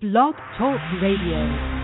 Blog Talk Radio.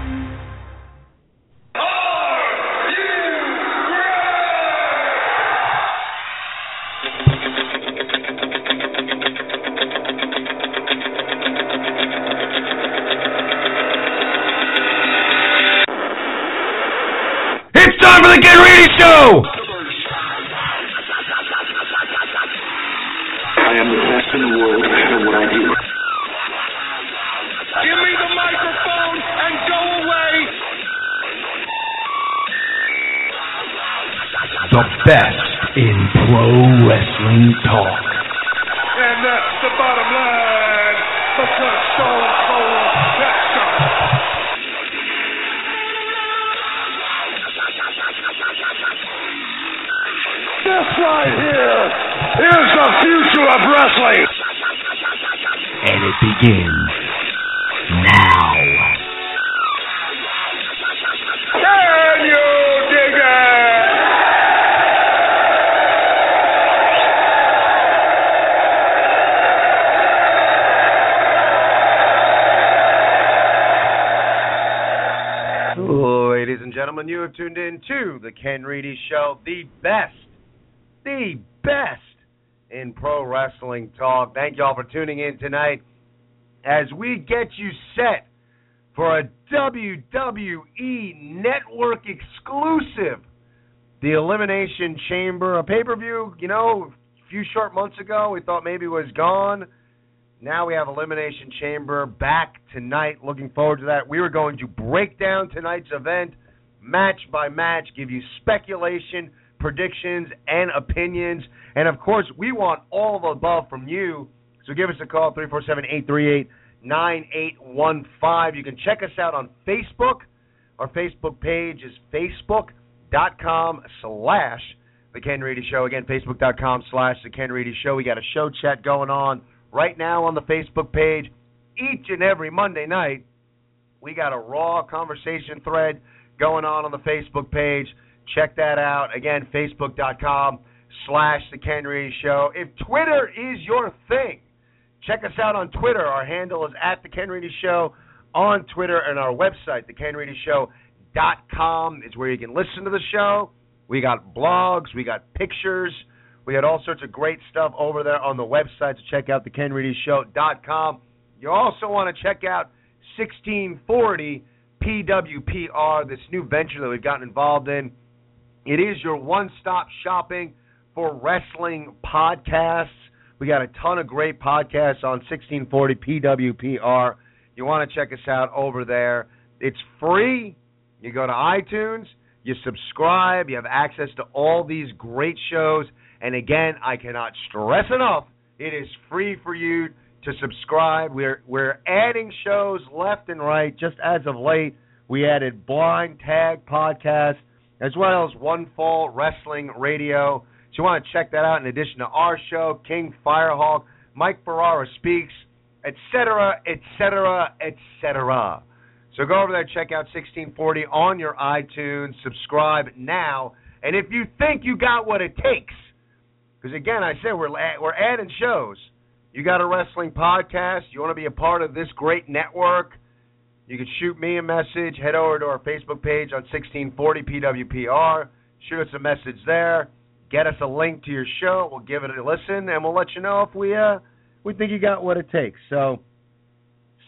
Pro wrestling talk. And that's the bottom line. Because Stone Cold Jackson. This right here is the future of wrestling. And it begins Show, the best, the best in pro wrestling talk. Thank y'all for tuning in tonight as we get you set for a WWE Network exclusive, the Elimination Chamber, a pay per view. You know, a few short months ago we thought maybe was gone. Now we have Elimination Chamber back tonight. Looking forward to that. We are going to break down tonight's event match by match, give you speculation, predictions, and opinions. And of course, we want all of the above from you. So give us a call, 347 838 9815. You can check us out on Facebook. Our Facebook page is facebook.com slash The Ken Reedy Show. Again, facebook.com slash The Ken Reedy Show. We got a show chat going on right now on the Facebook page. Each and every Monday night, we got a raw conversation thread going on on the Facebook page. Check that out. Again, facebook.com slash The Ken Reedy Show. If Twitter is your thing, check us out on Twitter. Our handle is at The Ken Reedy Show on Twitter, and our website, TheKenReedyShow.com, is where you can listen to the show. We got blogs, we got pictures, we got all sorts of great stuff over there on the website. So check out TheKenReedyShow.com. You also want to check out 1640 PWPR, this new venture that we've gotten involved in. It is your one-stop shopping for wrestling podcasts. We got a ton of great podcasts on 1640 PWPR. You want to check us out over there. It's free. You go to iTunes, you subscribe, you have access to all these great shows. And again, I cannot stress enough, it is free for you to subscribe. We're we're adding shows left and right. Just as of late, we added Blind Tag Podcast as well as One Fall Wrestling Radio. So you want to check that out in addition to our show, King Firehawk, Mike Ferrara Speaks, etc., etc., etc. So go over there, check out 1640 on your iTunes, subscribe now, and if you think you got what it takes, because again, I said we're we're adding shows. You got a wrestling podcast, you want to be a part of this great network, you can shoot me a message. Head over to our Facebook page on 1640 PWPR. Shoot us a message there. Get us a link to your show. We'll give it a listen, and we'll let you know if we uh we think you got what it takes. So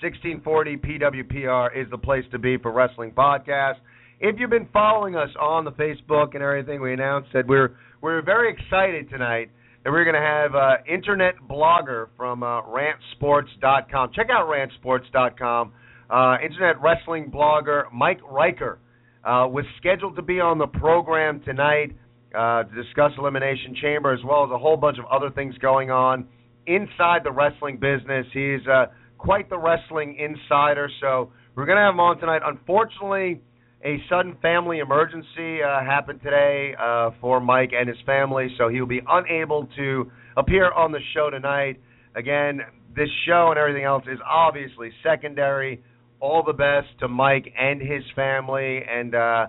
1640 PWPR is the place to be for wrestling podcasts. If you've been following us on the Facebook and everything, we announced that we're we're very excited tonight that we're going to have uh, internet blogger from uh, rantsports.com. Check out rantsports.com. Uh, internet wrestling blogger Mike Riker uh, was scheduled to be on the program tonight uh, to discuss Elimination Chamber as well as a whole bunch of other things going on inside the wrestling business. He's uh, quite the wrestling insider, so we're going to have him on tonight. Unfortunately, a sudden family emergency uh, happened today uh, for Mike and his family, so he'll be unable to appear on the show tonight. Again, this show and everything else is obviously secondary. All the best to Mike and his family, and uh,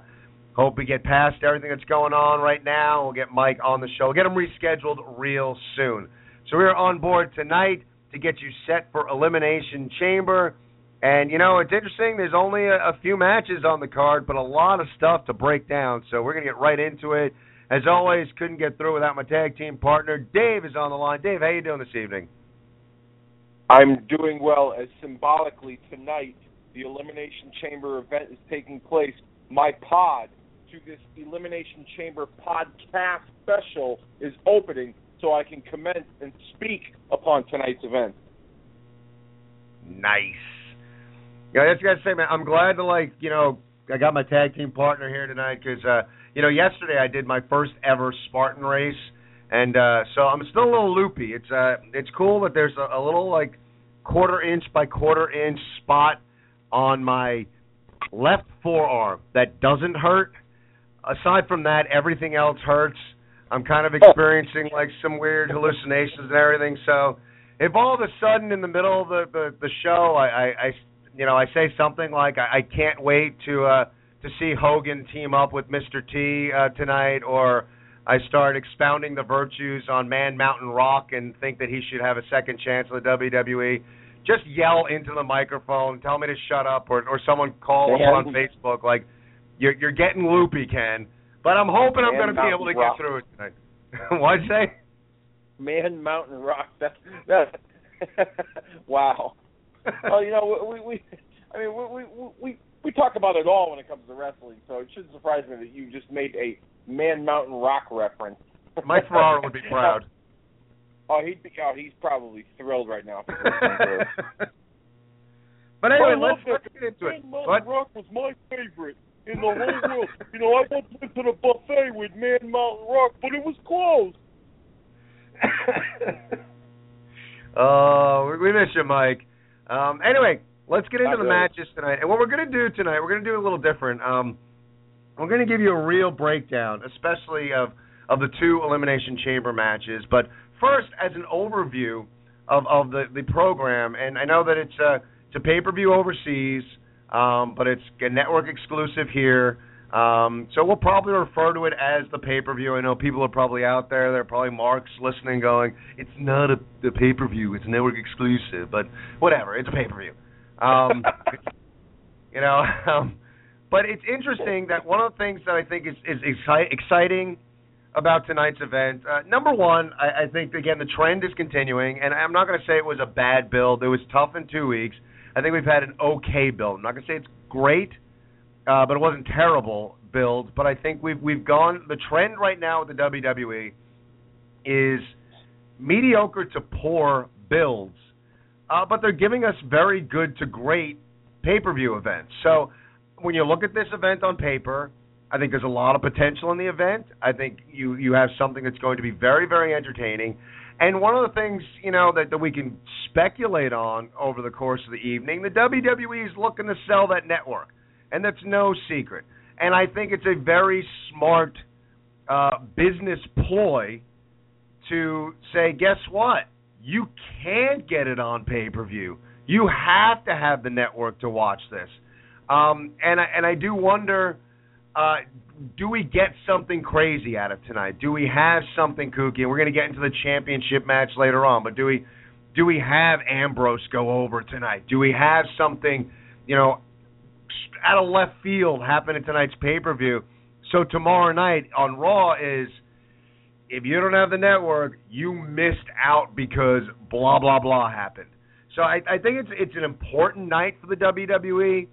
hope we get past everything that's going on right now. We'll get Mike on the show. Get him rescheduled real soon. So we are on board tonight to get you set for Elimination Chamber. And you know, it's interesting. There's only a, a few matches on the card, but a lot of stuff to break down. So we're gonna get right into it. As always, couldn't get through without my tag team partner. Dave is on the line. Dave, how you doing this evening? I'm doing well as symbolically tonight the Elimination Chamber event is taking place. My pod to this Elimination Chamber podcast special is opening so I can commence and speak upon tonight's event. Nice. Yeah, I just gotta say, man, I'm glad to like, you know, I got my tag team partner here tonight because, uh, you know, yesterday I did my first ever Spartan race, and uh, so I'm still a little loopy. It's uh, it's cool that there's a, a little like quarter inch by quarter inch spot on my left forearm that doesn't hurt. Aside from that, everything else hurts. I'm kind of experiencing like some weird hallucinations and everything. So, if all of a sudden in the middle of the the, the show, I, I, I you know I say something like I, I can't wait to uh to see Hogan team up with Mr. T uh, tonight, or I start expounding the virtues on Man Mountain Rock and think that he should have a second chance in the WWE just yell into the microphone, tell me to shut up, or or someone call us on Facebook. Like you're you're getting loopy, Ken. But I'm hoping I'm going to be able to Rock. get through it tonight. What'd you say? Man Mountain Rock. That, that wow. Well, oh, you know, we, we I mean, we, we we we talk about it all when it comes to wrestling, so it shouldn't surprise me that you just made a Man Mountain Rock reference. Mike Ferraro would be proud. Oh, he'd be. Oh, he's probably thrilled right now. but anyway, let's, let's get into it. Man Mountain Rock was my favorite in the whole world. you know, I once went to the buffet with Man Mountain Rock, but it was closed. oh, we, we miss you, Mike. Um, anyway, let's get into Not the really. matches tonight. And what we're going to do tonight, we're going to do a little different. Um, we're going to give you a real breakdown, especially of of the two elimination chamber matches. But first, as an overview of of the the program, and I know that it's a it's a pay per view overseas, um, but it's a network exclusive here. Um, so we'll probably refer to it as the pay per view. I know people are probably out there. Are probably marks listening, going, "It's not a the pay per view. It's network exclusive." But whatever, it's a pay per view. Um, you know, um, but it's interesting that one of the things that I think is is exci- exciting about tonight's event. Uh, number one, I, I think again the trend is continuing, and I'm not going to say it was a bad build. It was tough in two weeks. I think we've had an okay build. I'm not going to say it's great, uh, but it wasn't terrible build. But I think we've we've gone. The trend right now with the WWE is mediocre to poor builds, uh, but they're giving us very good to great pay-per-view events. So when you look at this event on paper, I think there's a lot of potential in the event. I think you you have something that's going to be very very entertaining. And one of the things you know that, that we can speculate on over the course of the evening, the WWE is looking to sell that network, and that's no secret. And I think it's a very smart uh, business ploy to say, guess what? You can't get it on pay per view. You have to have the network to watch this. Um, and I, and I do wonder, uh, do we get something crazy out of tonight? Do we have something kooky? We're going to get into the championship match later on, but do we do we have Ambrose go over tonight? Do we have something, you know, out of left field happen in tonight's pay per view? So tomorrow night on Raw is if you don't have the network, you missed out because blah blah blah happened. So I, I think it's it's an important night for the WWE.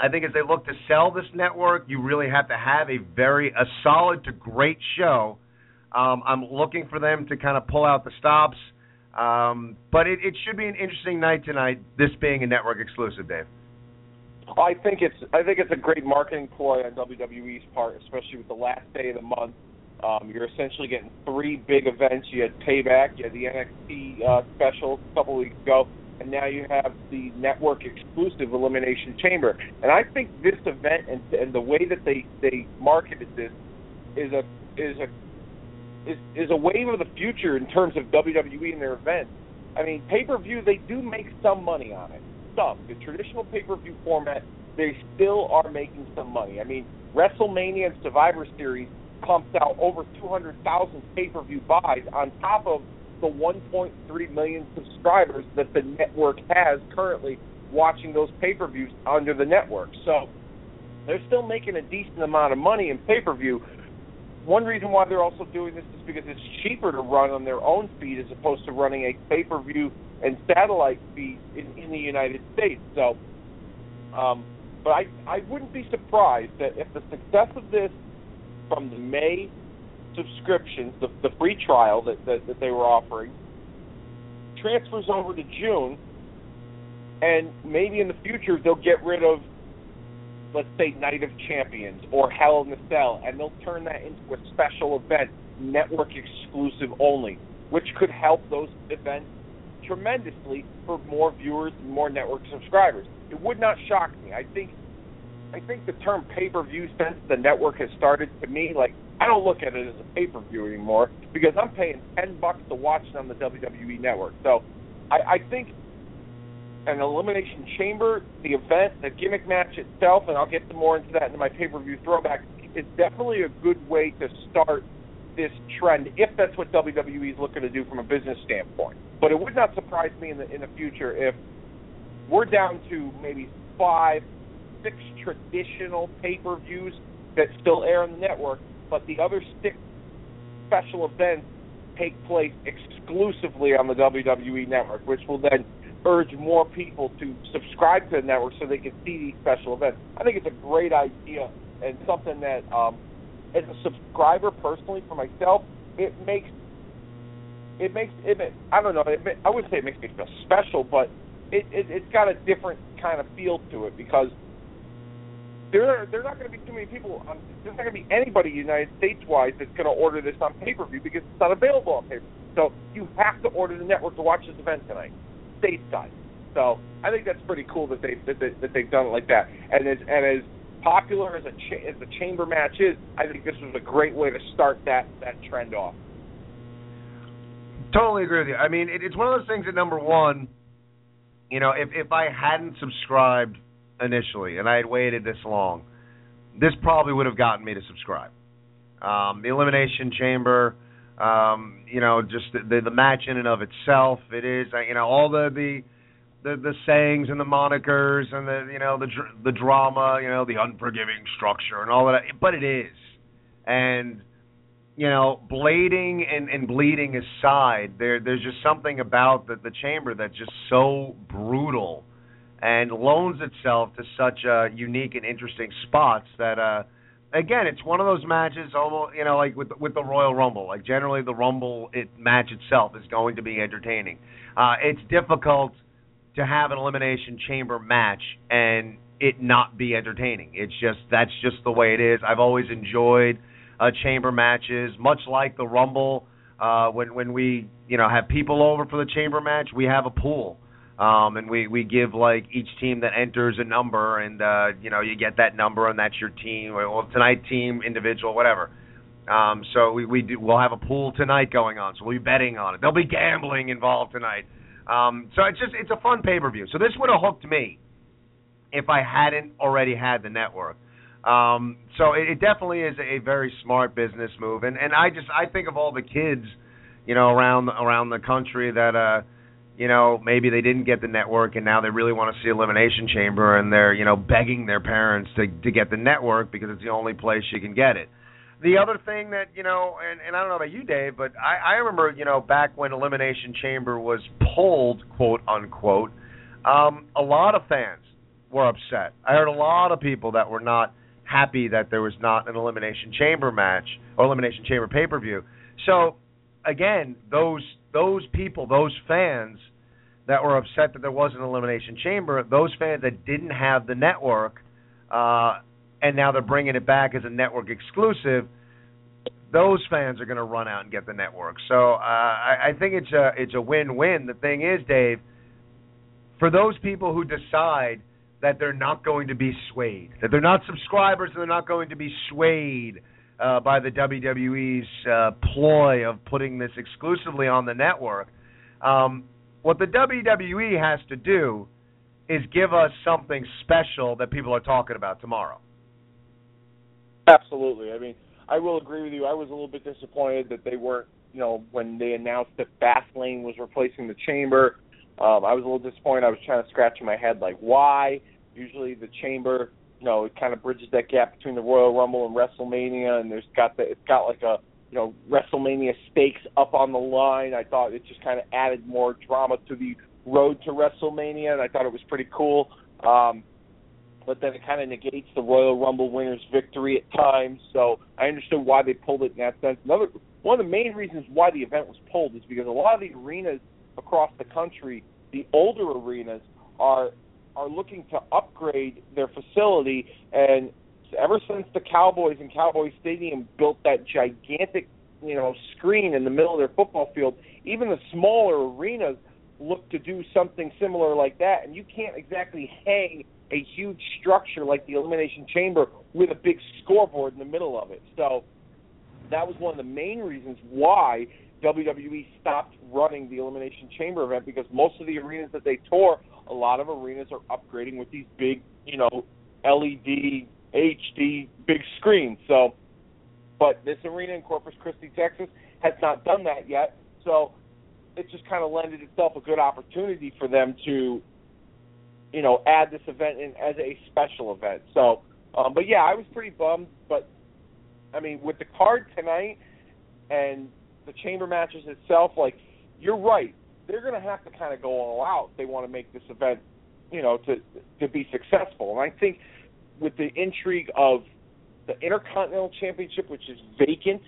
I think as they look to sell this network, you really have to have a very a solid to great show. Um, I'm looking for them to kind of pull out the stops, um, but it, it should be an interesting night tonight. This being a network exclusive, Dave. I think it's I think it's a great marketing ploy on WWE's part, especially with the last day of the month. Um, you're essentially getting three big events. You had Payback, you had the NXT uh, special a couple weeks ago, and now you have the network exclusive Elimination Chamber. And I think this event and, and the way that they they marketed this is a is a is is a wave of the future in terms of WWE and their events. I mean, pay per view they do make some money on it. Some the traditional pay per view format they still are making some money. I mean, WrestleMania and Survivor Series pumped out over 200,000 pay per view buys on top of the 1.3 million subscribers that the network has currently watching those pay-per-views under the network. So they're still making a decent amount of money in pay-per-view. One reason why they're also doing this is because it's cheaper to run on their own feed as opposed to running a pay-per-view and satellite feed in, in the United States. So, um, but I I wouldn't be surprised that if the success of this from the May subscriptions, the, the free trial that, that that they were offering, transfers over to June, and maybe in the future they'll get rid of let's say Night of Champions or Hell in a Cell, and they'll turn that into a special event, network exclusive only, which could help those events tremendously for more viewers and more network subscribers. It would not shock me. I think I think the term pay per view since the network has started to me like I don't look at it as a pay per view anymore because I'm paying ten bucks to watch it on the WWE network. So I, I think an elimination chamber, the event, the gimmick match itself, and I'll get more into that in my pay per view throwback, is definitely a good way to start this trend if that's what WWE is looking to do from a business standpoint. But it would not surprise me in the in the future if we're down to maybe five, six traditional pay per views that still air on the network, but the other six special events take place exclusively on the WWE network, which will then urge more people to subscribe to the network so they can see these special events. I think it's a great idea and something that, um, as a subscriber personally for myself, it makes it makes it. I don't know. It, I wouldn't say it makes me feel special, but it, it it's got a different kind of feel to it because there there not going to be too many people. On, there's not going to be anybody United States wise that's going to order this on pay per view because it's not available on pay per view. So you have to order the network to watch this event tonight stateside. So I think that's pretty cool that they that, they, that they've done it like that. And as and as popular as a cha- as the chamber match is, I think this was a great way to start that that trend off. Totally agree with you. I mean, it, it's one of those things that number one, you know, if if I hadn't subscribed initially and I had waited this long, this probably would have gotten me to subscribe. Um, the Elimination Chamber um, you know, just the, the match in and of itself. It is, uh, you know, all the the the, the sayings and the monikers and the you know the the drama, you know, the unforgiving structure and all that. But it is, and you know, blading and, and bleeding aside, there there's just something about the the chamber that's just so brutal and loans itself to such uh, unique and interesting spots that uh again, it's one of those matches, almost you know, like with with the Royal Rumble. Like generally, the Rumble it, match itself is going to be entertaining. Uh, it's difficult to have an elimination chamber match and it not be entertaining. It's just that's just the way it is. I've always enjoyed uh, chamber matches, much like the Rumble. Uh, when when we you know have people over for the chamber match, we have a pool um, and we we give like each team that enters a number, and uh, you know you get that number, and that's your team. Well, tonight team, individual, whatever. Um, so we we do, we'll have a pool tonight going on, so we'll be betting on it. There'll be gambling involved tonight. Um, so it's just it's a fun pay per view. So this would have hooked me if I hadn't already had the network. Um, so it, it definitely is a very smart business move, and and I just I think of all the kids, you know, around around the country that uh you know, maybe they didn't get the network and now they really want to see Elimination Chamber and they're, you know, begging their parents to to get the network because it's the only place you can get it. The other thing that, you know, and, and I don't know about you, Dave, but I, I remember, you know, back when Elimination Chamber was pulled, quote unquote, um, a lot of fans were upset. I heard a lot of people that were not happy that there was not an Elimination Chamber match or Elimination Chamber pay per view. So again, those those people, those fans that were upset that there wasn't an elimination chamber, those fans that didn't have the network, uh, and now they're bringing it back as a network exclusive. Those fans are going to run out and get the network. So uh, I, I think it's a it's a win-win. The thing is, Dave, for those people who decide that they're not going to be swayed, that they're not subscribers, and they're not going to be swayed uh, by the WWE's uh, ploy of putting this exclusively on the network. Um, what the WWE has to do is give us something special that people are talking about tomorrow. Absolutely. I mean, I will agree with you. I was a little bit disappointed that they weren't, you know, when they announced that Fastlane was replacing the Chamber. Um, I was a little disappointed. I was trying to scratch my head like why. Usually the chamber, you know, it kind of bridges that gap between the Royal Rumble and WrestleMania, and there's got the it's got like a you know WrestleMania stakes up on the line. I thought it just kind of added more drama to the road to WrestleMania, and I thought it was pretty cool. Um, but then it kind of negates the Royal Rumble winner's victory at times. So I understood why they pulled it in that sense. Another one of the main reasons why the event was pulled is because a lot of the arenas across the country, the older arenas, are are looking to upgrade their facility. And ever since the Cowboys and Cowboys Stadium built that gigantic, you know, screen in the middle of their football field, even the smaller arenas look to do something similar like that. And you can't exactly hang a huge structure like the Elimination Chamber with a big scoreboard in the middle of it. So that was one of the main reasons why WWE stopped running the Elimination Chamber event because most of the arenas that they tour, a lot of arenas are upgrading with these big, you know, LED, HD, big screens. So, but this arena in Corpus Christi, Texas, has not done that yet. So, it just kind of lended itself a good opportunity for them to, you know, add this event in as a special event. So, um, but yeah, I was pretty bummed. But I mean, with the card tonight and the chamber matches itself, like you're right, they're going to have to kind of go all out they want to make this event, you know, to to be successful. And I think with the intrigue of the Intercontinental Championship, which is vacant,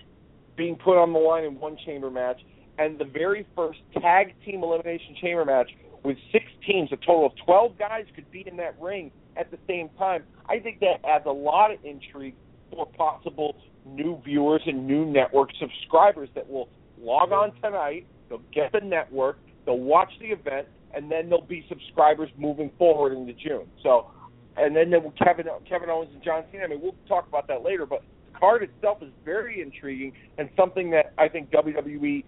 being put on the line in one chamber match, and the very first tag team elimination chamber match with six teams, a total of 12 guys could be in that ring at the same time. I think that adds a lot of intrigue for possible new viewers and new network subscribers that will log on tonight. They'll get the network, they'll watch the event, and then there'll be subscribers moving forward into June. So, and then there Kevin Kevin Owens and John Cena. I mean, we'll talk about that later, but the card itself is very intriguing and something that I think WWE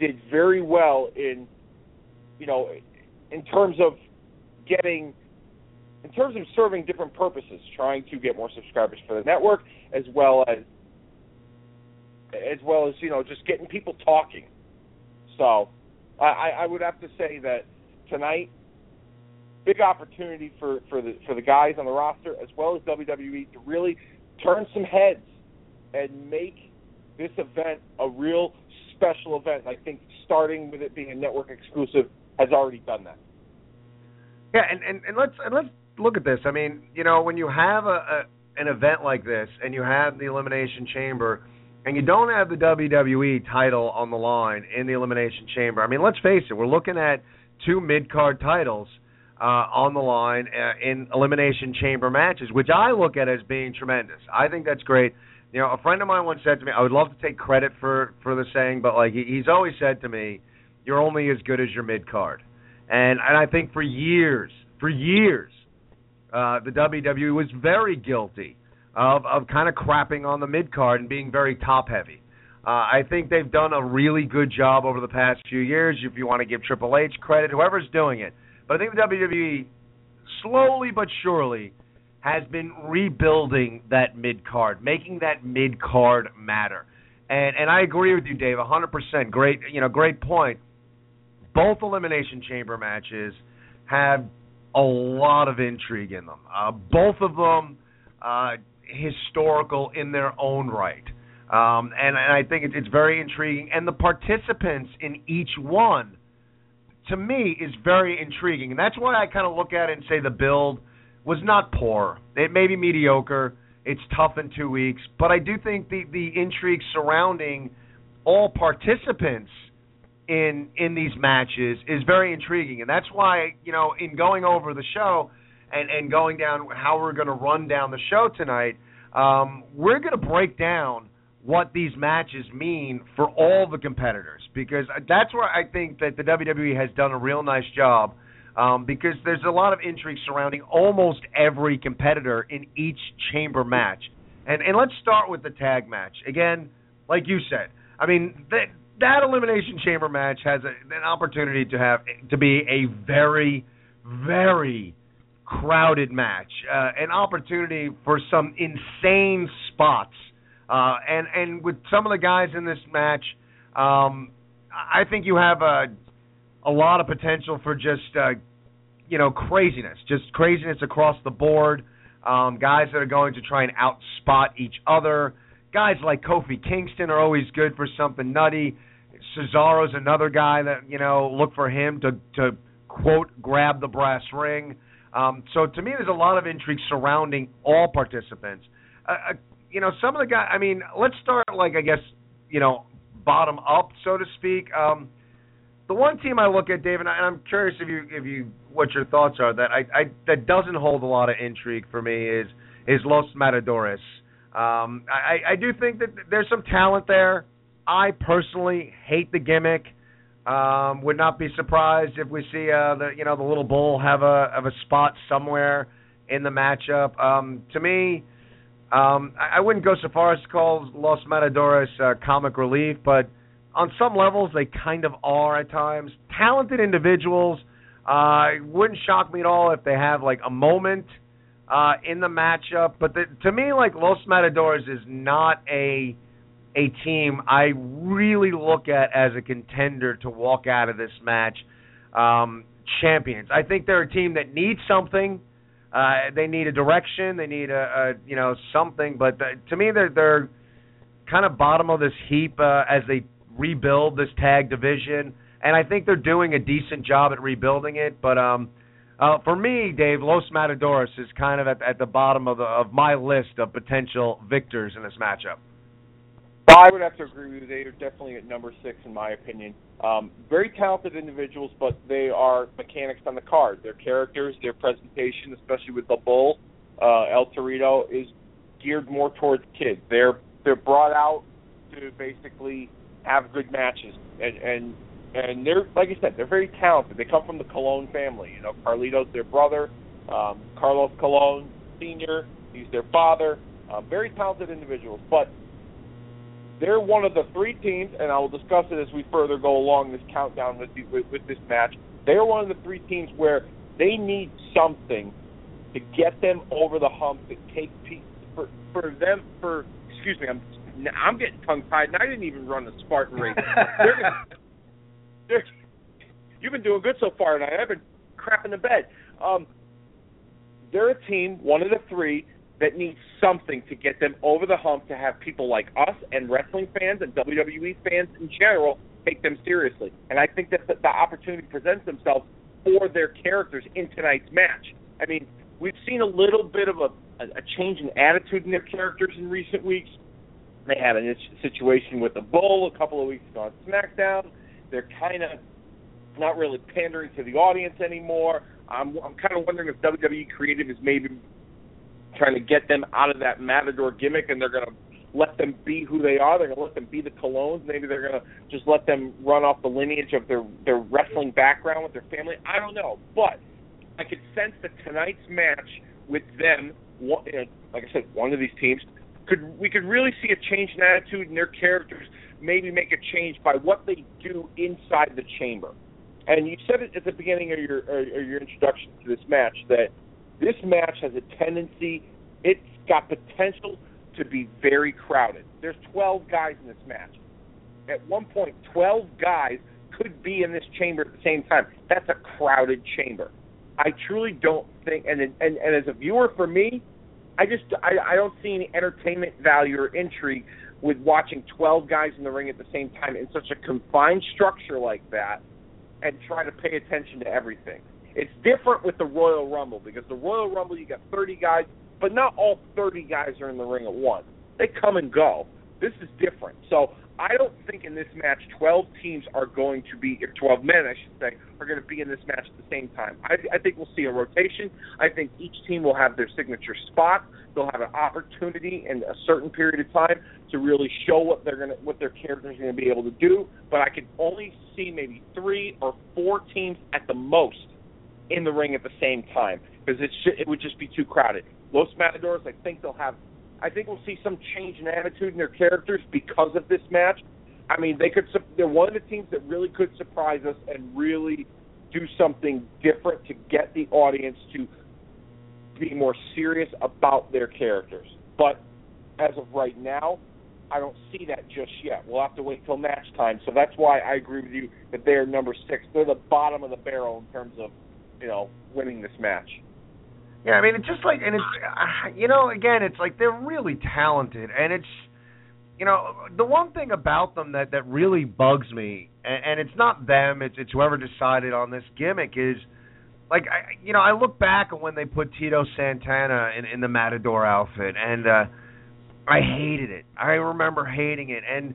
did very well in, you know, in terms of getting in terms of serving different purposes, trying to get more subscribers for the network, as well as as well as you know just getting people talking. So, I, I would have to say that tonight, big opportunity for for the for the guys on the roster as well as WWE to really turn some heads and make this event a real special event. I think starting with it being a network exclusive has already done that. Yeah, and, and, and let's and let's look at this. I mean, you know, when you have a, a an event like this and you have the elimination chamber and you don't have the WWE title on the line in the elimination chamber. I mean, let's face it, we're looking at two mid-card titles uh, on the line uh, in elimination chamber matches, which I look at as being tremendous. I think that's great. You know, a friend of mine once said to me, I would love to take credit for for the saying, but like he, he's always said to me, you're only as good as your mid-card. And and I think for years, for years, uh, the WWE was very guilty of of kind of crapping on the mid card and being very top heavy. Uh, I think they've done a really good job over the past few years. If you want to give Triple H credit, whoever's doing it, but I think the WWE slowly but surely has been rebuilding that mid card, making that mid card matter. And and I agree with you, Dave, 100%. Great, you know, great point. Both elimination chamber matches have a lot of intrigue in them. Uh, both of them uh, historical in their own right. Um, and, and I think it's, it's very intriguing. And the participants in each one, to me, is very intriguing. And that's why I kind of look at it and say the build was not poor. It may be mediocre. It's tough in two weeks. But I do think the, the intrigue surrounding all participants in in these matches is very intriguing. And that's why, you know, in going over the show and, and going down how we're going to run down the show tonight – um, we're going to break down what these matches mean for all the competitors because that's where I think that the WWE has done a real nice job um, because there's a lot of intrigue surrounding almost every competitor in each chamber match. And and let's start with the tag match. Again, like you said, I mean that that elimination chamber match has a, an opportunity to have to be a very very crowded match, uh, an opportunity for some insane spots. Uh, and and with some of the guys in this match, um, I think you have a a lot of potential for just uh, you know craziness, just craziness across the board. Um, guys that are going to try and outspot each other. Guys like Kofi Kingston are always good for something nutty. Cesaro's another guy that you know look for him to to quote grab the brass ring. Um, so to me, there's a lot of intrigue surrounding all participants. Uh, uh, you know, some of the guys. I mean, let's start like I guess you know bottom up, so to speak. Um, the one team I look at, David, and I'm curious if you if you what your thoughts are that I, I that doesn't hold a lot of intrigue for me is is Los Matadores. Um, I, I do think that there's some talent there. I personally hate the gimmick. Um, would not be surprised if we see uh, the you know the little bull have a have a spot somewhere in the matchup. Um, to me, um, I, I wouldn't go so far as to call Los Matadores uh, comic relief, but on some levels they kind of are at times. Talented individuals. Uh, it wouldn't shock me at all if they have like a moment uh, in the matchup. But the, to me, like Los Matadores is not a a team I really look at as a contender to walk out of this match um, champions. I think they're a team that needs something. Uh, they need a direction. They need a, a you know something. But the, to me, they're they're kind of bottom of this heap uh, as they rebuild this tag division, and I think they're doing a decent job at rebuilding it. But um, uh, for me, Dave, Los Matadores is kind of at, at the bottom of the, of my list of potential victors in this matchup. I would have to agree with you. They are definitely at number six in my opinion. Um, very talented individuals, but they are mechanics on the card. Their characters, their presentation, especially with the bull, uh, El Torito, is geared more towards kids. They're they're brought out to basically have good matches, and and and they're like I said, they're very talented. They come from the Colon family. You know, Carlito's their brother, um, Carlos Colon Senior. He's their father. Uh, very talented individuals, but they're one of the three teams, and I will discuss it as we further go along this countdown with, the, with, with this match. They are one of the three teams where they need something to get them over the hump to take for for them for excuse me I'm I'm getting tongue tied and I didn't even run the Spartan race. they're, they're, you've been doing good so far tonight. I've been crapping the bed. Um, they're a team, one of the three that needs something to get them over the hump to have people like us and wrestling fans and WWE fans in general take them seriously. And I think that the, the opportunity presents themselves for their characters in tonight's match. I mean, we've seen a little bit of a, a change in attitude in their characters in recent weeks. They had a situation with the Bull a couple of weeks ago on SmackDown. They're kind of not really pandering to the audience anymore. I'm, I'm kind of wondering if WWE Creative is maybe trying to get them out of that matador gimmick, and they're going to let them be who they are. They're going to let them be the Colones. Maybe they're going to just let them run off the lineage of their their wrestling background with their family. I don't know, but I could sense that tonight's match with them, like I said, one of these teams could we could really see a change in attitude in their characters. Maybe make a change by what they do inside the chamber. And you said it at the beginning of your or your introduction to this match that this match has a tendency, it's got potential to be very crowded. There's 12 guys in this match. At one point, 12 guys could be in this chamber at the same time. That's a crowded chamber. I truly don't think, and and, and as a viewer for me, I just I, I don't see any entertainment value or intrigue with watching 12 guys in the ring at the same time in such a confined structure like that and try to pay attention to everything. It's different with the Royal Rumble because the Royal Rumble you got 30 guys, but not all 30 guys are in the ring at once. They come and go. This is different. So I don't think in this match 12 teams are going to be, or 12 men, I should say, are going to be in this match at the same time. I, I think we'll see a rotation. I think each team will have their signature spot. They'll have an opportunity in a certain period of time to really show what they're going to, what their characters are going to be able to do. But I can only see maybe three or four teams at the most in the ring at the same time because it it would just be too crowded. Los Matadors, I think they'll have. I think we'll see some change in attitude in their characters because of this match. I mean, they could. They're one of the teams that really could surprise us and really do something different to get the audience to be more serious about their characters. But as of right now, I don't see that just yet. We'll have to wait till match time. So that's why I agree with you that they're number six. They're the bottom of the barrel in terms of, you know, winning this match. Yeah, I mean, it's just like, and it's, uh, you know, again, it's like they're really talented, and it's, you know, the one thing about them that that really bugs me, and, and it's not them, it's it's whoever decided on this gimmick is, like, I, you know, I look back at when they put Tito Santana in in the Matador outfit, and uh I hated it. I remember hating it, and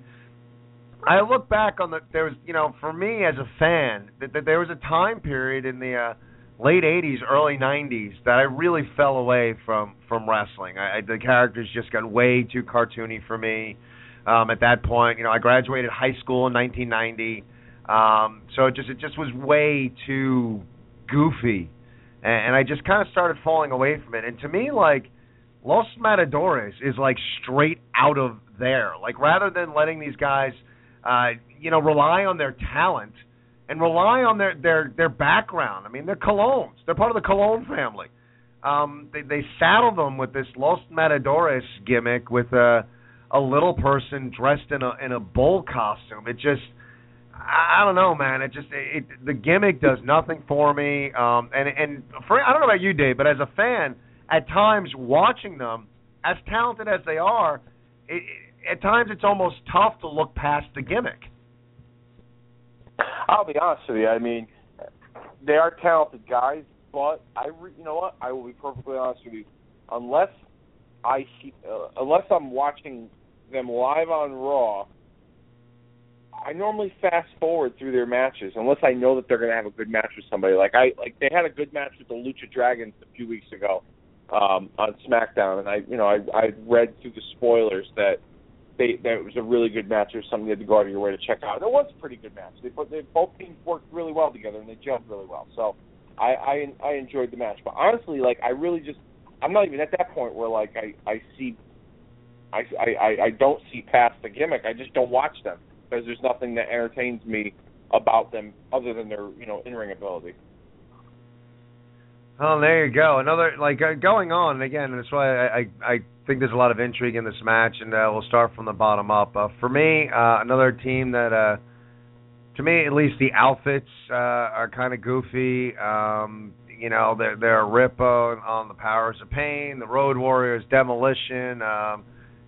I look back on the there was, you know, for me as a fan, that, that there was a time period in the. uh late '80s, early '90s that I really fell away from from wrestling. I, I, the characters just got way too cartoony for me. Um, at that point, you know, I graduated high school in 1990, um, so it just it just was way too goofy, and, and I just kind of started falling away from it. And to me, like Los Matadores is like straight out of there. Like rather than letting these guys, uh, you know, rely on their talent and rely on their their their background. I mean, they're Colons. They're part of the Colon family. Um, they they saddle them with this Los Matadores gimmick with a a little person dressed in a in a bull costume. It just I don't know, man. It just it, it the gimmick does nothing for me. Um, and and for I don't know about you, Dave, but as a fan, at times watching them, as talented as they are, it, at times it's almost tough to look past the gimmick. I'll be honest with you. I mean, they are talented guys, but I, re- you know what? I will be perfectly honest with you. Unless I see, uh, unless I'm watching them live on Raw, I normally fast forward through their matches unless I know that they're going to have a good match with somebody. Like I, like they had a good match with the Lucha Dragons a few weeks ago um, on SmackDown, and I, you know, I, I read through the spoilers that they that was a really good match. Was something you had to go out of your way to check out. It was a pretty good match. They put they both teams worked really well together and they gelled really well. So I I I enjoyed the match. But honestly, like I really just I'm not even at that point where like I I see I I I don't see past the gimmick. I just don't watch them because there's nothing that entertains me about them other than their you know in ring ability. Oh, there you go. Another like uh, going on again. That's why I, I I think there's a lot of intrigue in this match, and uh, we'll start from the bottom up. Uh, for me, uh, another team that, uh, to me at least, the outfits uh, are kind of goofy. Um, you know, they're they're a rip on, on the Powers of Pain, the Road Warriors, Demolition. Um,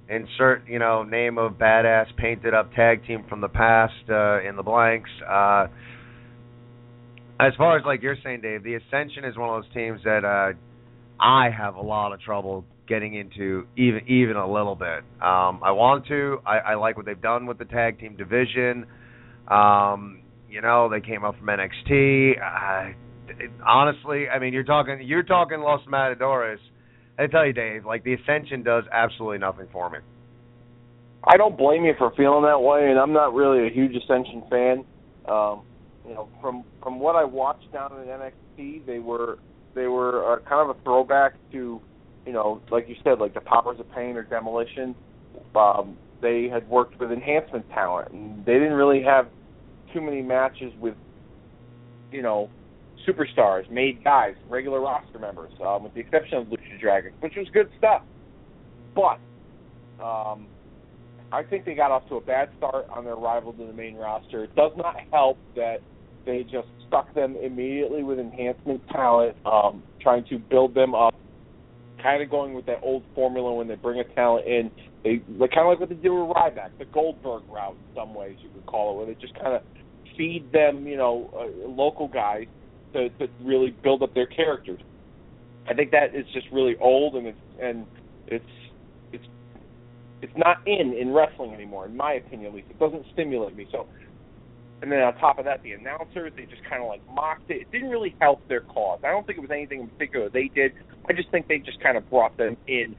insert you know name of badass painted up tag team from the past uh, in the blanks. Uh, as far as like you're saying, Dave, the Ascension is one of those teams that uh, I have a lot of trouble getting into even even a little bit. Um, I want to. I, I like what they've done with the tag team division. Um, you know, they came up from NXT. Uh, it, honestly, I mean, you're talking you're talking Los Matadores. I tell you, Dave, like the Ascension does absolutely nothing for me. I don't blame you for feeling that way, and I'm not really a huge Ascension fan. Um, you know, from from what I watched down in NXT, they were they were uh, kind of a throwback to you know, like you said, like the Powers of Pain or Demolition, um, they had worked with enhancement talent, and they didn't really have too many matches with, you know, superstars, made guys, regular roster members, um, with the exception of Lucha Dragons, which was good stuff. But um, I think they got off to a bad start on their arrival to the main roster. It does not help that they just stuck them immediately with enhancement talent, um, trying to build them up kind of going with that old formula when they bring a talent in. They like kind of like what they did with Ryback, the Goldberg route in some ways you could call it, where they just kind of feed them, you know, uh, local guys to to really build up their characters. I think that is just really old and it's and it's it's it's not in in wrestling anymore, in my opinion at least. It doesn't stimulate me. So and then on top of that, the announcers they just kind of like mocked it. It didn't really help their cause. I don't think it was anything in particular they did. I just think they just kind of brought them in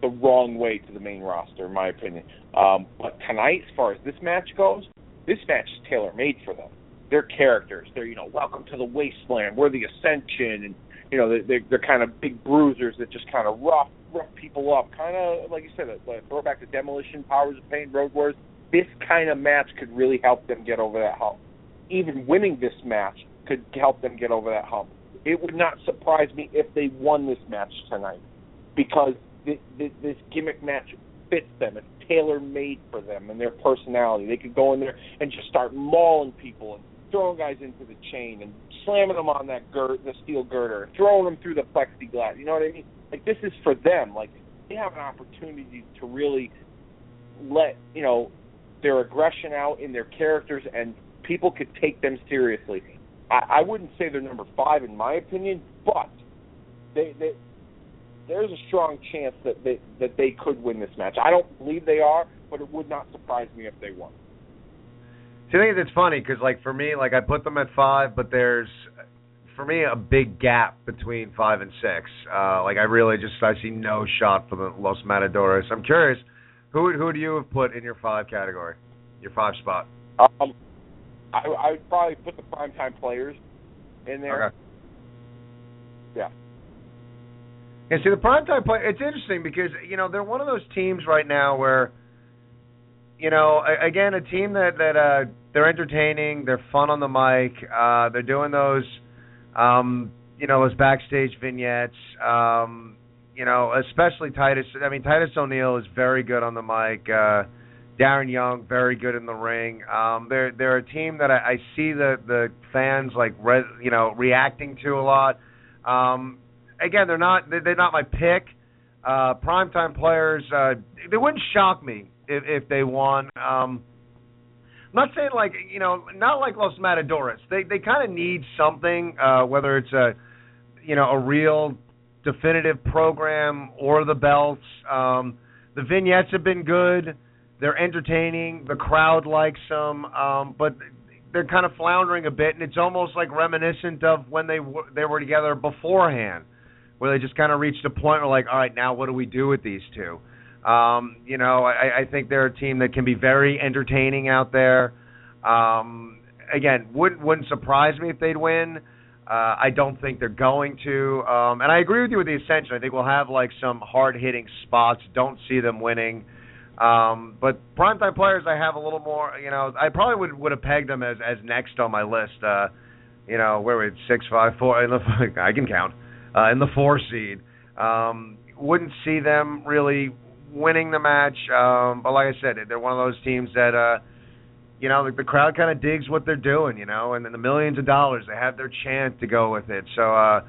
the wrong way to the main roster, in my opinion. Um, but tonight, as far as this match goes, this match is tailor made for them. Their characters, they're you know, welcome to the wasteland. We're the Ascension, and you know, they're they're kind of big bruisers that just kind of rough rough people up, kind of like you said, a, a throwback to Demolition, Powers of Pain, Road Wars this kind of match could really help them get over that hump. Even winning this match could help them get over that hump. It would not surprise me if they won this match tonight, because this, this gimmick match fits them. It's tailor made for them and their personality. They could go in there and just start mauling people and throwing guys into the chain and slamming them on that gird, the steel girder, throwing them through the plexiglass. You know what I mean? Like this is for them. Like they have an opportunity to really let you know their aggression out in their characters, and people could take them seriously. I, I wouldn't say they're number five in my opinion, but they, they there's a strong chance that they that they could win this match. I don't believe they are, but it would not surprise me if they won. See, I think it's funny because, like, for me, like I put them at five, but there's for me a big gap between five and six. Uh, like I really just I see no shot for the Los Matadores. I'm curious, who who do you have put in your five category, your five spot? Um, I I would probably put the primetime players in there. Okay. Yeah. Yeah, see the primetime play. It's interesting because you know they're one of those teams right now where, you know, again a team that that uh, they're entertaining, they're fun on the mic, uh, they're doing those, um, you know, those backstage vignettes. Um, you know, especially Titus. I mean, Titus O'Neil is very good on the mic. Uh, Darren Young, very good in the ring. Um, they're they're a team that I, I see the the fans like re, you know reacting to a lot. Um, again, they're not they're not my pick. Uh, primetime players, uh, they wouldn't shock me if, if they won. Um, I'm not saying like you know, not like Los Matadores. They they kind of need something, uh, whether it's a you know a real definitive program or the belts. Um, the vignettes have been good. They're entertaining. The crowd likes them, um, but they're kind of floundering a bit, and it's almost like reminiscent of when they w- they were together beforehand, where they just kind of reached a point where like, all right, now what do we do with these two? Um, you know, I, I think they're a team that can be very entertaining out there. Um, again, wouldn't wouldn't surprise me if they'd win. Uh, I don't think they're going to. Um, and I agree with you with the Ascension. I think we'll have like some hard hitting spots. Don't see them winning. Um, but primetime players, I have a little more. You know, I probably would would have pegged them as as next on my list. Uh, you know, where we six, five, four. In the, I can count uh, in the four seed. Um, wouldn't see them really winning the match. Um, but like I said, they're one of those teams that. Uh, you know, the, the crowd kind of digs what they're doing, you know, and then the millions of dollars they have their chant to go with it. So uh,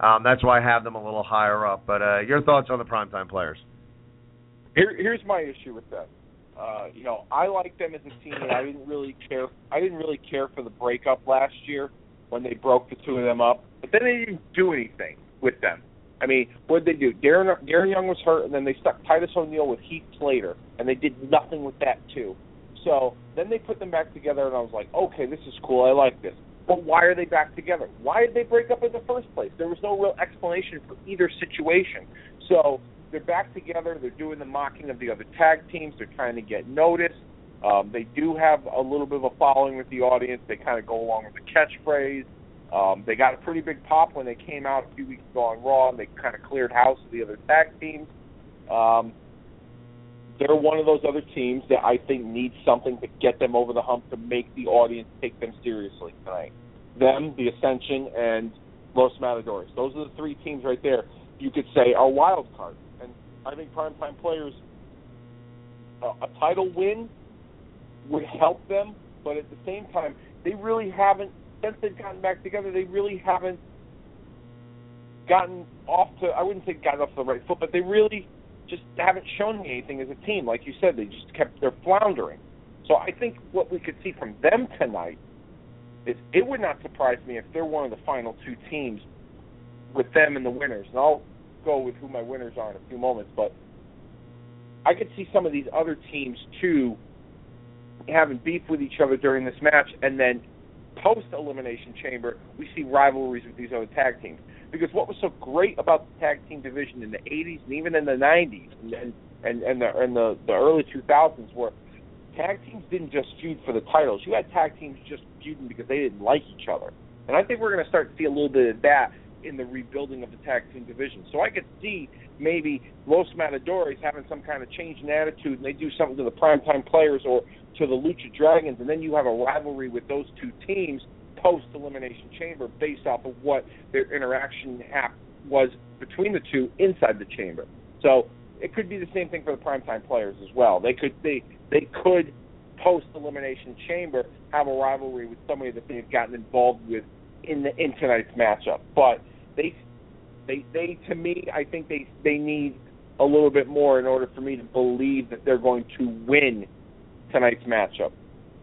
um, that's why I have them a little higher up. But uh, your thoughts on the primetime players? Here, here's my issue with them. Uh, you know, I like them as a team, and I didn't really care. I didn't really care for the breakup last year when they broke the two of them up. But then they didn't do anything with them. I mean, what did they do? Darren Darren Young was hurt, and then they stuck Titus O'Neil with Heath Slater, and they did nothing with that too. So then they put them back together, and I was like, okay, this is cool. I like this. But why are they back together? Why did they break up in the first place? There was no real explanation for either situation. So they're back together. They're doing the mocking of the other tag teams. They're trying to get noticed. Um, they do have a little bit of a following with the audience. They kind of go along with the catchphrase. Um, they got a pretty big pop when they came out a few weeks ago on Raw, and they kind of cleared house with the other tag teams. Um, they're one of those other teams that I think needs something to get them over the hump to make the audience take them seriously tonight. Them, the Ascension, and Los Matadores. Those are the three teams right there. You could say are wild cards, I think primetime players uh, a title win would help them, but at the same time, they really haven't since they've gotten back together. They really haven't gotten off to I wouldn't say gotten off the right foot, but they really just haven't shown me anything as a team. Like you said, they just kept they're floundering. So I think what we could see from them tonight is it would not surprise me if they're one of the final two teams with them and the winners. And I'll go with who my winners are in a few moments, but I could see some of these other teams too having beef with each other during this match and then post elimination chamber we see rivalries with these other tag teams because what was so great about the tag team division in the 80s and even in the 90s and and and the and the, the early 2000s were tag teams didn't just feud for the titles. You had tag teams just feuding because they didn't like each other. And I think we're going to start to see a little bit of that in the rebuilding of the tag team division. So I could see maybe Los Matadores having some kind of change in attitude and they do something to the primetime players or to the Lucha Dragons and then you have a rivalry with those two teams post elimination chamber based off of what their interaction hap- was between the two inside the chamber. So it could be the same thing for the primetime players as well. They could they they could post elimination chamber have a rivalry with somebody that they've gotten involved with in the in tonight's matchup. But they they they to me I think they they need a little bit more in order for me to believe that they're going to win tonight's matchup.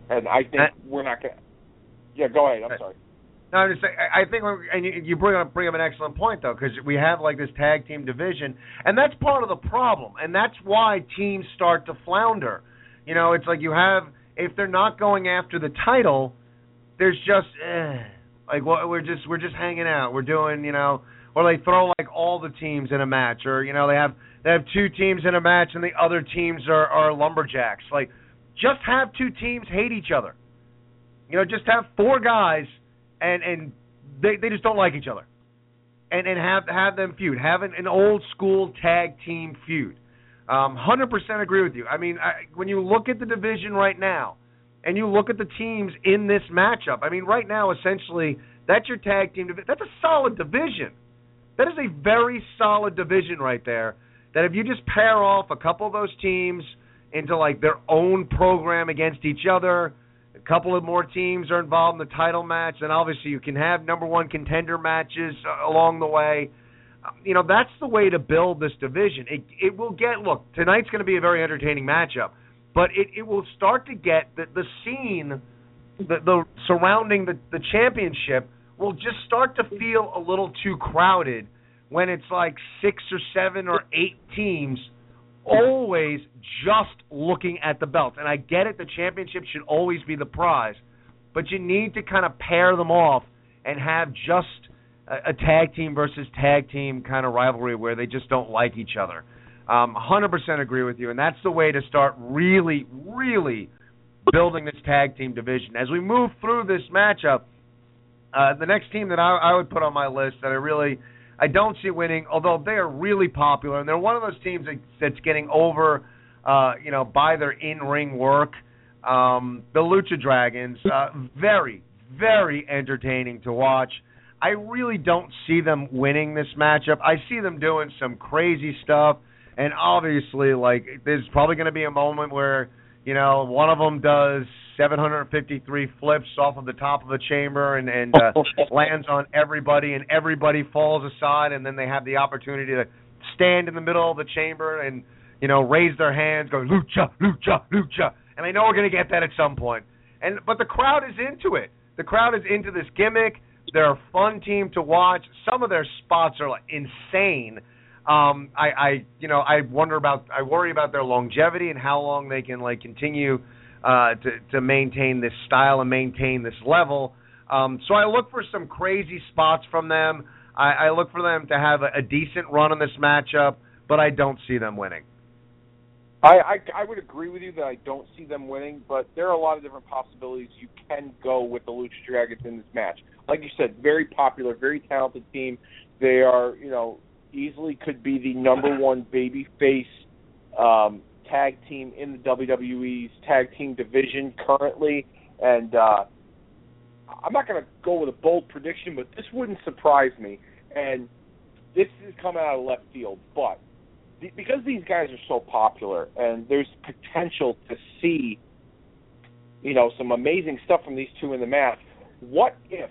And I think Uh, we're not going to. Yeah, go ahead. I'm sorry. No, I'm just saying. I I think, and you, you bring up bring up an excellent point though, because we have like this tag team division, and that's part of the problem, and that's why teams start to flounder. You know, it's like you have if they're not going after the title, there's just eh, like we're just we're just hanging out. We're doing you know, or they throw like all the teams in a match, or you know they have they have two teams in a match and the other teams are are lumberjacks. Like, just have two teams hate each other. You know, just have four guys and and they they just don't like each other. And and have have them feud. Have an, an old school tag team feud. Um, 100% agree with you. I mean, I, when you look at the division right now, and you look at the teams in this matchup, I mean, right now, essentially, that's your tag team. That's a solid division. That is a very solid division right there. That if you just pair off a couple of those teams into like their own program against each other, a couple of more teams are involved in the title match, and obviously you can have number one contender matches uh, along the way. You know that's the way to build this division. It it will get look tonight's going to be a very entertaining matchup, but it it will start to get the the scene, the the surrounding the the championship will just start to feel a little too crowded when it's like six or seven or eight teams always just looking at the belt. And I get it, the championship should always be the prize, but you need to kind of pair them off and have just a, a tag team versus tag team kind of rivalry where they just don't like each other. Um, 100% agree with you, and that's the way to start really, really building this tag team division. As we move through this matchup, uh, the next team that I, I would put on my list that I really I don't see winning, although they are really popular and they're one of those teams that, that's getting over, uh, you know, by their in-ring work. Um, the Lucha Dragons, uh, very, very entertaining to watch. I really don't see them winning this matchup. I see them doing some crazy stuff, and obviously, like, there's probably going to be a moment where, you know, one of them does 753 flips off of the top of the chamber and and uh, lands on everybody, and everybody falls aside, and then they have the opportunity to stand in the middle of the chamber and you know raise their hands, go lucha, lucha, lucha, and I know we're going to get that at some point. And but the crowd is into it. The crowd is into this gimmick. They're a fun team to watch. Some of their spots are like insane. Um, I, I, you know, I wonder about, I worry about their longevity and how long they can like continue uh, to to maintain this style and maintain this level. Um, so I look for some crazy spots from them. I, I look for them to have a, a decent run in this matchup, but I don't see them winning. I, I I would agree with you that I don't see them winning, but there are a lot of different possibilities you can go with the Lucha Dragons in this match. Like you said, very popular, very talented team. They are, you know, easily could be the number one baby face um, tag team in the WWE's tag team division currently, and uh, I'm not going to go with a bold prediction, but this wouldn't surprise me. And this is coming out of left field, but the- because these guys are so popular and there's potential to see, you know, some amazing stuff from these two in the match. What if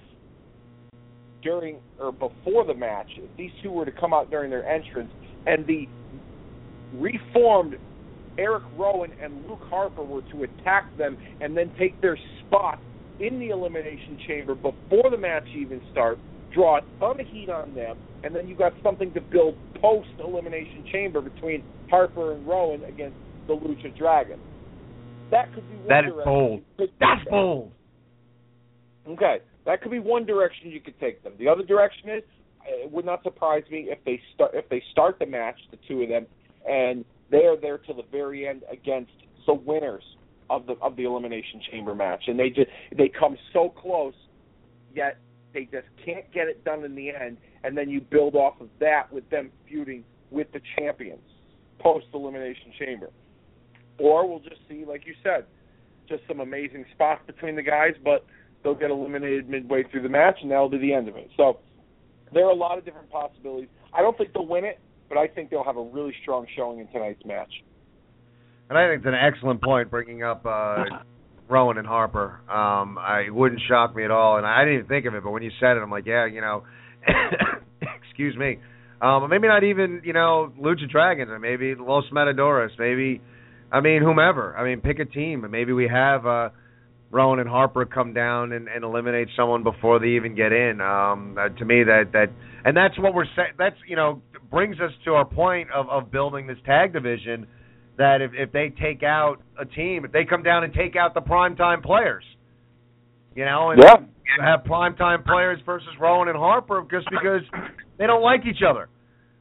during or before the match, if these two were to come out during their entrance and the reformed Eric Rowan and Luke Harper were to attack them and then take their spot in the elimination chamber before the match even starts, draw a ton of heat on them, and then you got something to build post elimination chamber between Harper and Rowan against the Lucha Dragon. That could be That is bold. That's bold. Okay, that could be one direction you could take them. The other direction is, it would not surprise me if they start if they start the match, the two of them, and they are there till the very end against the winners of the of the elimination chamber match, and they just they come so close, yet they just can't get it done in the end, and then you build off of that with them feuding with the champions post elimination chamber, or we'll just see, like you said, just some amazing spots between the guys, but they'll get eliminated midway through the match, and that'll be the end of it. So there are a lot of different possibilities. I don't think they'll win it, but I think they'll have a really strong showing in tonight's match. And I think it's an excellent point bringing up uh, Rowan and Harper. Um, I it wouldn't shock me at all, and I didn't even think of it, but when you said it, I'm like, yeah, you know, excuse me. Um, maybe not even you know Lucha Dragons, or maybe Los Matadores, maybe, I mean whomever. I mean pick a team, and maybe we have uh, Rowan and Harper come down and, and eliminate someone before they even get in. Um, uh, to me, that that and that's what we're saying. That's you know brings us to our point of of building this tag division that if if they take out a team, if they come down and take out the primetime players, you know, and Yeah. have primetime players versus Rowan and Harper just because they don't like each other.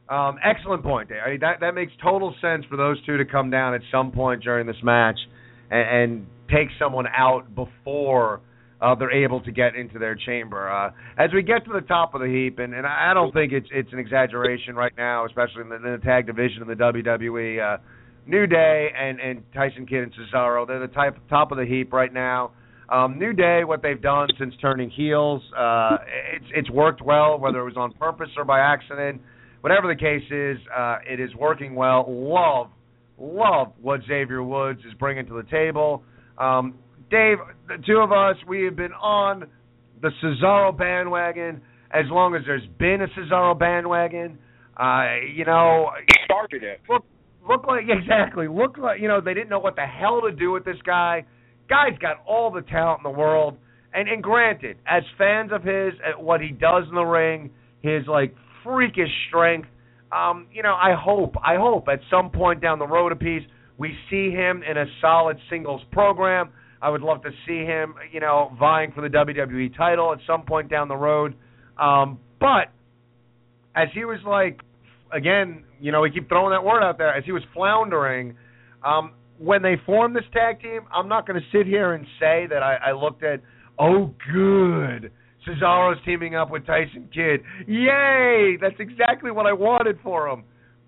Um, excellent point, Dave. I mean, that that makes total sense for those two to come down at some point during this match and, and take someone out before uh, they're able to get into their chamber. Uh, as we get to the top of the heap, and, and I don't think it's it's an exaggeration right now, especially in the, in the tag division in the WWE. Uh, New Day and and Tyson Kidd and Cesaro, they're the type top of the heap right now. Um, New Day, what they've done since turning heels, uh, it's it's worked well, whether it was on purpose or by accident. Whatever the case is, uh, it is working well. Love, love what Xavier Woods is bringing to the table. Um, Dave, the two of us, we have been on the Cesaro bandwagon as long as there's been a Cesaro bandwagon. Uh, you know, Started it. look look like exactly look like you know they didn't know what the hell to do with this guy. Guy's got all the talent in the world, and and granted, as fans of his, at what he does in the ring, his like freakish strength. Um, you know, I hope I hope at some point down the road a piece we see him in a solid singles program. I would love to see him, you know, vying for the WWE title at some point down the road. Um, but as he was like again, you know, we keep throwing that word out there as he was floundering. Um, when they formed this tag team, I'm not going to sit here and say that I, I looked at, oh, good, Cesaro's teaming up with Tyson Kidd. Yay! That's exactly what I wanted for him.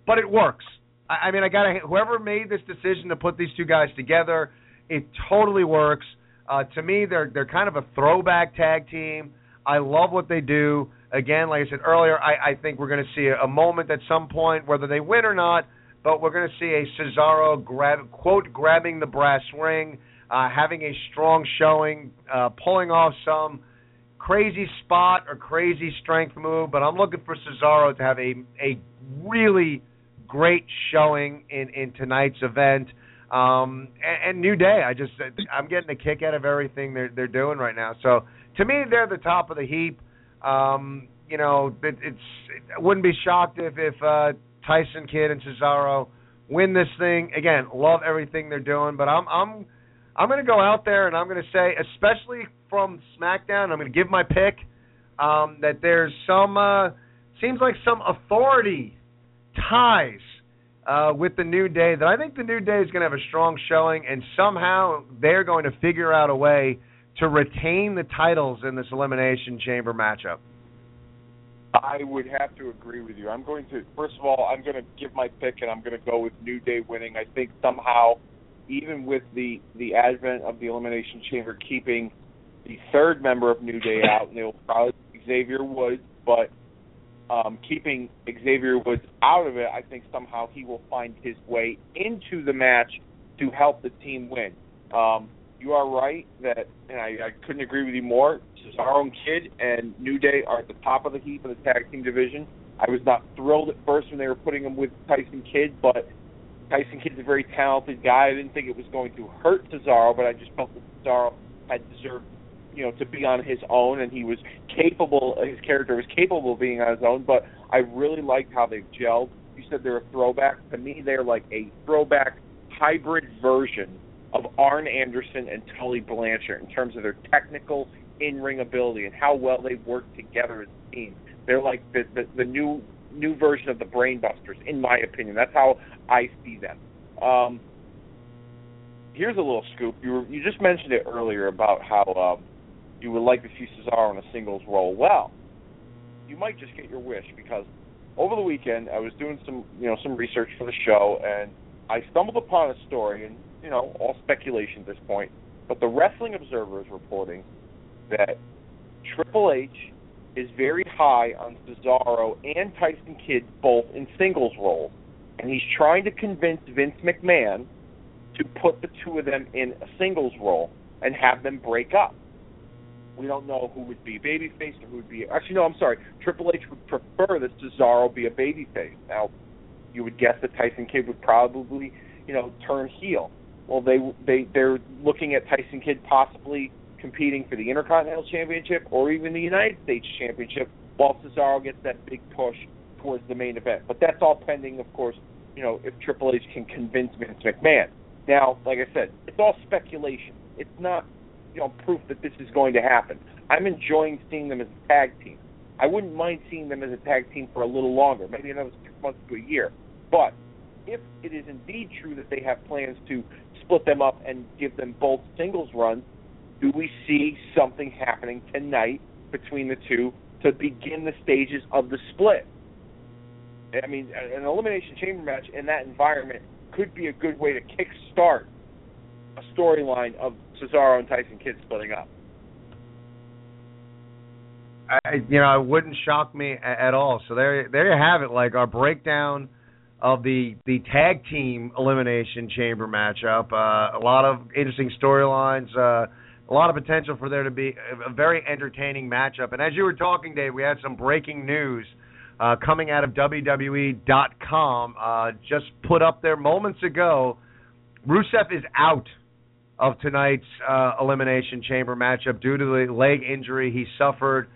But it works. I, I mean, I got to whoever made this decision to put these two guys together, it totally works. Uh, to me, they're they're kind of a throwback tag team. I love what they do. Again, like I said earlier, I, I think we're going to see a, a moment at some point, whether they win or not, but we're going to see a Cesaro grab, quote grabbing the brass ring, uh, having a strong showing, uh, pulling off some crazy spot or crazy strength move. But I'm looking for Cesaro to have a a really great showing in in tonight's event. Um, and, and New Day, I just I'm getting a kick out of everything they're they're doing right now. So to me, they're the top of the heap. Um, you know, it, it's I wouldn't be shocked if if uh, Tyson Kidd and Cesaro win this thing. Again, love everything they're doing, but I'm I'm I'm going to go out there and I'm going to say, especially from SmackDown, I'm going to give my pick um, that there's some uh, seems like some authority ties uh, with the New Day that I think the New Day is going to have a strong showing, and somehow they're going to figure out a way to retain the titles in this elimination chamber matchup. I would have to agree with you. I'm going to first of all, I'm going to give my pick, and I'm going to go with New Day winning. I think somehow, even with the the advent of the Elimination Chamber keeping the third member of New Day out, and they'll probably Xavier Woods, but um, keeping Xavier Woods out of it, I think somehow he will find his way into the match to help the team win. Um, you are right that, and I, I couldn't agree with you more. Cesaro and Kidd and New Day are at the top of the heap in the tag team division. I was not thrilled at first when they were putting him with Tyson Kidd, but Tyson Kidd's a very talented guy. I didn't think it was going to hurt Cesaro, but I just felt that Cesaro had deserved, you know, to be on his own, and he was capable. His character was capable of being on his own. But I really liked how they've gelled. You said they're a throwback. To me, they're like a throwback hybrid version of Arn Anderson and Tully Blanchard in terms of their technical in-ring ability and how well they work together as a team. They're like the, the the new new version of the Brainbusters, in my opinion. That's how I see them. Um, here's a little scoop. You were, you just mentioned it earlier about how um, you would like to see Cesaro in a singles role. Well, you might just get your wish because over the weekend I was doing some you know some research for the show and I stumbled upon a story and you know all speculation at this point, but the Wrestling Observer is reporting that Triple H is very high on Cesaro and Tyson Kidd both in singles roles, and he's trying to convince Vince McMahon to put the two of them in a singles role and have them break up. We don't know who would be babyface or who would be. Actually, no, I'm sorry. Triple H would prefer that Cesaro be a babyface. Now, you would guess that Tyson Kidd would probably, you know, turn heel. Well, they they they're looking at Tyson Kidd possibly competing for the Intercontinental Championship or even the United States Championship, while Cesaro gets that big push towards the main event. But that's all pending, of course, you know, if Triple H can convince Vince McMahon. Now, like I said, it's all speculation. It's not, you know, proof that this is going to happen. I'm enjoying seeing them as a tag team. I wouldn't mind seeing them as a tag team for a little longer, maybe another six months to a year. But if it is indeed true that they have plans to split them up and give them both singles runs, do we see something happening tonight between the two to begin the stages of the split? I mean, an elimination chamber match in that environment could be a good way to kickstart a storyline of Cesaro and Tyson Kidd splitting up. I, you know, it wouldn't shock me at all. So there, there you have it. Like our breakdown of the the tag team elimination chamber matchup. Uh, a lot of interesting storylines. Uh, a lot of potential for there to be a, very entertaining matchup. And as you were talking, Dave, we had some breaking news uh, coming out of WWE.com. Uh, just put up there moments ago. Rusev is out of tonight's uh, Elimination Chamber matchup due to the leg injury he suffered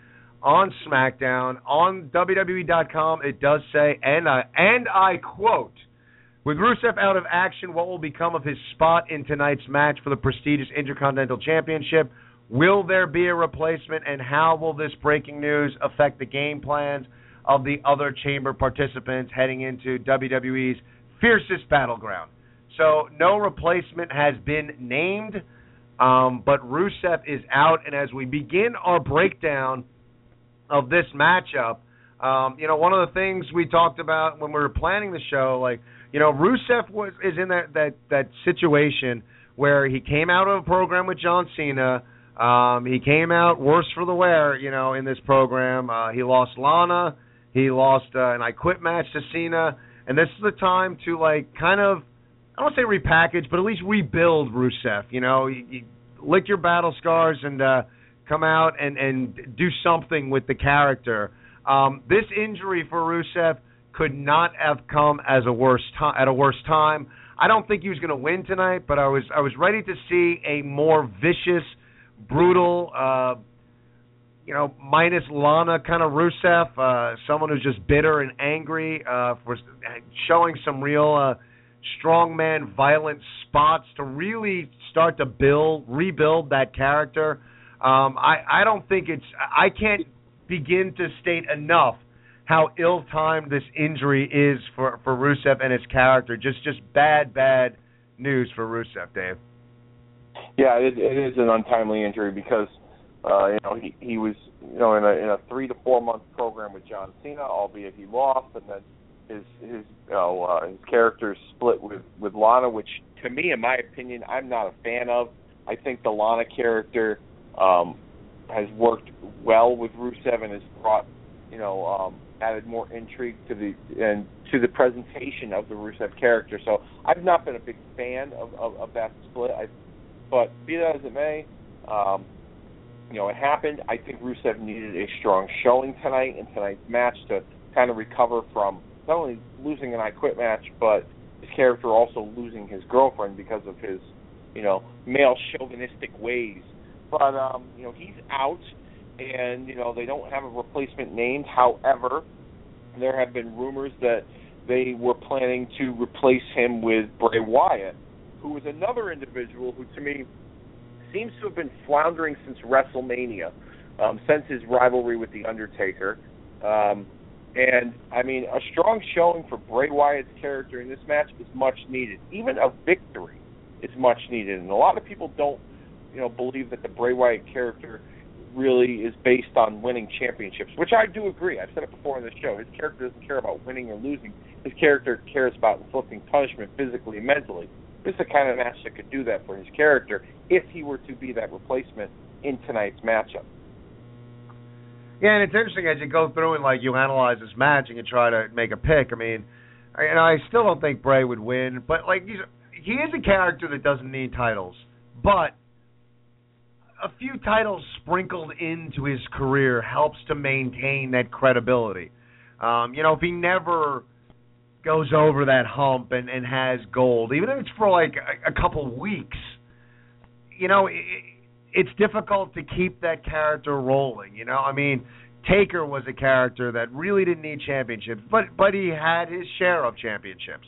on SmackDown. On WWE.com, it does say, and I, and I quote, with Rusev out of action, what will become of his spot in tonight's match for the prestigious Intercontinental Championship? Will there be a replacement, and how will this breaking news affect the game plans of the other chamber participants heading into WWE's fiercest battleground? So, no replacement has been named, um, but Rusev is out, and as we begin our breakdown of this matchup, um, you know, one of the things we talked about when we were planning the show, like, you know, Rusev was is in that that that situation where he came out of a program with John Cena. Um, he came out worse for the wear, you know, in this program. Uh, he lost Lana. He lost uh, an I Quit match to Cena, and this is the time to like kind of I don't say repackage, but at least rebuild Rusev. You know, you, you lick your battle scars and uh, come out and and do something with the character. Um, this injury for Rusev could not have come as a worse time at a worse time. I don't think he was going to win tonight, but I was I was ready to see a more vicious, brutal, uh, you know, minus Lana kind of Rusev, uh, someone who's just bitter and angry uh, for showing some real uh, strongman violent spots to really start to build rebuild that character. Um, I I don't think it's I can't begin to state enough how ill-timed this injury is for for Rusev and his character. Just just bad bad news for Rusev, Dave. Yeah, it, it is an untimely injury because uh, you know he he was you know in a in a three to four month program with John Cena, albeit he lost, and then his his know uh, his character split with with Lana, which to me, in my opinion, I'm not a fan of. I think the Lana character um, has worked well with Rusev and has brought you know um, added more intrigue to the and to the presentation of the Rusev character. So I've not been a big fan of of, of that split. I, but be that as it may, um, you know it happened. I think Rusev needed a strong showing tonight in tonight's match to kind of recover from not only losing an I Quit match, but his character also losing his girlfriend because of his you know male chauvinistic ways. But um, you know he's out and you know they don't have a replacement named. However, there have been rumors that they were planning to replace him with Bray Wyatt, who is another individual who, to me, seems to have been floundering since WrestleMania, um, since his rivalry with The Undertaker. Um, and I mean, a strong showing for Bray Wyatt's character in this match is much needed. Even a victory is much needed, and a lot of people don't, you know, believe that the Bray Wyatt character really is based on winning championships, which I do agree. I've said it before on the show. His character doesn't care about winning or losing. His character cares about inflicting punishment physically and mentally. This is the kind of match that could do that for his character if he were to be that replacement in tonight's matchup. Yeah, and it's interesting as you go through and like you analyze this match and you try to make a pick. I mean, and I still don't think Bray would win, but like he's he is a character that doesn't need titles, but a few titles sprinkled into his career helps to maintain that credibility. Um, you know, if he never goes over that hump and, and has gold, even if it's for like a, a couple weeks, you know, it's difficult to keep that character rolling. You know, I mean, Taker was a character that really didn't need championships, but but he had his share of championships.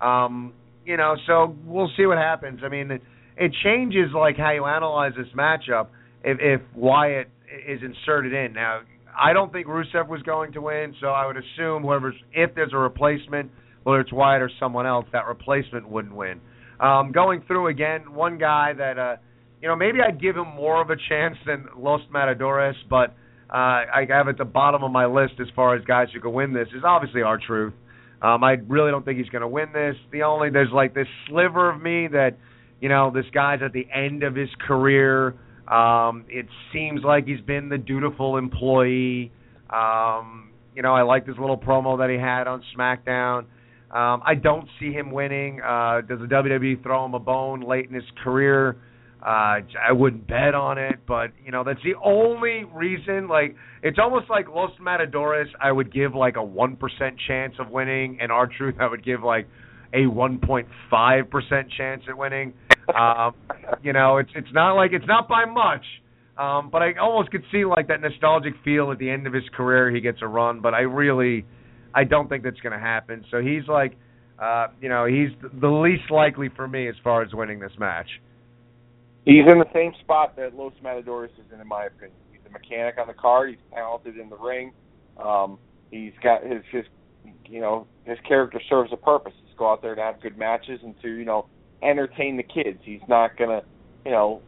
Um, you know, so we'll see what happens. I mean, it, it changes like how you analyze this matchup if, if Wyatt is inserted in. Now, I don't think Rusev was going to win, so I would assume whoever's if there's a replacement, whether it's Wyatt or someone else, that replacement wouldn't win. Um, going through again, one guy that uh, you know maybe I'd give him more of a chance than Los Matadores, but uh, I have at the bottom of my list as far as guys who could win this is obviously R-Truth. Um, I really don't think he's going to win this. The only there's like this sliver of me that, you know, this guy's at the end of his career. Um, it seems like he's been the dutiful employee. Um, you know, I like this little promo that he had on SmackDown. Um, I don't see him winning. Uh, does the WWE throw him a bone late in his career? Uh, I wouldn't bet on it, but you know that's the only reason. Like it's almost like Los Matadores. I would give like a one percent chance of winning, and R-Truth I would give like a one point five percent chance at winning. Um, you know, it's it's not like it's not by much. Um, but I almost could see like that nostalgic feel at the end of his career. He gets a run, but I really, I don't think that's going to happen. So he's like, uh, you know, he's the least likely for me as far as winning this match. He's in the same spot that Los Matadores is in, in my opinion. He's a mechanic on the card. He's talented in the ring. Um, he's got his his you know his character serves a purpose. He's go out there to have good matches and to you know entertain the kids. He's not gonna you know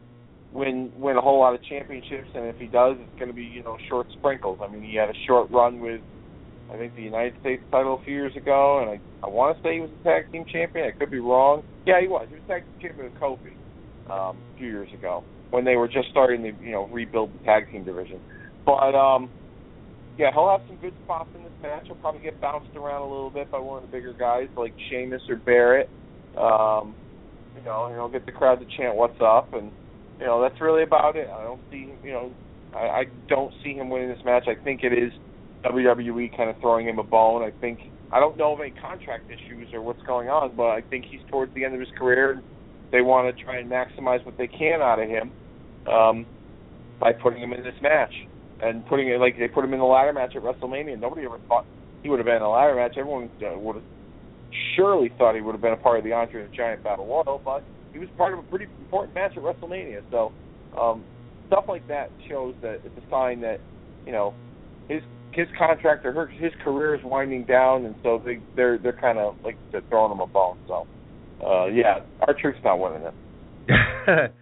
win win a whole lot of championships, and if he does, it's to be you know short sprinkles. I mean, he had a short run with I think the United States title a few years ago, and I I want to say he was a tag team champion. I could be wrong. Yeah, he was. He was tag team champion with Kofi um, a few years ago when they were just starting to you know rebuild the tag team division. But um, yeah, he'll have some good spots in this match. He'll probably get bounced around a little bit by one of the bigger guys like Sheamus or Barrett. Um, you know, and he'll get the crowd to chant "What's up?" and you know that's really about it. I don't see you know I, I don't see him winning this match. I think it is WWE kind of throwing him a bone. I think I don't know of any contract issues or what's going on, but I think he's towards the end of his career they want to try and maximize what they can out of him um, by putting him in this match and putting it like they put him in the ladder match at WrestleMania. Nobody ever thought he would have been in a ladder match. Everyone uh, would have surely thought he would have been a part of the Andre the Giant Battle Royal, but he was part of a pretty important match at WrestleMania. So um, stuff like that shows that it's a sign that you know his his contract or her, his career is winding down, and so they they're they're kind of like they're throwing him a bone. So uh, yeah, R-Truth's not winning it.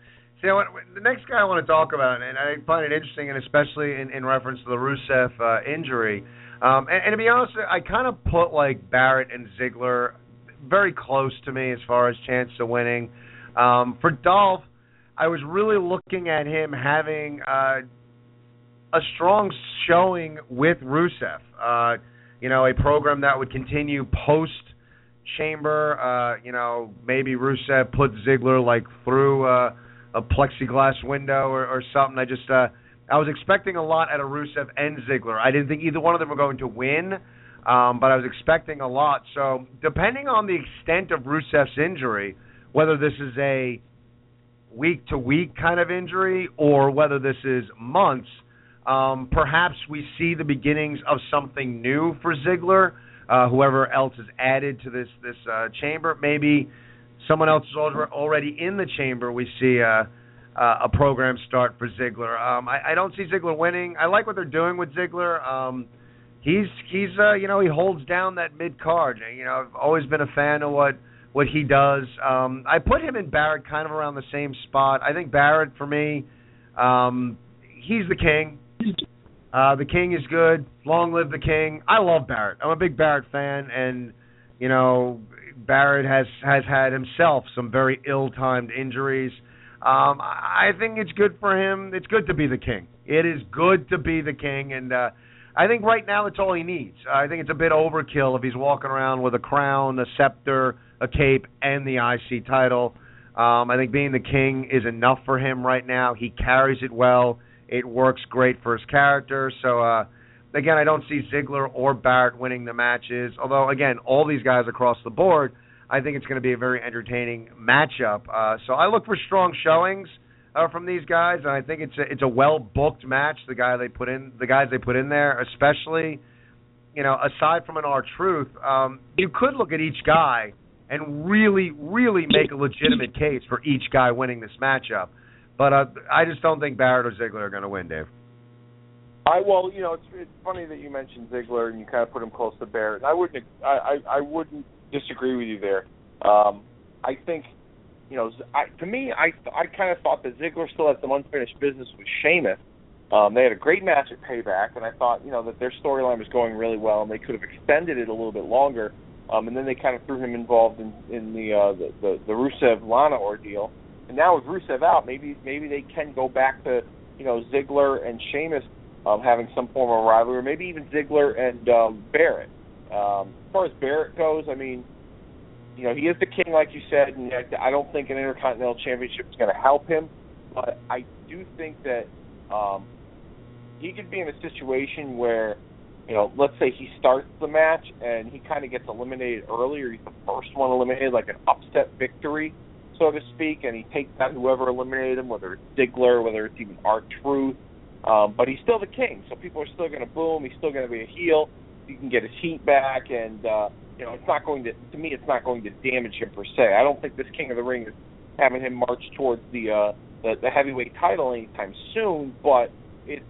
See, what, the next guy I want to talk about, and I find it interesting, and especially in, in reference to the Rusev uh, injury. Um, and, and to be honest, I kind of put like Barrett and Ziggler very close to me as far as chance of winning. Um, for Dolph, I was really looking at him having uh, a strong showing with Rusev. Uh, you know, a program that would continue post chamber. Uh, you know, maybe Rusev put Ziggler like through uh, a plexiglass window or, or something. I just uh, I was expecting a lot out of Rusev and Ziggler. I didn't think either one of them were going to win, um, but I was expecting a lot. So depending on the extent of Rusev's injury, whether this is a week to week kind of injury or whether this is months. Um, perhaps we see the beginnings of something new for Ziggler uh, whoever else is added to this this uh, chamber. Maybe someone else is already in the chamber. We see uh, uh, a program start for Ziggler. Um, I, I don't see Ziggler winning. I like what they're doing with Ziggler. Um, he's he's uh, you know he holds down that mid card. You know I've always been a fan of what what he does. Um, I put him and Barrett kind of around the same spot. I think Barrett for me, um, he's the king. Uh, the King is good. Long live the King. I love Barrett. I'm a big Barrett fan, and you know Barrett has has had himself some very ill-timed injuries. Um, I think it's good for him. It's good to be the king. It is good to be the king, and uh, I think right now that's all he needs. I think it's a bit overkill if he's walking around with a crown, a scepter, a cape, and the IC title. Um, I think being the king is enough for him right now. He carries it well. It works great for his character. So uh, again, I don't see Ziggler or Barrett winning the matches. Although again, all these guys across the board I think it's going to be a very entertaining matchup. Uh, so I look for strong showings uh, from these guys, and I think it's a, it's a well booked match. The guy they put in, the guys they put in there, especially, you know, aside from an R-Truth, um, you could look at each guy and really, really make a legitimate case for each guy winning this matchup. But uh, I just don't think Barrett or Ziggler are going to win, Dave. I well, you know, it's it's funny that you mentioned Ziggler and you kind of put him close to Barrett. I wouldn't I I, I wouldn't disagree with you there. Um, I think, you know, I, to me, I I kind of thought that Ziggler still had some unfinished business with Sheamus. Um, they had a great match at Payback, and I thought, you know, that their storyline was going really well, and they could have extended it a little bit longer. Um, and then they kind of threw him involved in in the uh, the, the the Rusev Lana ordeal. And now with Rusev out, maybe maybe they can go back to you know Ziggler and Sheamus um, having some form of rivalry, or maybe even Ziggler and um, Barrett. Um, as far as Barrett goes, I mean, you know, he is the king, like you said, and I don't think an Intercontinental Championship is going to help him. But I do think that um, he could be in a situation where, you know, let's say he starts the match and he kind of gets eliminated early, or he's the first one eliminated, like an upset victory, so to speak, and he takes out whoever eliminated him, whether it's Ziggler, whether it's even R-Truth. Um, but he's still the king, so people are still going to boom. He's still going to be a heel he can get his heat back, and uh, you know it's not going to to me it's not going to damage him per se. I don't think this King of the Ring is having him march towards the uh, the, the heavyweight title anytime soon, but it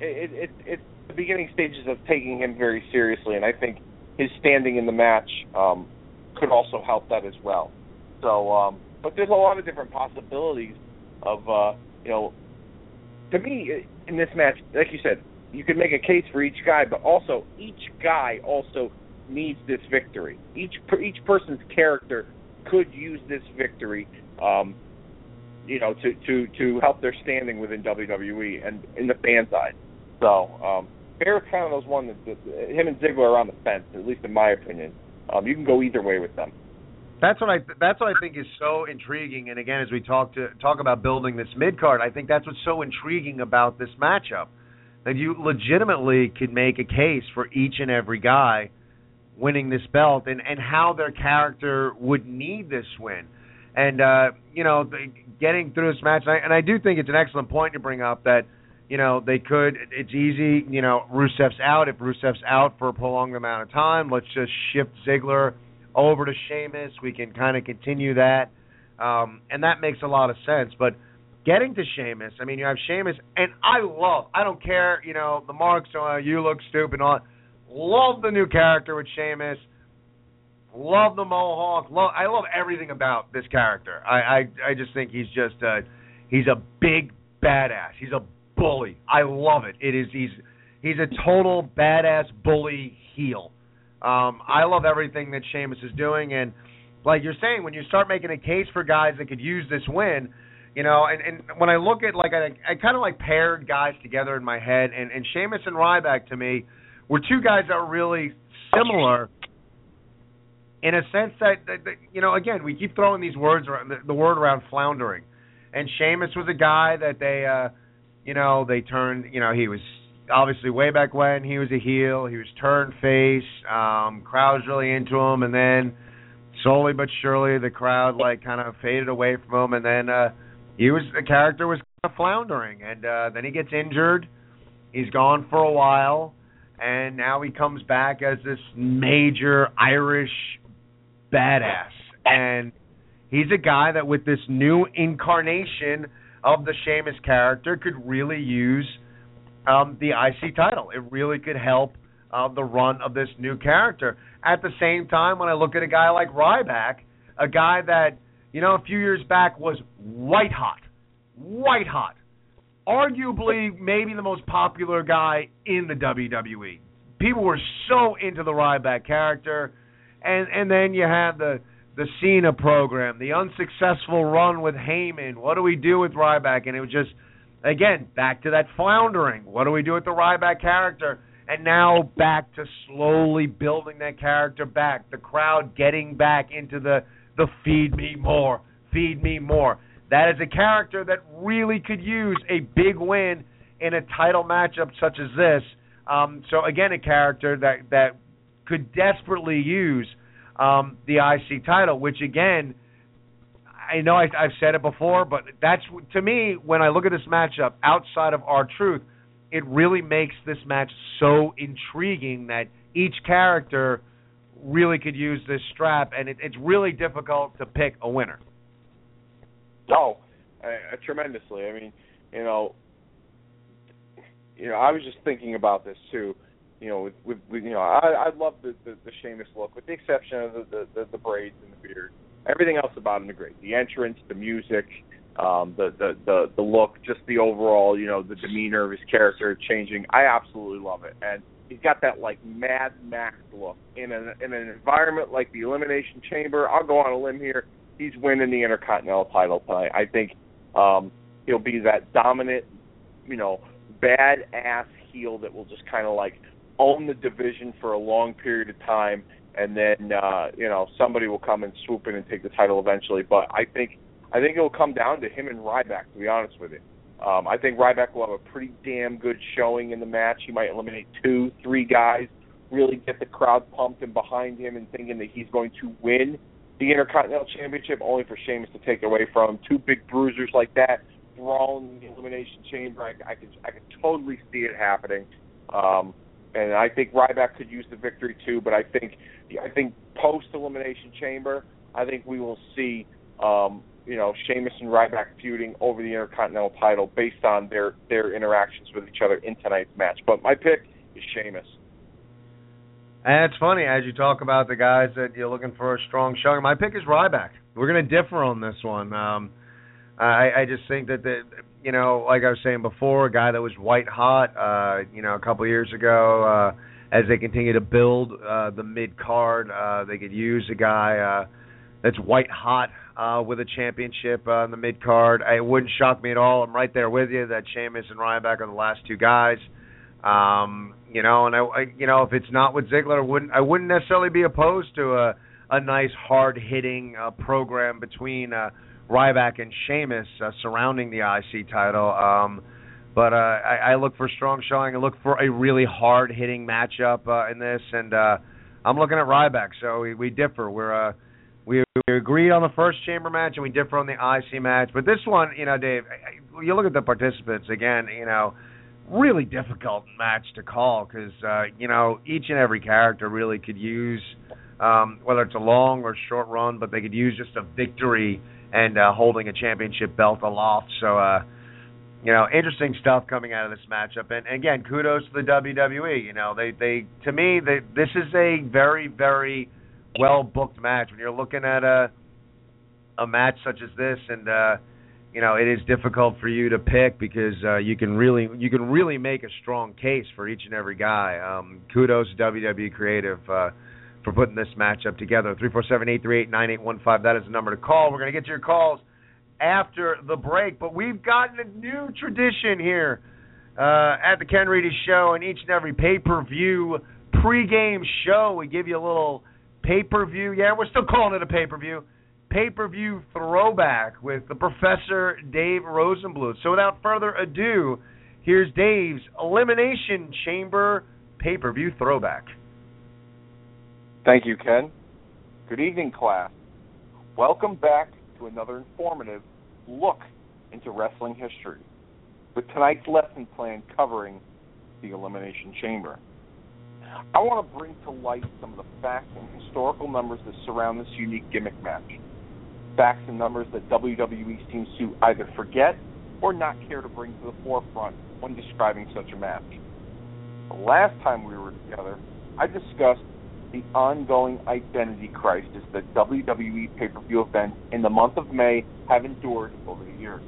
it, it it's the beginning stages of taking him very seriously, and I think his standing in the match um, could also help that as well. So, um, but there's a lot of different possibilities of uh, you know. To me, in this match, like you said, you can make a case for each guy, but also each guy also needs this victory. Each each person's character could use this victory, um, you know, to to to help their standing within WWE and in the fan side. So um, Barrett's kind of those one that, that him and Ziggler are on the fence, at least in my opinion. Um, you can go either way with them. That's what I that's what I think is so intriguing. And again, as we talk to talk about building this mid card, I think that's what's so intriguing about this matchup that you legitimately could make a case for each and every guy winning this belt and and how their character would need this win. And uh, you know, the, getting through this match, and I, and I do think it's an excellent point to bring up that you know they could. It's easy. You know, Rusev's out. If Rusev's out for a prolonged amount of time, let's just shift Ziggler over to Sheamus. We can kind of continue that, um, and that makes a lot of sense. But getting to Sheamus, I mean, you have Sheamus, and I love, I don't care, you know, the marks, uh, you look stupid, all. Love the new character with Sheamus. Love the mohawk. Love, I love everything about this character. I, I, I just think he's just, uh, he's a big badass. He's a bully. I love it. It is, he's, he's a total badass bully heel. Um, I love everything that Sheamus is doing, and like you're saying, when you start making a case for guys that could use this win, you know, and, and when I look at like I, I kind of like paired guys together in my head, and and Sheamus and Ryback to me were two guys that were really similar in a sense that, that, that you know again we keep throwing these words around the, the word around floundering, and Sheamus was a guy that they uh you know they turned you know he was obviously way back when he was a heel. He was turned face um crowds really into him. And then slowly but surely the crowd like kind of faded away from him. And then uh he was the character was kind of floundering, and uh, then he gets injured. He's gone for a while, and now he comes back as this major Irish badass, and he's a guy that with this new incarnation of the Sheamus character could really use um, the IC title. It really could help uh, the run of this new character. At the same time, when I look at a guy like Ryback, a guy that you know, a few years back was white hot. White hot. Arguably, maybe the most popular guy in the WWE. People were so into the Ryback character, and and then you have the the Cena program, the unsuccessful run with Heyman. What do we do with Ryback? And it was just, again, back to that floundering. What do we do with the Ryback character? And now back to slowly building that character back. The crowd getting back into the the feed me more, feed me more. That is a character that really could use a big win in a title matchup such as this. Um, so again, a character that that could desperately use um, the IC title, which again, I know I, I've said it before, but that's to me when I look at this matchup outside of R-Truth, it really makes this match so intriguing that each character really could use this strap, and it, it's really difficult to pick a winner. Oh, uh, tremendously. I mean, you know, you know, I was just thinking about this too. You know, with, with, with you know, I I love the, the the Sheamus look, with the exception of the the the braids and the beard. Everything else about him is great. The entrance, the music, um, the the the the look, just the overall, you know, the demeanor of his character changing. I absolutely love it, and he's got that like Mad Max look in an in an environment like the Elimination Chamber. I'll go on a limb here. He's winning the Intercontinental title tonight. I think um, he'll be that dominant, you know, badass heel that will just kind of like own the division for a long period of time, and then uh, you know somebody will come and swoop in and take the title eventually. But I think I think it will come down to him and Ryback. To be honest with you, um, I think Ryback will have a pretty damn good showing in the match. He might eliminate two, three guys, really get the crowd pumped and behind him and thinking that he's going to win the Intercontinental Championship, only for Sheamus to take it away from him. Two big bruisers like that thrown in the Elimination Chamber. I, I could I could totally see it happening. Um, and I think Ryback could use the victory too. But I think I think post Elimination Chamber, I think we will see um, you know Sheamus and Ryback feuding over the Intercontinental title based on their their interactions with each other in tonight's match. But my pick is Sheamus. And it's funny as you talk about the guys that you're looking for a strong showing. My pick is Ryback. We're going to differ on this one. Um, I, I just think that the you know, like I was saying before, a guy that was white hot, uh, you know, a couple years ago, uh, as they continue to build uh, the mid card, uh, they could use a guy uh, that's white hot uh, with a championship uh, the mid card. It wouldn't shock me at all. I'm right there with you that Sheamus and Ryback are the last two guys. Um, you know, and I, I, you know, if it's not with Ziggler, I wouldn't I wouldn't necessarily be opposed to a a nice hard hitting uh, program between. Uh, Ryback and Sheamus uh, surrounding the IC title. Um, but uh, I, I look for strong showing. I look for a really hard hitting matchup uh, in this, and uh, I'm looking at Ryback. So we, we differ. We're uh, we, we agreed on the first chamber match, and we differ on the IC match. But this one, you know, Dave, I, you look at the participants again. You know, really difficult match to call because uh, you know each and every character really could use um, whether it's a long or short run, but they could use just a victory and uh, holding a championship belt aloft. So, uh, you know, interesting stuff coming out of this matchup. And, and again, kudos to the WWE. You know, they they to me they, this is a very very well booked match. When you're looking at a a match such as this, and uh, you know, it is difficult for you to pick because uh, you can really you can really make a strong case for each and every guy. Um, kudos to WWE Creative. Uh, for putting this matchup together. 347-838-9815. That is the number to call. We're going to get to your calls after the break, but we've gotten a new tradition here uh, at the Ken Reedy Show and each and every pay-per-view pregame show. We give you a little pay-per-view. Yeah, we're still calling it a pay-per-view. Pay-per-view throwback with the Professor Dave Rosenbluth. So without further ado, here's Dave's Elimination Chamber pay-per-view throwback. Thank you, Ken. Good evening, class. Welcome back to another informative look into wrestling history, with tonight's lesson plan covering the Elimination Chamber. I want to bring to light some of the facts and historical numbers that surround this unique gimmick match. Facts and numbers that WWE seems to either forget or not care to bring to the forefront when describing such a match. The last time we were together, I discussed the ongoing identity crisis that WWE pay per view events in the month of May have endured over the years.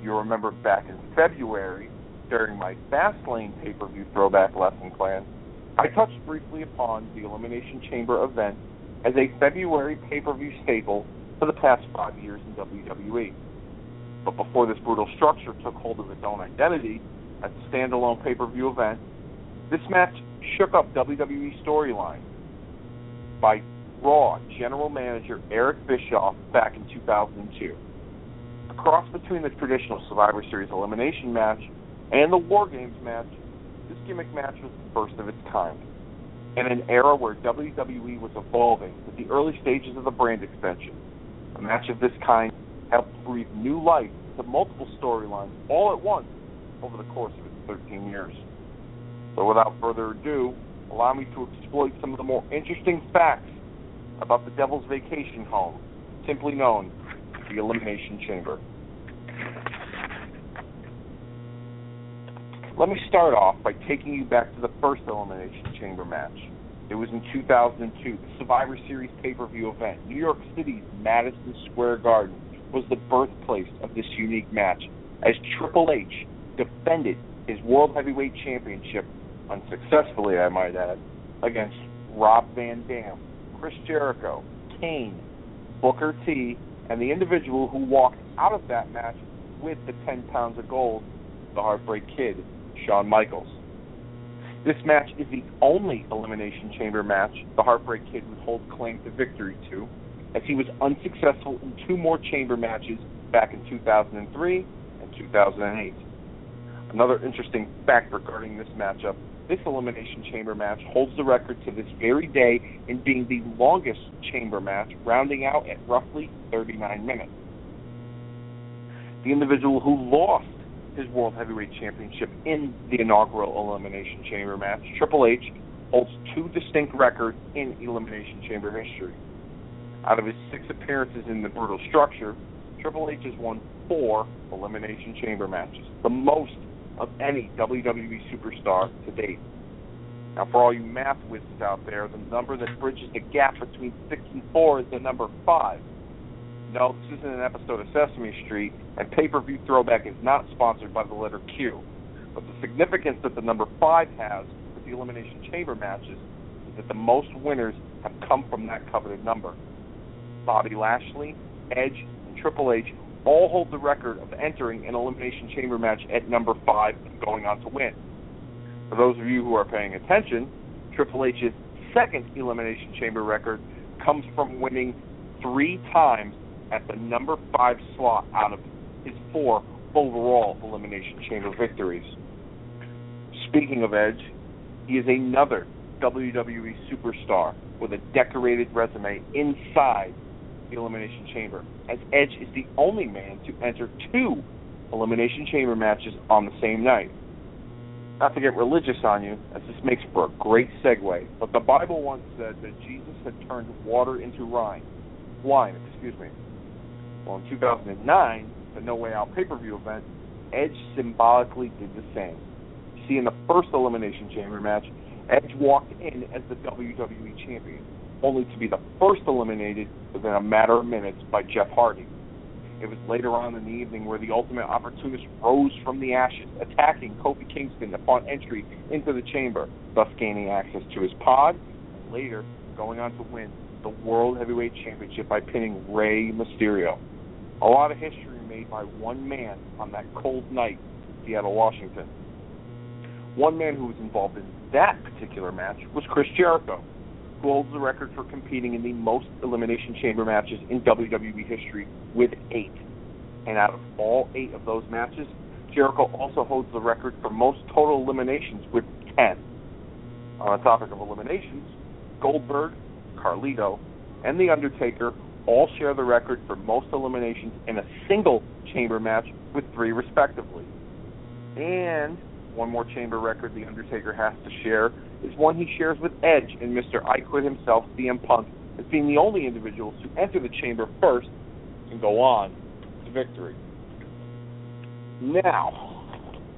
You'll remember back in February, during my Fastlane pay per view throwback lesson plan, I touched briefly upon the Elimination Chamber event as a February pay-per-view staple for the past five years in WWE. But before this brutal structure took hold of its own identity as a standalone pay-per-view event, this match shook up WWE storyline by Raw general manager Eric Bischoff back in 2002. A cross between the traditional Survivor Series elimination match and the War Games match, this gimmick match was the first of its kind. In an era where WWE was evolving with the early stages of the brand extension, a match of this kind helped breathe new life to multiple storylines all at once over the course of its 13 years. So without further ado, allow me to exploit some of the more interesting facts about the Devil's Vacation Home, simply known as the Elimination Chamber. Let me start off by taking you back to the first Elimination Chamber match. It was in 2002, the Survivor Series pay-per-view event. New York City's Madison Square Garden was the birthplace of this unique match, as Triple H defended his World Heavyweight Championship unsuccessfully, I might add, against Rob Van Dam, Chris Jericho, Kane, Booker T, and the individual who walked out of that match with the 10 pounds of gold, the Heartbreak Kid, Shawn Michaels. This match is the only Elimination Chamber match the Heartbreak Kid would hold claim to victory to, as he was unsuccessful in two more chamber matches back in 2003 and 2008. Another interesting fact regarding this matchup this Elimination Chamber match holds the record to this very day in being the longest chamber match, rounding out at roughly 39 minutes. The individual who lost his World Heavyweight Championship in the inaugural Elimination Chamber match, Triple H, holds two distinct records in Elimination Chamber history. Out of his six appearances in the brutal structure, Triple H has won four Elimination Chamber matches, the most of any WWE superstar to date. Now, for all you math whizzes out there, the number that bridges the gap between six and four is the number five. No, this isn't an episode of Sesame Street, and pay per view throwback is not sponsored by the letter Q. But the significance that the number five has with the Elimination Chamber matches is that the most winners have come from that coveted number. Bobby Lashley, Edge, and Triple H all hold the record of entering an Elimination Chamber match at number five and going on to win. For those of you who are paying attention, Triple H's second Elimination Chamber record comes from winning three times at the number five slot out of his four overall Elimination Chamber victories. Speaking of Edge, he is another WWE superstar with a decorated resume inside the Elimination Chamber, as Edge is the only man to enter two Elimination Chamber matches on the same night. Not to get religious on you, as this makes for a great segue, but the Bible once said that Jesus had turned water into wine. Wine, excuse me. Well, in 2009, the No Way Out pay-per-view event, Edge symbolically did the same. See, in the first Elimination Chamber match, Edge walked in as the WWE Champion only to be the first eliminated within a matter of minutes by Jeff Hardy. It was later on in the evening where the Ultimate Opportunist rose from the ashes, attacking Kofi Kingston upon entry into the chamber, thus gaining access to his pod, and later going on to win the World Heavyweight Championship by pinning Rey Mysterio. A lot of history made by one man on that cold night in Seattle, Washington. One man who was involved in that particular match was Chris Jericho holds the record for competing in the most Elimination Chamber matches in WWE history with eight. And out of all eight of those matches, Jericho also holds the record for most total eliminations with 10. On the topic of eliminations, Goldberg, Carlito, and The Undertaker all share the record for most eliminations in a single chamber match with three respectively. And one more chamber record The Undertaker has to share is one he shares with Edge and Mr. I Quit himself, CM Punk, as being the only individuals to enter the chamber first and go on to victory. Now,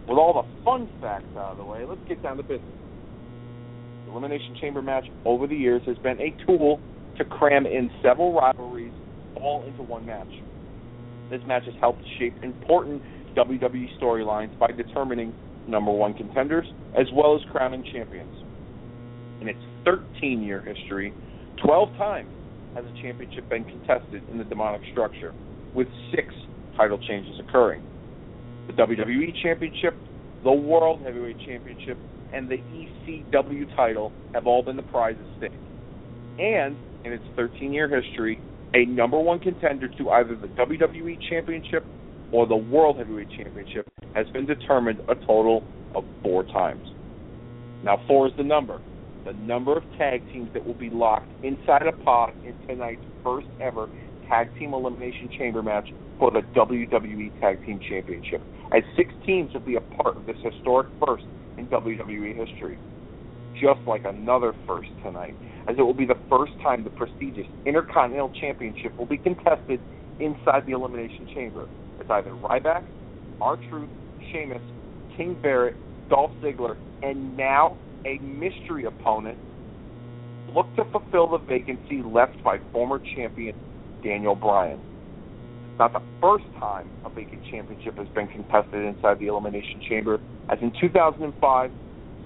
with all the fun facts out of the way, let's get down to business. The Elimination Chamber match over the years has been a tool to cram in several rivalries all into one match. This match has helped shape important WWE storylines by determining number one contenders as well as crowning champions in its 13 year history, 12 times has a championship been contested in the demonic structure, with six title changes occurring. The WWE Championship, the World Heavyweight Championship, and the ECW title have all been the prize at stake. And, in its 13 year history, a number one contender to either the WWE Championship or the World Heavyweight Championship has been determined a total of four times. Now, four is the number. The number of tag teams that will be locked inside a pod in tonight's first ever Tag Team Elimination Chamber match for the WWE Tag Team Championship, as six teams will be a part of this historic first in WWE history. Just like another first tonight, as it will be the first time the prestigious Intercontinental Championship will be contested inside the Elimination Chamber. It's either Ryback, R-Truth, Sheamus, King Barrett, Dolph Ziggler, and now a mystery opponent look to fulfill the vacancy left by former champion Daniel Bryan. Not the first time a vacant championship has been contested inside the Elimination Chamber, as in 2005,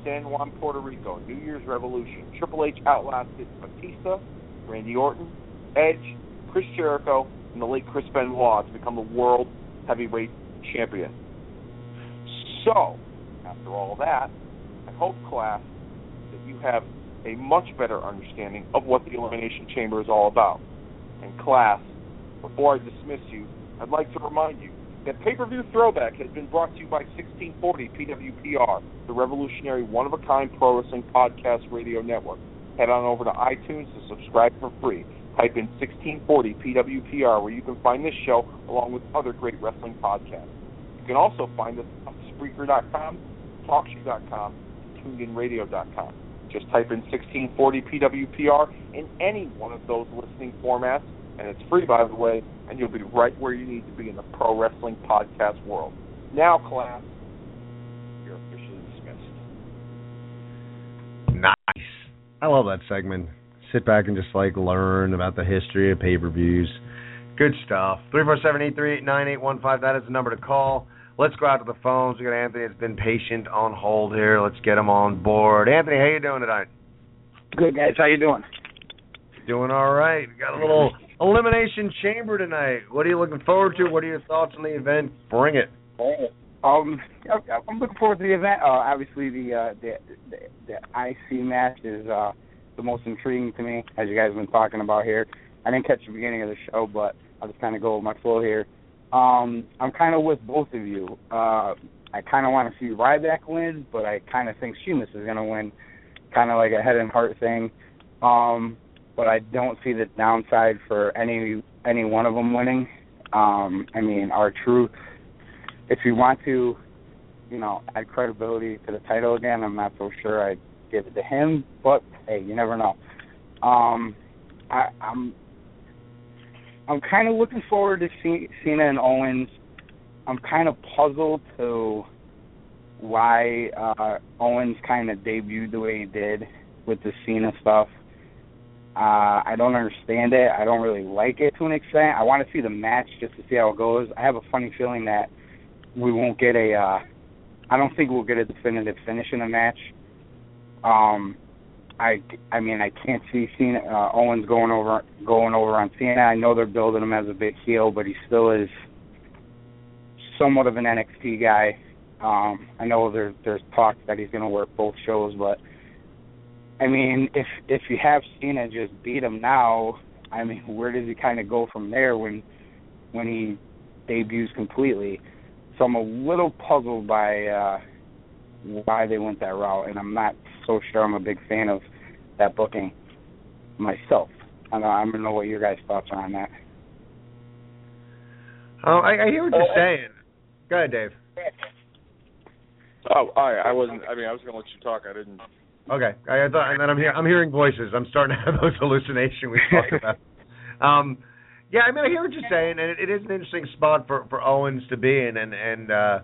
San Juan, Puerto Rico, New Year's Revolution, Triple H outlasted Batista, Randy Orton, Edge, Chris Jericho, and the late Chris Benoit to become the World Heavyweight Champion. So, after all that, I hope, class, that you have a much better understanding of what the Elimination Chamber is all about. And class, before I dismiss you, I'd like to remind you that pay-per-view throwback has been brought to you by 1640 PWPR, the revolutionary one-of-a-kind pro wrestling podcast radio network. Head on over to iTunes to subscribe for free. Type in 1640 PWPR where you can find this show along with other great wrestling podcasts. You can also find us on Spreaker.com, TalkShoe.com, TuneInRadio.com. Just type in 1640 PWPR in any one of those listening formats, and it's free, by the way, and you'll be right where you need to be in the pro wrestling podcast world. Now, class, you're officially dismissed. Nice. I love that segment. Sit back and just like learn about the history of pay-per-views. Good stuff. Three four seven eight three eight nine eight one five. That is the number to call. Let's go out to the phones. We got Anthony that's been patient on hold here. Let's get him on board. Anthony, how you doing tonight? Good guys, how you doing? Doing all right. We got a little elimination chamber tonight. What are you looking forward to? What are your thoughts on the event? Bring it. Um, I'm looking forward to the event. Uh, obviously, the, uh, the the the IC match is uh, the most intriguing to me, as you guys have been talking about here. I didn't catch the beginning of the show, but I'll just kind of go with my flow here. Um, I'm kind of with both of you. Uh, I kind of want to see Ryback win, but I kind of think Sheamus is going to win, kind of like a head and heart thing. Um, but I don't see the downside for any any one of them winning. Um, I mean, our truth. If you want to, you know, add credibility to the title again, I'm not so sure I'd give it to him. But hey, you never know. Um, I, I'm I'm kind of looking forward to see, Cena and Owens. I'm kind of puzzled to why uh, Owens kind of debuted the way he did with the Cena stuff. Uh, I don't understand it. I don't really like it to an extent. I want to see the match just to see how it goes. I have a funny feeling that we won't get a. Uh, I don't think we'll get a definitive finish in the match. Um, I I mean I can't see Cena uh, Owens going over going over on Cena. I know they're building him as a big heel, but he still is somewhat of an NXT guy. Um, I know there's there's talk that he's going to work both shows, but I mean if if you have Cena just beat him now, I mean where does he kind of go from there when when he debuts completely? So I'm a little puzzled by uh, why they went that route, and I'm not so sure I'm a big fan of that booking myself. I don't, I don't know what your guys' thoughts are on that. Oh, I, I hear what you're saying. Go ahead, Dave. Oh, all right. I wasn't. I mean, I was going to let you talk. I didn't. Okay, I, I thought, and then I'm here. I'm hearing voices. I'm starting to have those hallucinations we talked about. Um, yeah, I mean, I hear what you're saying, and it, it is an interesting spot for for Owens to be in, and and uh,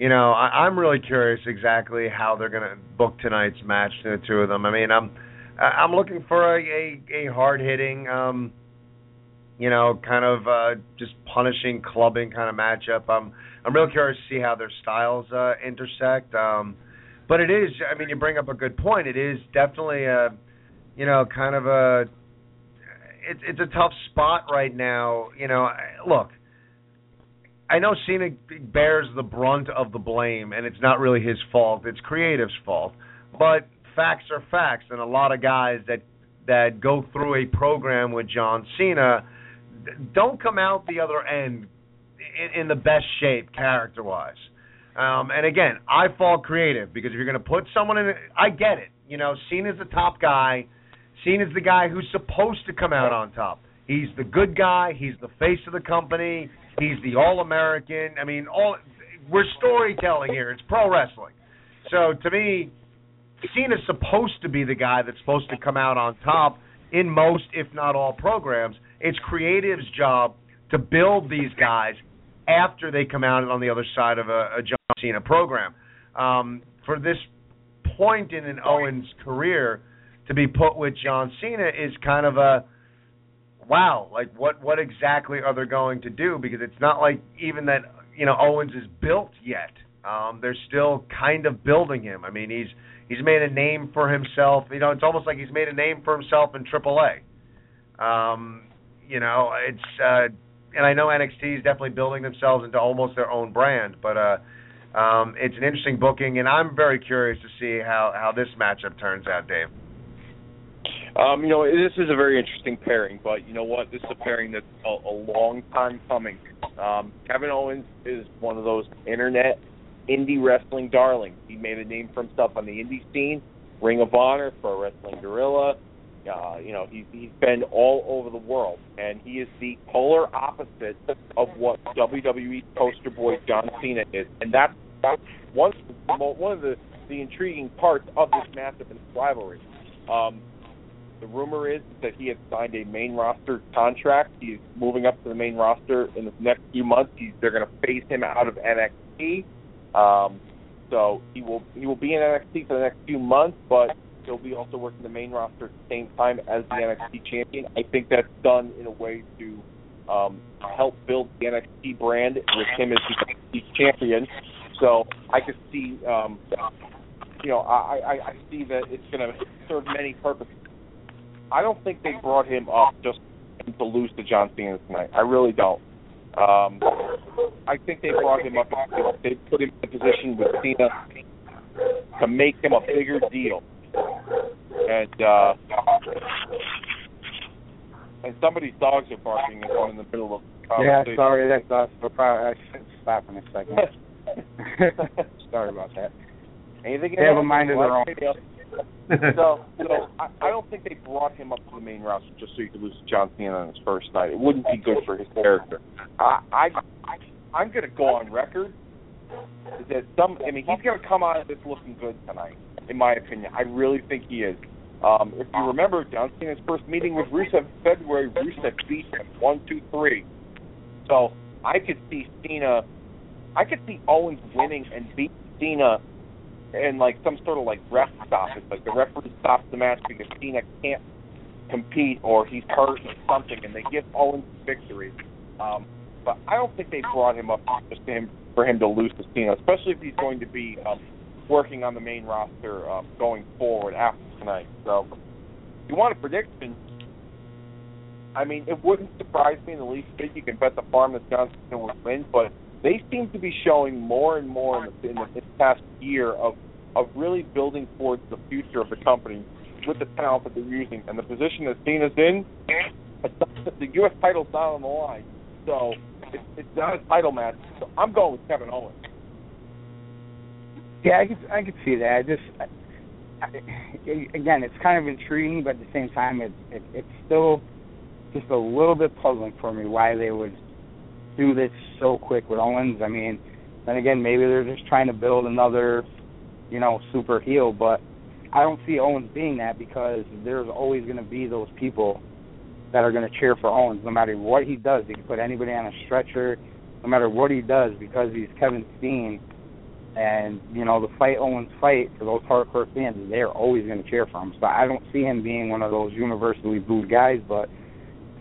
you know, I, I'm really curious exactly how they're going to book tonight's match to the two of them. I mean, I'm I'm looking for a a, a hard hitting, um, you know, kind of uh, just punishing, clubbing kind of matchup. I'm I'm real curious to see how their styles uh, intersect. Um, but it is, I mean, you bring up a good point. It is definitely a, you know, kind of a it's it's a tough spot right now. You know, look, I know Cena bears the brunt of the blame, and it's not really his fault. It's creative's fault. But facts are facts, and a lot of guys that that go through a program with John Cena don't come out the other end in, in the best shape character wise. Um, and again, I fall creative because if you're going to put someone in, I get it. You know, Cena's the top guy. Cena's the guy who's supposed to come out on top. He's the good guy. He's the face of the company. He's the All American. I mean, all we're storytelling here. It's pro wrestling. So to me, Cena's supposed to be the guy that's supposed to come out on top in most, if not all, programs. It's creative's job to build these guys after they come out on the other side of a, a John Cena program. Um, for this point in an Owens career to be put with John Cena is kind of a wow, like what what exactly are they going to do? Because it's not like even that you know Owens is built yet. Um, they're still kind of building him. I mean, he's he's made a name for himself. You know, it's almost like he's made a name for himself in AAA. Um, you know, it's uh, and I know NXT is definitely building themselves into almost their own brand, but uh, um, it's an interesting booking, and I'm very curious to see how how this matchup turns out, Dave. Um, you know, this is a very interesting pairing, but you know what? This is a pairing that's a, a long time coming. Um, Kevin Owens is one of those internet indie wrestling darlings. He made a name for himself on the indie scene, Ring of Honor, Pro Wrestling Guerrilla. Uh, you know, he's he's been all over the world, and he is the polar opposite of what WWE poster boy John Cena is, and that's that's one one of the the intriguing parts of this matchup and rivalry. Um, the rumor is that he has signed a main roster contract. He's moving up to the main roster in the next few months. He's, they're going to phase him out of NXT. Um, so he will he will be in NXT for the next few months, but he'll be also working the main roster at the same time as the NXT champion. I think that's done in a way to um, help build the NXT brand with him as the NXT champion. So I could see, um, you know, I, I, I see that it's going to serve many purposes. I don't think they brought him up just to lose to John Cena tonight. I really don't. Um, I think they brought him up. They put him in a position with Cena to make him a bigger deal. And uh, and somebody's dogs are barking I'm in the middle of the Yeah, sorry, that's us. We're probably I should stop in a second. sorry about that. Anything They have a mind of their own. so, so I, I don't think they brought him up to the main roster just so you could lose to John Cena on his first night. It wouldn't be good for his character. I, I, I I'm going to go on record that some. I mean, he's going to come out of this looking good tonight, in my opinion. I really think he is. Um, if you remember, John Cena's first meeting with Rusev in February, Rusev beat him one, two, three. So I could see Cena. I could see Owens winning and beat Cena and like some sort of like ref stoppage, like the referee stops the match because Cena can't compete or he's hurt or something, and they give Owens victory. Um, but I don't think they brought him up just to him for him to lose to Cena, especially if he's going to be um, working on the main roster uh, going forward after tonight. So, if you want a prediction, I mean, it wouldn't surprise me in the least bit. You can bet the farm that John Cena would win, but they seem to be showing more and more in the, in the past year of of really building towards the future of the company with the talent that they're using and the position that Cena's in. The U.S. title's not on the line, so it's, it's not a title match. So I'm going with Kevin Owens. Yeah, I could I could see that. I just I, again, it's kind of intriguing, but at the same time, it's it, it's still just a little bit puzzling for me why they would do this so quick with Owens. I mean, then again, maybe they're just trying to build another, you know, super heel. But I don't see Owens being that because there's always going to be those people that are going to cheer for Owens no matter what he does. He can put anybody on a stretcher, no matter what he does because he's Kevin Steen. And you know the fight Owens fight for those hardcore fans, they're always going to cheer for him. So I don't see him being one of those universally booed guys, but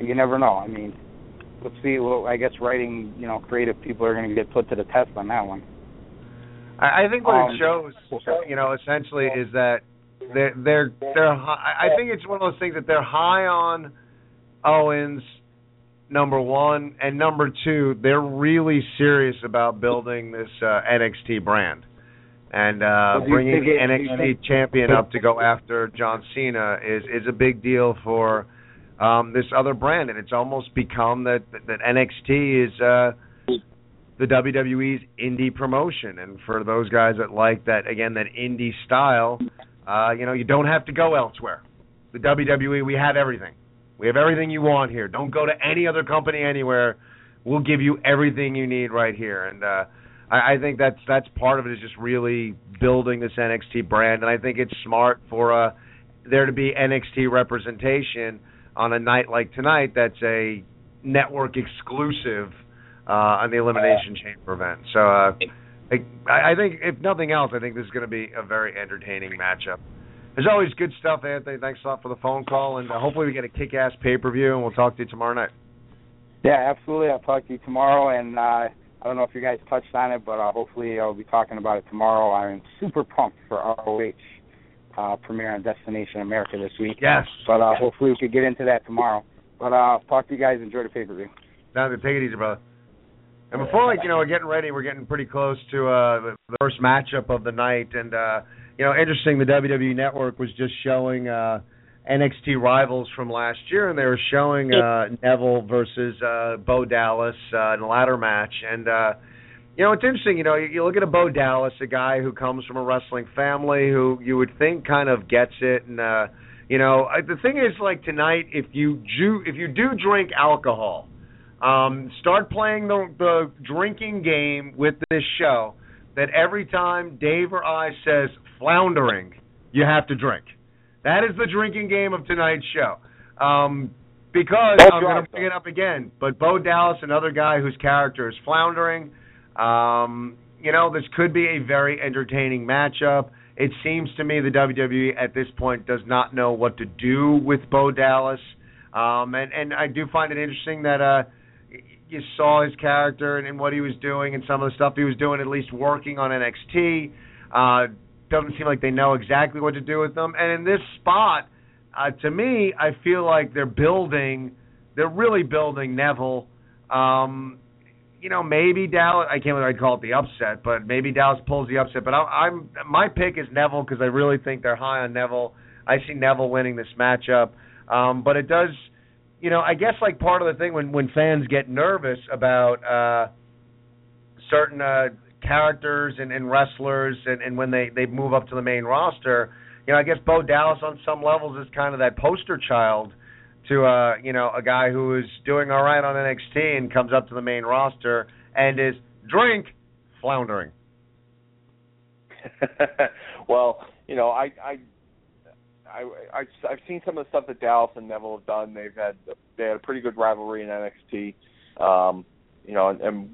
you never know. I mean, let's see. Well, I guess writing, you know, creative people are going to get put to the test on that one. I, I think what Um, it shows, you know, essentially is that they're they're they're. High, I think it's one of those things that they're high on Owens, number one, and number two, they're really serious about building this uh, NXT brand. And uh, Well, do you bringing NXT champion up to go after John Cena is is a big deal for um, this other brand, and it's almost become that that NXT is uh, the WWE's indie promotion. And for those guys that like that, again, that indie style, uh, you know, you don't have to go elsewhere. The WWE, we have everything. We have everything you want here. Don't go to any other company anywhere. We'll give you everything you need right here. And uh, I, I think that's that's part of it is just really building this NXT brand. And I think it's smart for uh, there to be NXT representation on a night like tonight. That's a network exclusive uh, on the Elimination Chamber event. So uh, I, I think, if nothing else, I think this is going to be a very entertaining matchup. There's always good stuff, Anthony. Thanks a lot for the phone call, and uh, hopefully we get a kick-ass pay-per-view, and we'll talk to you tomorrow night. Yeah, absolutely. I'll talk to you tomorrow, and uh, I don't know if you guys touched on it, but uh, hopefully I'll be talking about it tomorrow. I'm super pumped for ROH uh, premiere on Destination America this week. Yes. But uh, hopefully we could get into that tomorrow. But uh, talk to you guys. Enjoy the pay per view. Now, take it easy, brother. And before, like, you know, we're getting ready, we're getting pretty close to uh, the the first matchup of the night, and uh, you know, interesting. The WWE Network was just showing uh, NXT rivals from last year, and they were showing uh, Neville versus uh, Bo Dallas uh, in a ladder match, and uh, you know, it's interesting. You know, you, you look at a Bo Dallas, a guy who comes from a wrestling family, who you would think kind of gets it, and uh, you know, I, the thing is, like tonight, if you ju- if you do drink alcohol. Um, start playing the, the drinking game with this show. That every time Dave or I says floundering, you have to drink. That is the drinking game of tonight's show. Um, because Don't I'm going to bring it up again. But Bo Dallas, another guy whose character is floundering. Um, you know, this could be a very entertaining matchup. It seems to me the WWE at this point does not know what to do with Bo Dallas. Um, and, and I do find it interesting that uh, you saw his character and, and what he was doing and some of the stuff he was doing, at least working on NXT. Uh, doesn't seem like they know exactly what to do with them. And in this spot, uh, to me, I feel like they're building, they're really building Neville. Um, you know, maybe Dallas. I can't I'd call it the upset, but maybe Dallas pulls the upset. But I, I'm my pick is Neville because I really think they're high on Neville. I see Neville winning this matchup. Um, but it does you know, I guess like part of the thing when when fans get nervous about uh certain uh characters and, and wrestlers and, and when they they move up to the main roster, you know, I guess Bo Dallas on some levels is kind of that poster child to uh, you know, a guy who is doing all right on NXT and comes up to the main roster and is drink floundering. well, you know, I, I, I, I, I've seen some of the stuff that Dallas and Neville have done. They've had they had a pretty good rivalry in NXT. Um, you know, and, and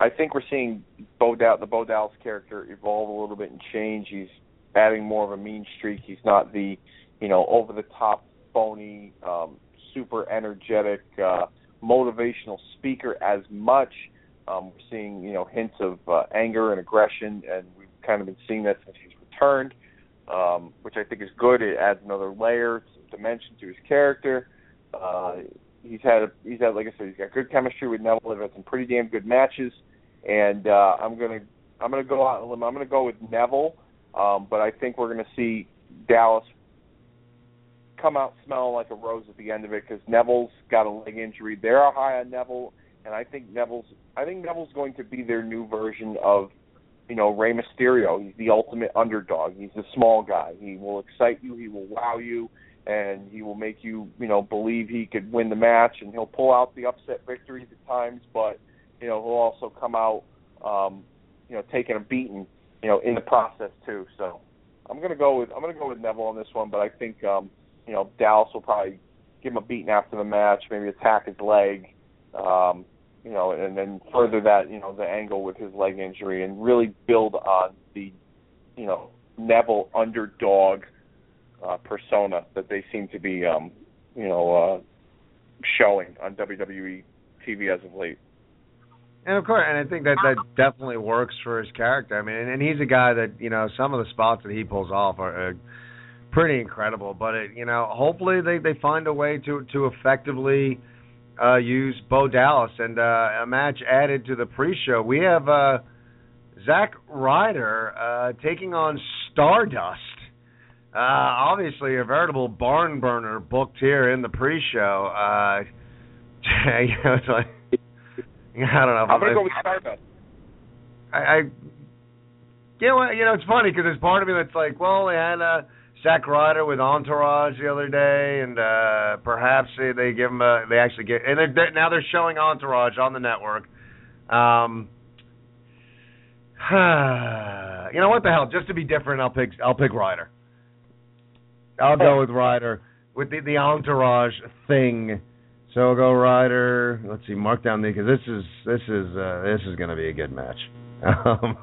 I think we're seeing Bo Dallas, the Bo Dallas character evolve a little bit and change. He's adding more of a mean streak. He's not the, you know, over the top, phony, um, super energetic, uh, motivational speaker as much. Um, we're seeing, you know, hints of uh, anger and aggression, and we've kind of been seeing that since he's returned, um, which I think is good. It adds another layer, some dimension to his character. Uh, he's had, a, he's had, like I said, he's got good chemistry with Neville. They've had some pretty damn good matches, and uh, I'm gonna, I'm gonna go out on limb. I'm gonna go with Neville, um, but I think we're gonna see Dallas come out smelling like a rose at the end of it because Neville's got a leg injury. They're high on Neville, and I think Neville's I think Neville's going to be their new version of you know Rey Mysterio. He's the ultimate underdog. He's the small guy. He will excite you. He will wow you, and he will make you you know believe he could win the match. And he'll pull out the upset victories at times, but you know he'll also come out um, you know taking a beating you know in the process too. So I'm gonna go with I'm gonna go with Neville on this one, but I think um, you know Dallas will probably give him a beating after the match, maybe attack his leg. Um, you know, and then further that, you know, the angle with his leg injury and really build on the, you know, Neville underdog uh, persona that they seem to be, um, you know, uh, showing on WWE TV as of late. And of course, and I think that that definitely works for his character. I mean, and, and he's a guy that you know some of the spots that he pulls off are uh, pretty incredible. But it, you know, hopefully they they find a way to to effectively uh, use Bo Dallas and uh, a match added to the pre-show. We have uh, Zack Ryder uh, taking on Stardust. Uh, obviously, a veritable barn burner booked here in the pre-show. Uh, you know, it's like I don't know. I'm gonna go with Stardust. I, I you know, you know, it's funny because there's part of me that's like, well, they had uh, Zack Ryder with Entourage the other day, and uh, perhaps they, they give him a, they actually get, and they're, they're, now they're showing Entourage on the network. Um, you know what the hell? Just to be different, I'll pick I'll pick Ryder. I'll go with Ryder with the the Entourage thing. So I'll go Ryder. Let's see, mark down the because this is this is uh, this is going to be a good match. Um,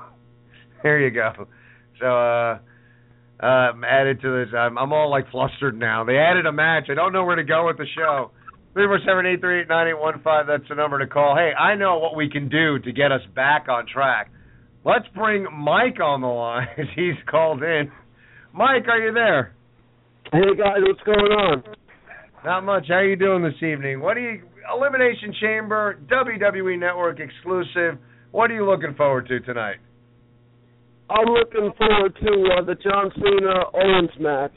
there you go. So uh um added to this I'm I'm all like flustered now. They added a match. I don't know where to go with the show. Three four seven eight three eight nine eight one five, that's the number to call. Hey, I know what we can do to get us back on track. Let's bring Mike on the line he's called in. Mike, are you there? Hey guys, what's going on? Not much. How you doing this evening? What do you Elimination Chamber, WWE Network exclusive. What are you looking forward to tonight? I'm looking forward to uh, the John Cena Owens match.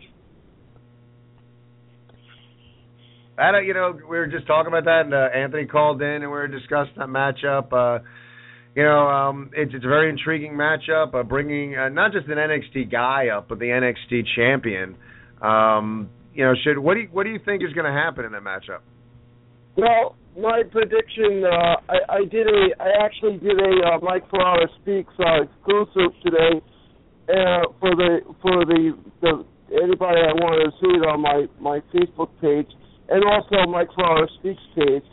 I don't, you know, we were just talking about that, and uh, Anthony called in, and we were discussing that matchup. Uh, you know, um, it's it's a very intriguing matchup, uh, bringing uh, not just an NXT guy up, but the NXT champion. Um, you know, should what do you what do you think is going to happen in that matchup? Well, my prediction, uh, I, I did a, I actually did a uh, Mike Ferrara speaks uh, exclusive today uh, for the for the the anybody that wanted to see it on my my Facebook page and also Mike Ferrara speaks page.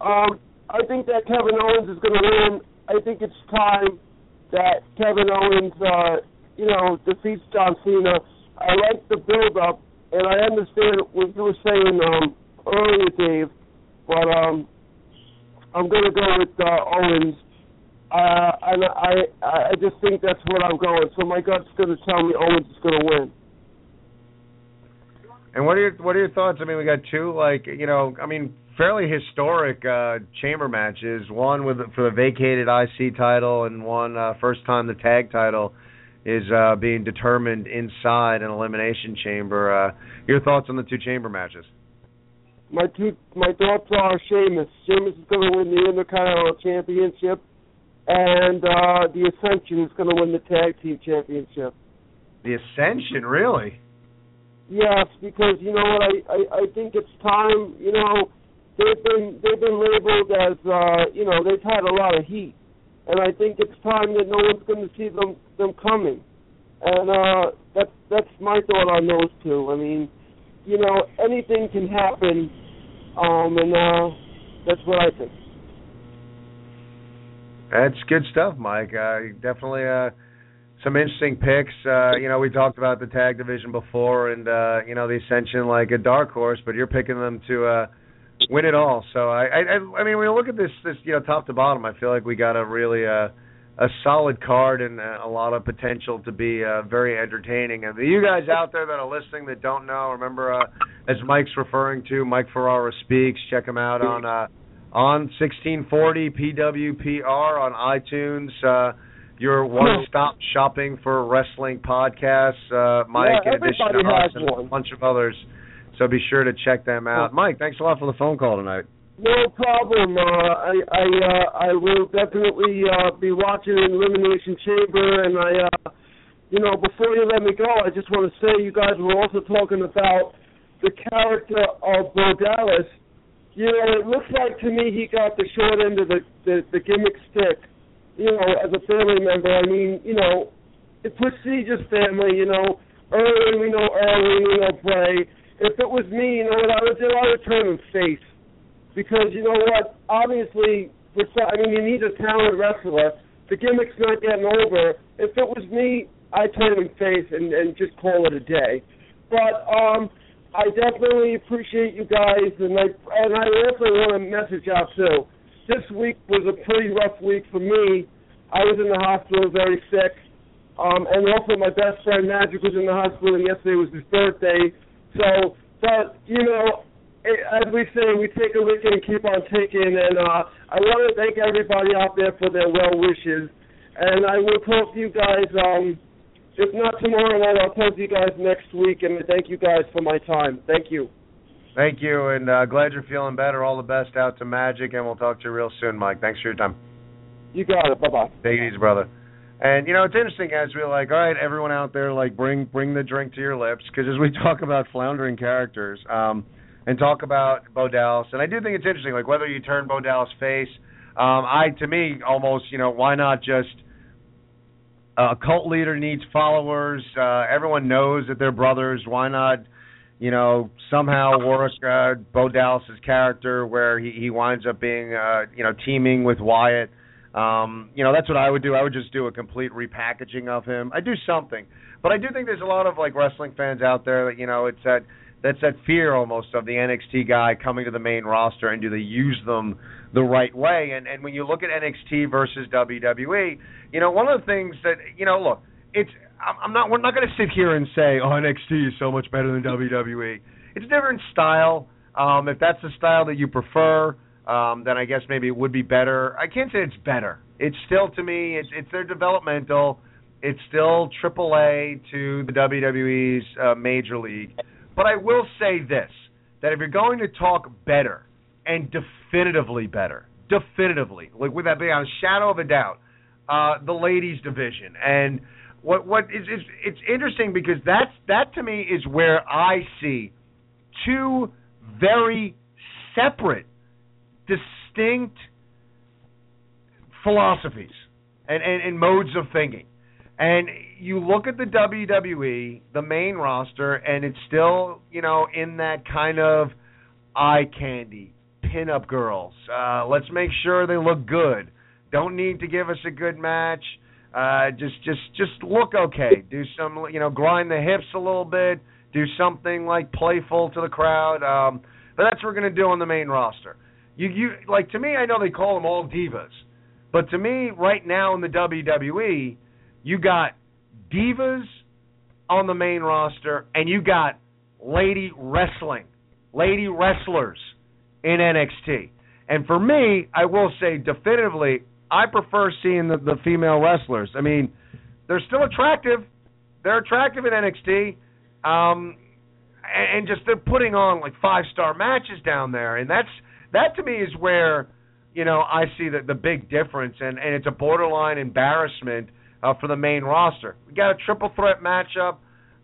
Um, I think that Kevin Owens is going to win. I think it's time that Kevin Owens, uh, you know, defeats John Cena. I like the build up, and I understand what you were saying um, earlier, Dave but um, I'm gonna go with uh, Owens. Uh, and I I just think that's what I'm going. So my gut's gonna tell me Owens is gonna win. And what are your what are your thoughts? I mean, we got two like you know, I mean, fairly historic uh chamber matches. One with for the vacated IC title, and one uh, first time the tag title is uh being determined inside an elimination chamber. Uh Your thoughts on the two chamber matches? My two my thoughts are Sheamus. Sheamus is going to win the Intercontinental Championship, and uh, the Ascension is going to win the Tag Team Championship. The Ascension, really? Yes, because you know what I, I I think it's time. You know, they've been they've been labeled as uh, you know they've had a lot of heat, and I think it's time that no one's going to see them them coming, and uh, that's that's my thought on those two. I mean, you know, anything can happen um, and uh, that's what I think. That's good stuff, Mike. Uh, definitely uh, some interesting picks. Uh, you know, we talked about the tag division before, and uh, you know the Ascension like a dark horse, but you're picking them to uh, win it all. So I, I, I mean, when you look at this, this you know, top to bottom, I feel like we got a really uh, a solid card and a lot of potential to be uh, very entertaining. And you guys out there that are listening that don't know, remember uh, as Mike's referring to, Mike Ferrara speaks. Check him out on uh, on 1640 PWPR on iTunes. Uh, your one-stop shopping for wrestling podcasts, uh, Mike, yeah, in addition to us and a bunch of others. So be sure to check them out. Mike, thanks a lot for the phone call tonight. No problem. Uh, I I uh, I will definitely uh, be watching Elimination Chamber, and I, uh, you know, before you let me go, I just want to say you guys were also talking about the character of Bo Dallas. You know, it looks like to me he got the short end of the the, the gimmick stick. You know, as a family member, I mean, you know, the prestigious family. You know, Irwin, we know Irwin, we know Bray. If it was me, you know what I would do? I would turn him face because you know what? Obviously, for some, I mean, you need a talented wrestler. The gimmick's not getting over. If it was me, I'd turn him face and, and just call it a day. But um, I definitely appreciate you guys, and I and I also want to message out too. This week was a pretty rough week for me. I was in the hospital, very sick. Um, and also my best friend Magic was in the hospital, and yesterday was his birthday. So, but you know, as we say, we take a lick and keep on taking. And uh, I want to thank everybody out there for their well wishes. And I will talk to you guys. Um, if not tomorrow night, I'll talk to you guys next week. And thank you guys for my time. Thank you. Thank you, and uh, glad you're feeling better. All the best out to Magic, and we'll talk to you real soon, Mike. Thanks for your time. You got it. Bye bye. Take it easy, brother. And you know it's interesting as we're like, all right, everyone out there, like bring bring the drink to your lips, because as we talk about floundering characters, um, and talk about Bo Dallas, and I do think it's interesting, like whether you turn Bo Dallas face, um, I to me almost, you know, why not just a cult leader needs followers. Uh, everyone knows that they're brothers. Why not, you know, somehow work uh, Bo Dallas's character where he, he winds up being, uh, you know, teaming with Wyatt. Um, you know, that's what I would do. I would just do a complete repackaging of him. I do something, but I do think there's a lot of like wrestling fans out there that you know it's that that's that fear almost of the NXT guy coming to the main roster and do they use them the right way? And and when you look at NXT versus WWE, you know one of the things that you know look, it's I'm not we're not going to sit here and say oh NXT is so much better than WWE. It's a different style. Um, if that's the style that you prefer, um, then I guess maybe it would be better. I can't say it's better. It's still to me, it's it's their developmental. It's still AAA to the WWE's uh, Major League. But I will say this: that if you're going to talk better and definitively better, definitively, like with that beyond a shadow of a doubt, uh, the ladies division and what what is is it's interesting because that's that to me is where I see two very separate distinct philosophies and, and, and modes of thinking. And you look at the WWE, the main roster, and it's still, you know, in that kind of eye candy, pin-up girls. Uh, let's make sure they look good. Don't need to give us a good match. Uh, just, just, just look okay. Do some, you know, grind the hips a little bit. Do something like playful to the crowd. Um, but that's what we're gonna do on the main roster. You, you like to me. I know they call them all divas, but to me, right now in the WWE, you got divas on the main roster, and you got lady wrestling, lady wrestlers in NXT. And for me, I will say definitively, I prefer seeing the, the female wrestlers. I mean, they're still attractive. They're attractive in NXT. Um, and, and just they're putting on like five star matches down there, and that's that to me is where you know I see the the big difference, and and it's a borderline embarrassment uh, for the main roster. We got a triple threat matchup.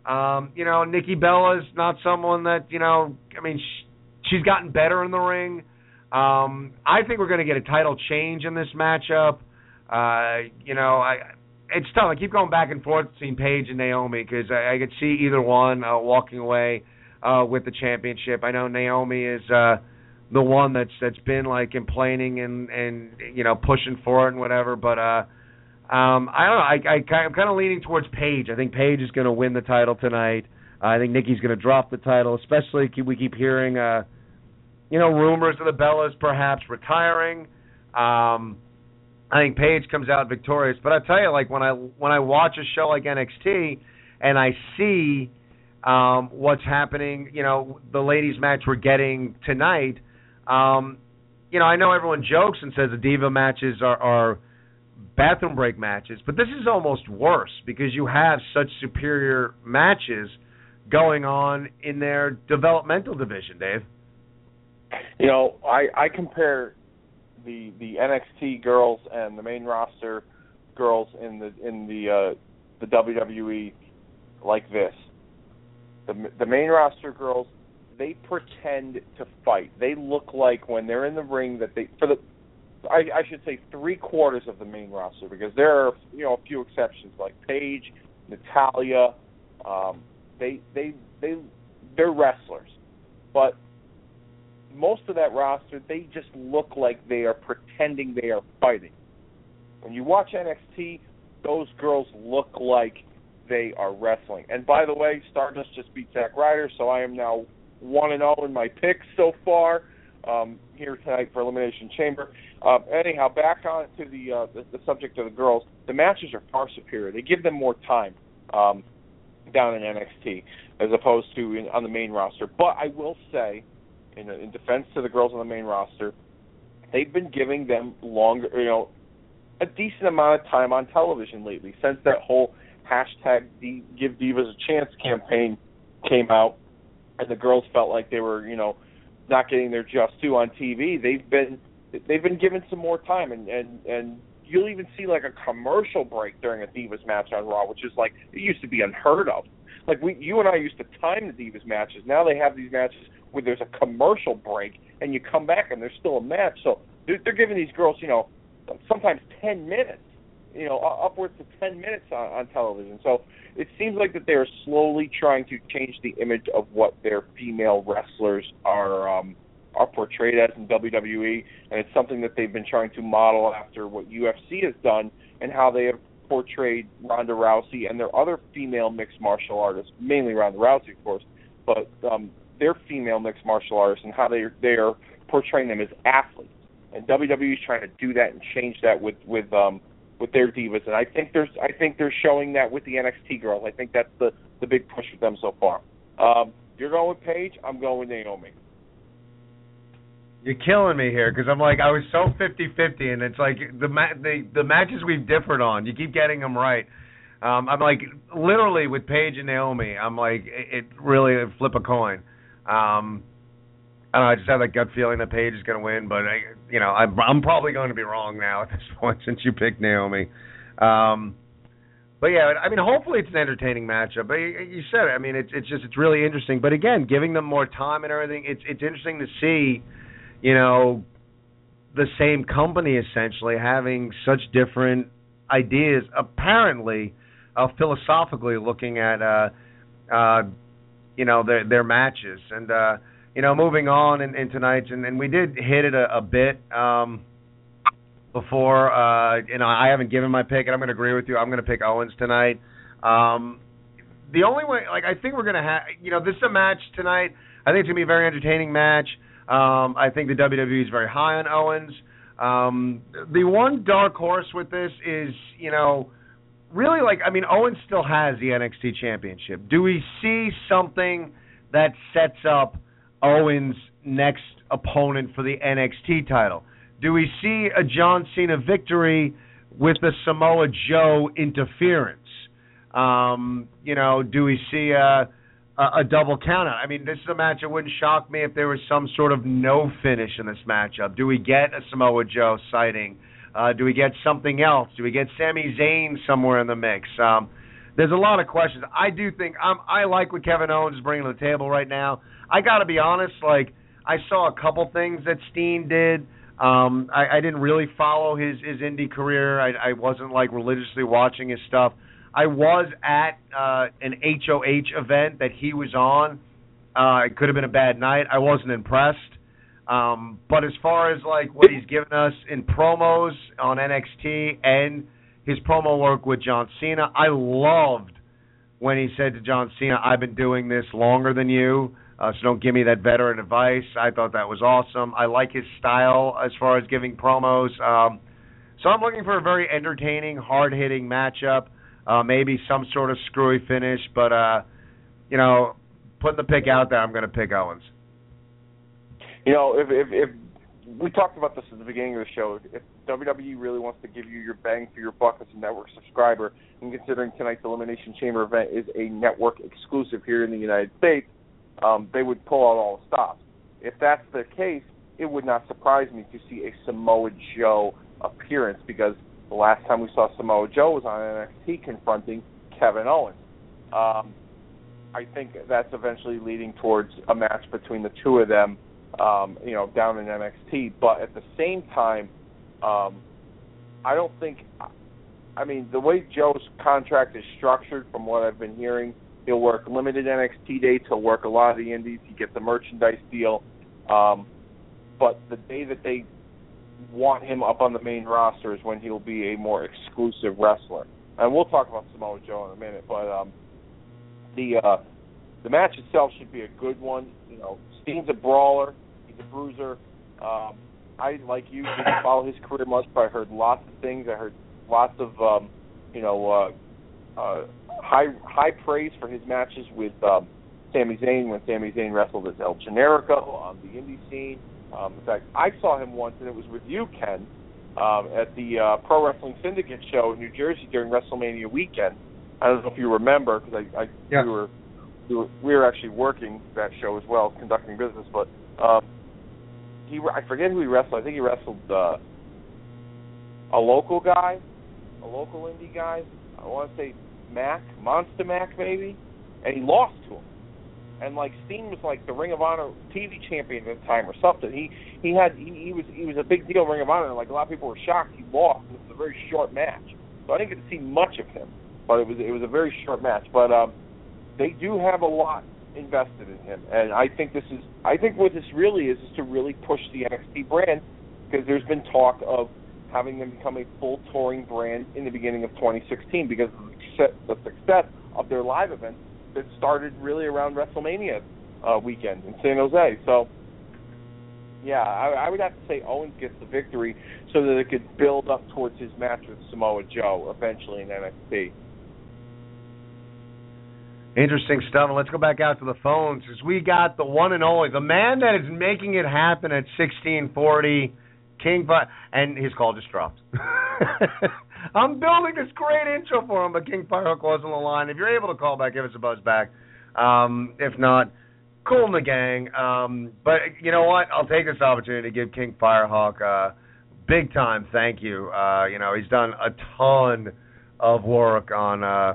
Um, you know, Nikki Bella's not someone that you know. I mean, sh- she's gotten better in the ring. Um, I think we're going to get a title change in this matchup. Uh, you know, I it's tough. I keep going back and forth between Paige and Naomi because I, I could see either one uh, walking away uh, with the championship. I know Naomi is uh, the one that's that's been like complaining and and you know pushing for it and whatever, but uh, um, I don't know. I, I I'm kind of leaning towards Paige. I think Paige is going to win the title tonight. Uh, I think Nikki's going to drop the title, especially we keep hearing, uh, you know, rumors of the Bellas perhaps retiring. Um, I think Paige comes out victorious. But I tell you, like when I when I watch a show like NXT and I see um, what's happening, you know, the ladies' match we're getting tonight. Um, you know, I know everyone jokes and says the diva matches are, are bathroom break matches, but this is almost worse because you have such superior matches going on in their developmental division, Dave. You know, I I compare the the NXT girls and the main roster girls in the in the uh, the WWE like this. The the main roster girls they pretend to fight. They look like when they're in the ring that they for the I, I should say three quarters of the main roster because there are you know a few exceptions like Paige, Natalya, Um, they they they they're wrestlers, but most of that roster they just look like they are pretending they are fighting. When you watch NXT, those girls look like they are wrestling. And by the way, Stardust just beat Zack Ryder, so I am now one and zero in my picks so far. Um, here tonight for Elimination Chamber. Uh, anyhow, back on to the, uh, the the subject of the girls. The matches are far superior. They give them more time um, down in NXT as opposed to in, on the main roster. But I will say, in, in defense to the girls on the main roster, they've been giving them longer, you know, a decent amount of time on television lately since that whole hashtag D- Give Divas a Chance campaign came out, and the girls felt like they were, you know, not getting their just due on TV. They've been they've been given some more time, and and and you'll even see like a commercial break during a Divas match on Raw, which is like it used to be unheard of. Like we, you and I used to time the Divas matches. Now they have these matches where there's a commercial break, and you come back and there's still a match. So they're, they're giving these girls, you know, sometimes ten minutes, you know, upwards to ten minutes on, on television. So it seems like that they are slowly trying to change the image of what their female wrestlers are um, are portrayed as in WWE, and it's something that they've been trying to model after what UFC has done and how they have portrayed Ronda Rousey and their other female mixed martial artists, mainly Ronda Rousey, of course, but um, their female mixed martial artists and how they they are portraying them as athletes. And WWE is trying to do that and change that with with um, with their divas, and I think there's I think they're showing that with the NXT girls. I think that's the the big push with them so far. Um, you're going with Paige. I'm going with Naomi. You're killing me here because I'm like I was so 50-50, and it's like the ma- the the matches we've differed on. You keep getting them right. Um, I'm like literally with Paige and Naomi. I'm like it, it really flip a coin. Um, I don't know. I just have that gut feeling that Paige is going to win, but I, you know, I'm, I'm probably going to be wrong now at this point since you picked Naomi. Um, but yeah, I mean, hopefully it's an entertaining matchup. But you, said it. I mean, it's it's just it's really interesting. But again, giving them more time and everything, it's it's interesting to see, you know, the same company essentially having such different ideas. Apparently, uh, philosophically looking at, uh, uh, you know, their their matches and. uh you know, moving on in, in tonight's, and, and we did hit it a, a bit um, before. Uh, you know, I haven't given my pick, and I'm going to agree with you. I'm going to pick Owens tonight. Um, the only way, like, I think we're going to have, you know, this is a match tonight. I think it's going to be a very entertaining match. Um, I think the WWE is very high on Owens. Um, the one dark horse with this is, you know, really like, I mean, Owens still has the NXT Championship. Do we see something that sets up Owens' next opponent for the NXT title? Do we see a John Cena victory with the Samoa Joe interference? Um, you know, do we see a, a, a double countout? I mean, this is a match. It wouldn't shock me if there was some sort of no finish in this matchup. Do we get a Samoa Joe sighting? Uh, do we get something else? Do we get Sami Zayn somewhere in the mix? Um, there's a lot of questions. I do think I'm, I like what Kevin Owens is bringing to the table right now. I got to be honest, like I saw a couple things that Steen did. Um, I, I didn't really follow his his indie career. I, I wasn't like religiously watching his stuff. I was at uh, an ROH event that he was on. Uh, it could have been a bad night. I wasn't impressed. Um, but as far as like what he's given us in promos on NXT and his promo work with John Cena, I loved when he said to John Cena, "I've been doing this longer than you." Uh, so don't give me that veteran advice. I thought that was awesome. I like his style as far as giving promos. Um, so I'm looking for a very entertaining, hard-hitting matchup. Uh, maybe some sort of screwy finish, but uh, you know, putting the pick out there, I'm going to pick Owens. You know, if, if if we talked about this at the beginning of the show, if WWE really wants to give you your bang for your buck as a network subscriber, and considering tonight's Elimination Chamber event is a network exclusive here in the United States, um, they would pull out all the stops. If that's the case, it would not surprise me to see a Samoa Joe appearance because the last time we saw Samoa Joe was on NXT confronting Kevin Owens. Um, I think that's eventually leading towards a match between the two of them, um, you know, down in NXT. But at the same time, um, I don't think. I mean, the way Joe's contract is structured, from what I've been hearing, He'll work limited NXT dates. He'll work a lot of the indies. He gets a merchandise deal. Um, but the day that they want him up on the main roster is when he'll be a more exclusive wrestler. And we'll talk about Samoa Joe in a minute. But um, the uh, the match itself should be a good one. You know, Steen's a brawler. He's a bruiser. Um, I like you didn't follow his career much, but I heard lots of things. I heard lots of um, you know uh, uh, high high praise for his matches with um, Sami Zayn when Sami Zayn wrestled as El Generico on the indie scene. Um, in fact, I saw him once, and it was with you, Ken, um, at the uh, Pro Wrestling Syndicate show in New Jersey during WrestleMania weekend. I don't know if you remember because I, I yeah. we were we were we were actually working that show as well, conducting business. But um, he I forget who he wrestled. I think he wrestled uh, a local guy, a local indie guy. I want to say Mac, Monster Mac maybe, and he lost to him. And like Steen was like the Ring of Honor TV champion at the time or something. He he had he, he was he was a big deal in Ring of Honor. Like a lot of people were shocked he lost. It was a very short match, so I didn't get to see much of him. But it was it was a very short match. But um, they do have a lot invested in him, and I think this is I think what this really is is to really push the NXT brand because there's been talk of having them become a full touring brand in the beginning of 2016 because of the success of their live events that started really around WrestleMania uh, weekend in San Jose. So, yeah, I, I would have to say Owens gets the victory so that it could build up towards his match with Samoa Joe eventually in NXT. Interesting stuff. And let's go back out to the phones because we got the one and only, the man that is making it happen at 1640, King, but and his call just dropped. I'm building this great intro for him, but King Firehawk was on the line. If you're able to call back, give us a buzz back. Um, if not, cool in the gang. Um, but you know what? I'll take this opportunity to give King Firehawk uh, big time thank you. Uh, you know, he's done a ton of work on uh,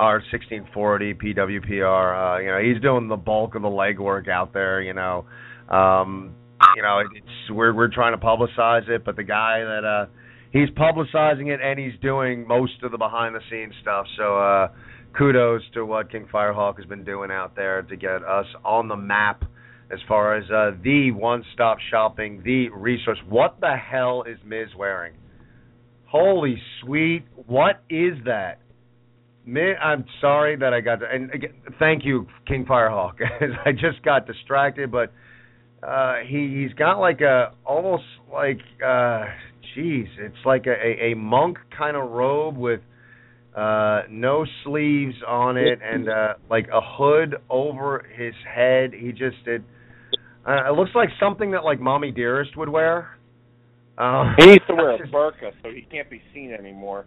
our 1640 PWPR. Uh, you know, he's doing the bulk of the legwork out there. You know, um, you know, it's we're we're trying to publicize it, but the guy that uh, he's publicizing it and he's doing most of the behind the scenes stuff. So uh, kudos to what King Firehawk has been doing out there to get us on the map as far as uh, the one stop shopping, the resource. What the hell is Miz wearing? Holy sweet, what is that? I'm sorry that I got to, and again, thank you, King Firehawk. I just got distracted, but uh he he's got like a almost like uh jeez, it's like a, a, monk kind of robe with uh no sleeves on it and uh like a hood over his head. He just it uh, it looks like something that like Mommy Dearest would wear. Um, he needs to wear a burqa so he can't be seen anymore.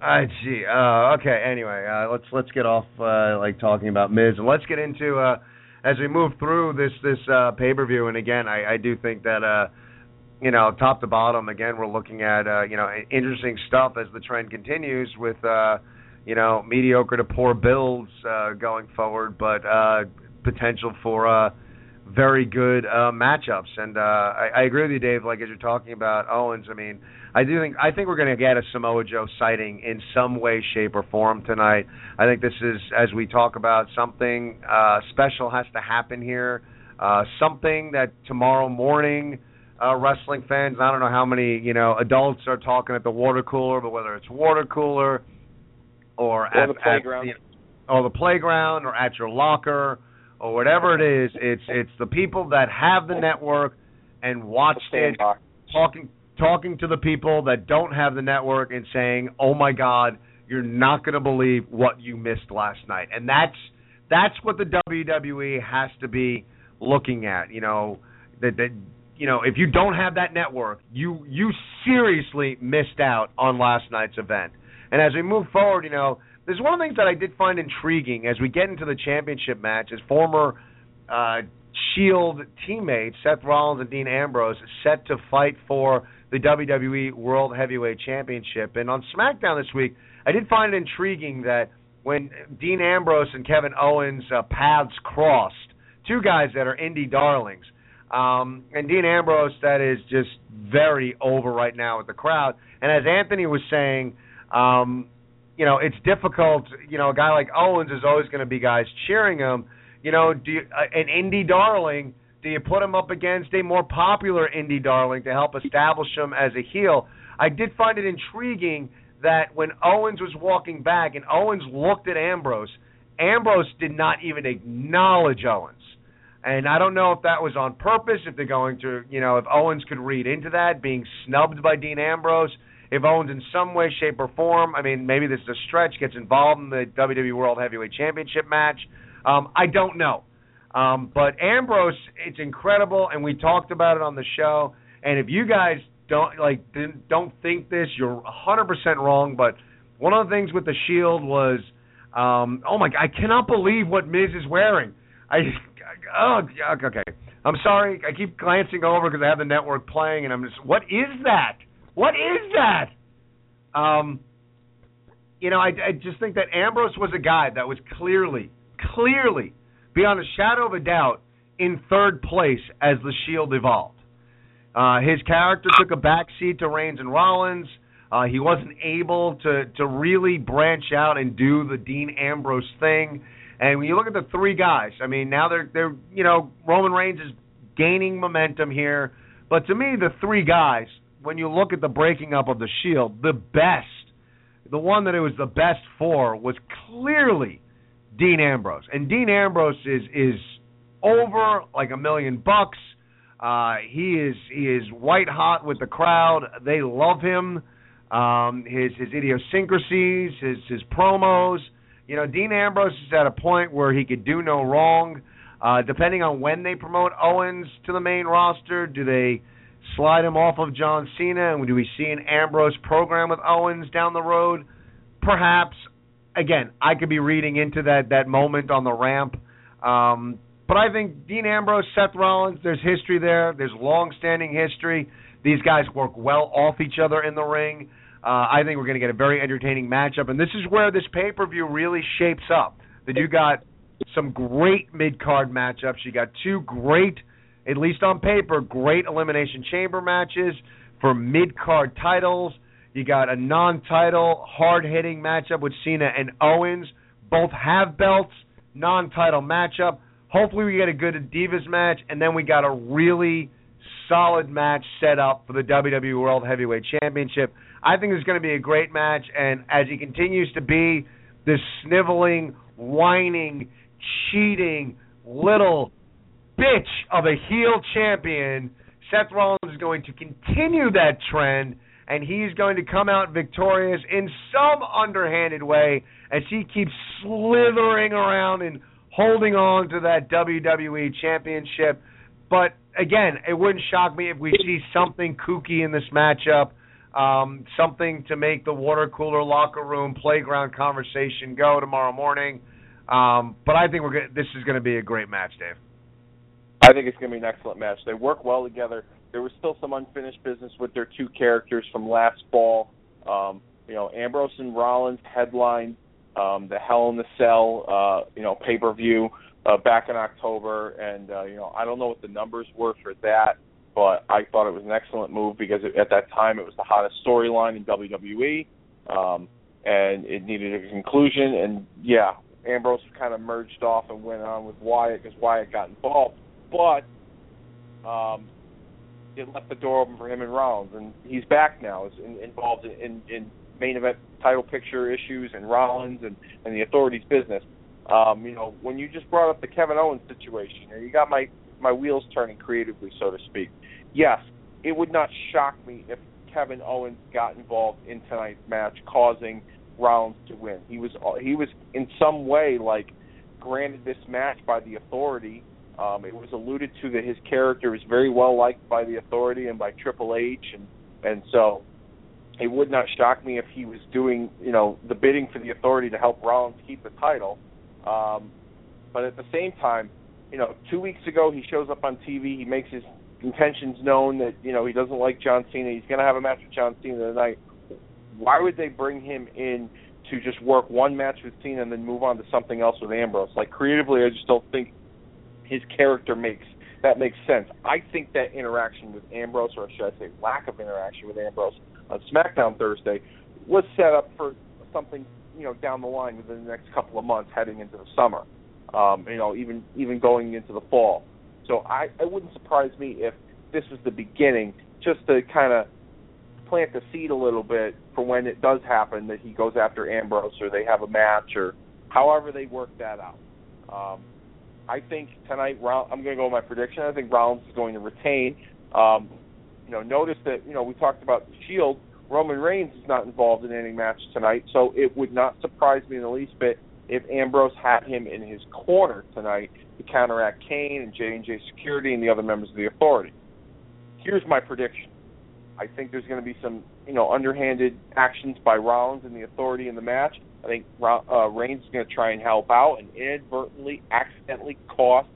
I see. Uh, okay. Anyway, uh, let's let's get off uh, like talking about Miz and let's get into uh, as we move through this this uh, pay per view. And again, I, I do think that uh, you know top to bottom, again, we're looking at uh, you know interesting stuff as the trend continues with uh, you know mediocre to poor builds uh, going forward, but uh, potential for uh, very good uh, matchups. And uh, I, I agree with you, Dave. Like as you're talking about Owens, I mean. I do think I think we're going to get a Samoa Joe sighting in some way, shape, or form tonight. I think this is, as we talk about, something uh, special has to happen here. Uh, something that tomorrow morning, uh, wrestling fans, I don't know how many you know adults are talking at the water cooler, but whether it's water cooler or, or at the playground, at, or the playground, or at your locker, or whatever it is, it's it's the people that have the network and watched it, talking talking to the people that don't have the network and saying, "Oh my God, you're not going to believe what you missed last night," and that's that's what the WWE has to be looking at. You know that that you know if you don't have that network, you you seriously missed out on last night's event. And as we move forward, you know, there's one of the things that I did find intriguing as we get into the championship match is former uh, Shield teammates Seth Rollins and Dean Ambrose set to fight for the WWE World Heavyweight Championship. And on SmackDown this week, I did find it intriguing that when Dean Ambrose and Kevin Owens uh, paths crossed, two guys that are indie darlings, um, and Dean Ambrose that is just very over right now with the crowd. And as Anthony was saying, um, you know, it's difficult. You know, a guy like Owens is always going to be guys cheering him. You know, do you, uh, an indie darling do you put him up against a more popular indie darling to help establish him as a heel? I did find it intriguing that when Owens was walking back and Owens looked at Ambrose, Ambrose did not even acknowledge Owens. And I don't know if that was on purpose, if they're going to, you know, if Owens could read into that, being snubbed by Dean Ambrose. If Owens, in some way, shape, or form, I mean, maybe this is a stretch, gets involved in the WWE World Heavyweight Championship match. Um, I don't know. Um, but Ambrose, it's incredible, and we talked about it on the show. And if you guys don't like don't think this, you're 100% wrong. But one of the things with the Shield was, um, oh my, I cannot believe what Miz is wearing. I, oh, okay. I'm sorry. I keep glancing over because I have the network playing, and I'm just, what is that? What is that? Um, you know, I, I just think that Ambrose was a guy that was clearly, clearly, beyond a shadow of a doubt, in third place as the Shield evolved. Uh, his character took a backseat to Reigns and Rollins. Uh, he wasn't able to to really branch out and do the Dean Ambrose thing. And when you look at the three guys, I mean, now they're they're you know Roman Reigns is gaining momentum here, but to me the three guys, when you look at the breaking up of the Shield, the best, the one that it was the best for was clearly Dean Ambrose, and Dean Ambrose is is over like a million bucks. Uh, he is he is white hot with the crowd. They love him. Um, his his idiosyncrasies, his his promos. You know, Dean Ambrose is at a point where he could do no wrong. Uh, depending on when they promote Owens to the main roster, do they slide him off of John Cena, and do we see an Ambrose program with Owens down the road? Perhaps. Again, I could be reading into that that moment on the ramp. Um, but I think Dean Ambrose, Seth Rollins, there's history there. There's long-standing history. These guys work well off each other in the ring. Uh, I think we're going to get a very entertaining matchup, and this is where this pay-per-view really shapes up. That you got some great mid-card matchups. You got two great, at least on paper, great elimination chamber matches for mid-card titles. You got a non-title, hard-hitting matchup with Cena and Owens. Both have belts. Non-title matchup. Hopefully, we get a good Divas match, and then we got a really solid match set up for the WWE World Heavyweight Championship. I think it's going to be a great match, and as he continues to be this sniveling, whining, cheating little bitch of a heel champion, Seth Rollins is going to continue that trend, and he's going to come out victorious in some underhanded way as he keeps slithering around and holding on to that WWE championship. But again, it wouldn't shock me if we see something kooky in this matchup, um, something to make the water cooler locker room playground conversation go tomorrow morning. Um, but I think we're gonna, this is going to be a great match, Dave. I think it's going to be an excellent match. They work well together. There was still some unfinished business with their two characters from last fall. Um, you know, Ambrose and Rollins headlined um, the Hell in the Cell, uh, you know, pay per view uh, back in October, and uh, you know, I don't know what the numbers were for that, but I thought it was an excellent move because it, at that time it was the hottest storyline in WWE, um, and it needed a conclusion. And yeah, Ambrose kind of merged off and went on with Wyatt because Wyatt got involved, but um, it left the door open for him and Rollins, and he's back now, is in, involved in, in, in main event title picture issues and Rollins and, and the authorities' business. Um, you know, when you just brought up the Kevin Owens situation, know, you got my my wheels turning creatively, so to speak. Yes, it would not shock me if Kevin Owens got involved in tonight's match, causing Rollins to win. He was he was in some way like granted this match by the authority. Um, it was alluded to that his character is very well liked by the authority and by Triple H, and and so it would not shock me if he was doing, you know, the bidding for the authority to help Rollins keep the title. Um, but at the same time, you know, two weeks ago he shows up on TV. He makes his intentions known that you know he doesn't like John Cena. He's going to have a match with John Cena tonight. Why would they bring him in to just work one match with Cena and then move on to something else with Ambrose? Like creatively, I just don't think his character makes that makes sense. I think that interaction with Ambrose, or should I say, lack of interaction with Ambrose, on SmackDown Thursday was set up for something you know down the line within the next couple of months, heading into the summer. Um, you know, even even going into the fall. So I it wouldn't surprise me if this was the beginning, just to kind of plant the seed a little bit for when it does happen that he goes after Ambrose or they have a match or however they work that out. Um, I think tonight, Rollins, I'm going to go with my prediction. I think Rollins is going to retain. Um, you know, notice that you know we talked about the Shield. Roman Reigns is not involved in any match tonight, so it would not surprise me in the least bit if Ambrose had him in his corner tonight to counteract Kane and J and J Security and the other members of the Authority. Here's my prediction. I think there's going to be some, you know, underhanded actions by Rollins and the Authority in the match. I think uh, Reigns is going to try and help out and inadvertently, accidentally cost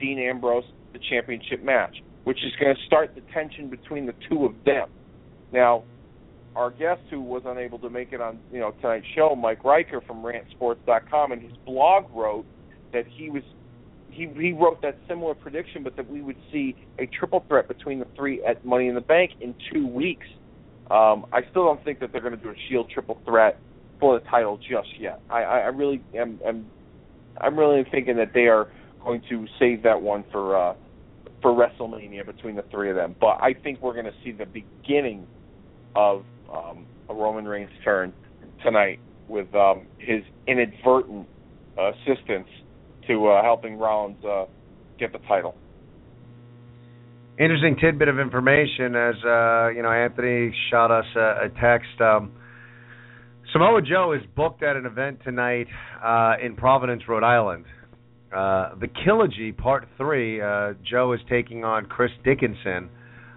Dean Ambrose the championship match, which is going to start the tension between the two of them. Now, our guest who was unable to make it on you know tonight's show, Mike Riker from RantSports.com, and his blog wrote that he was he he wrote that similar prediction, but that we would see a triple threat between the three at Money in the Bank in two weeks. Um, I still don't think that they're going to do a Shield triple threat for the title just yet. I, I, really am, am I'm really thinking that they are going to save that one for uh, for WrestleMania between the three of them. But I think we're going to see the beginning of um, a Roman Reigns turn tonight with um, his inadvertent assistance to uh, helping Rollins uh, get the title. Interesting tidbit of information as uh, you know Anthony shot us a, a text. Um, Samoa Joe is booked at an event tonight uh, in Providence, Rhode Island. Uh, the Killogy Part Three. Uh, Joe is taking on Chris Dickinson.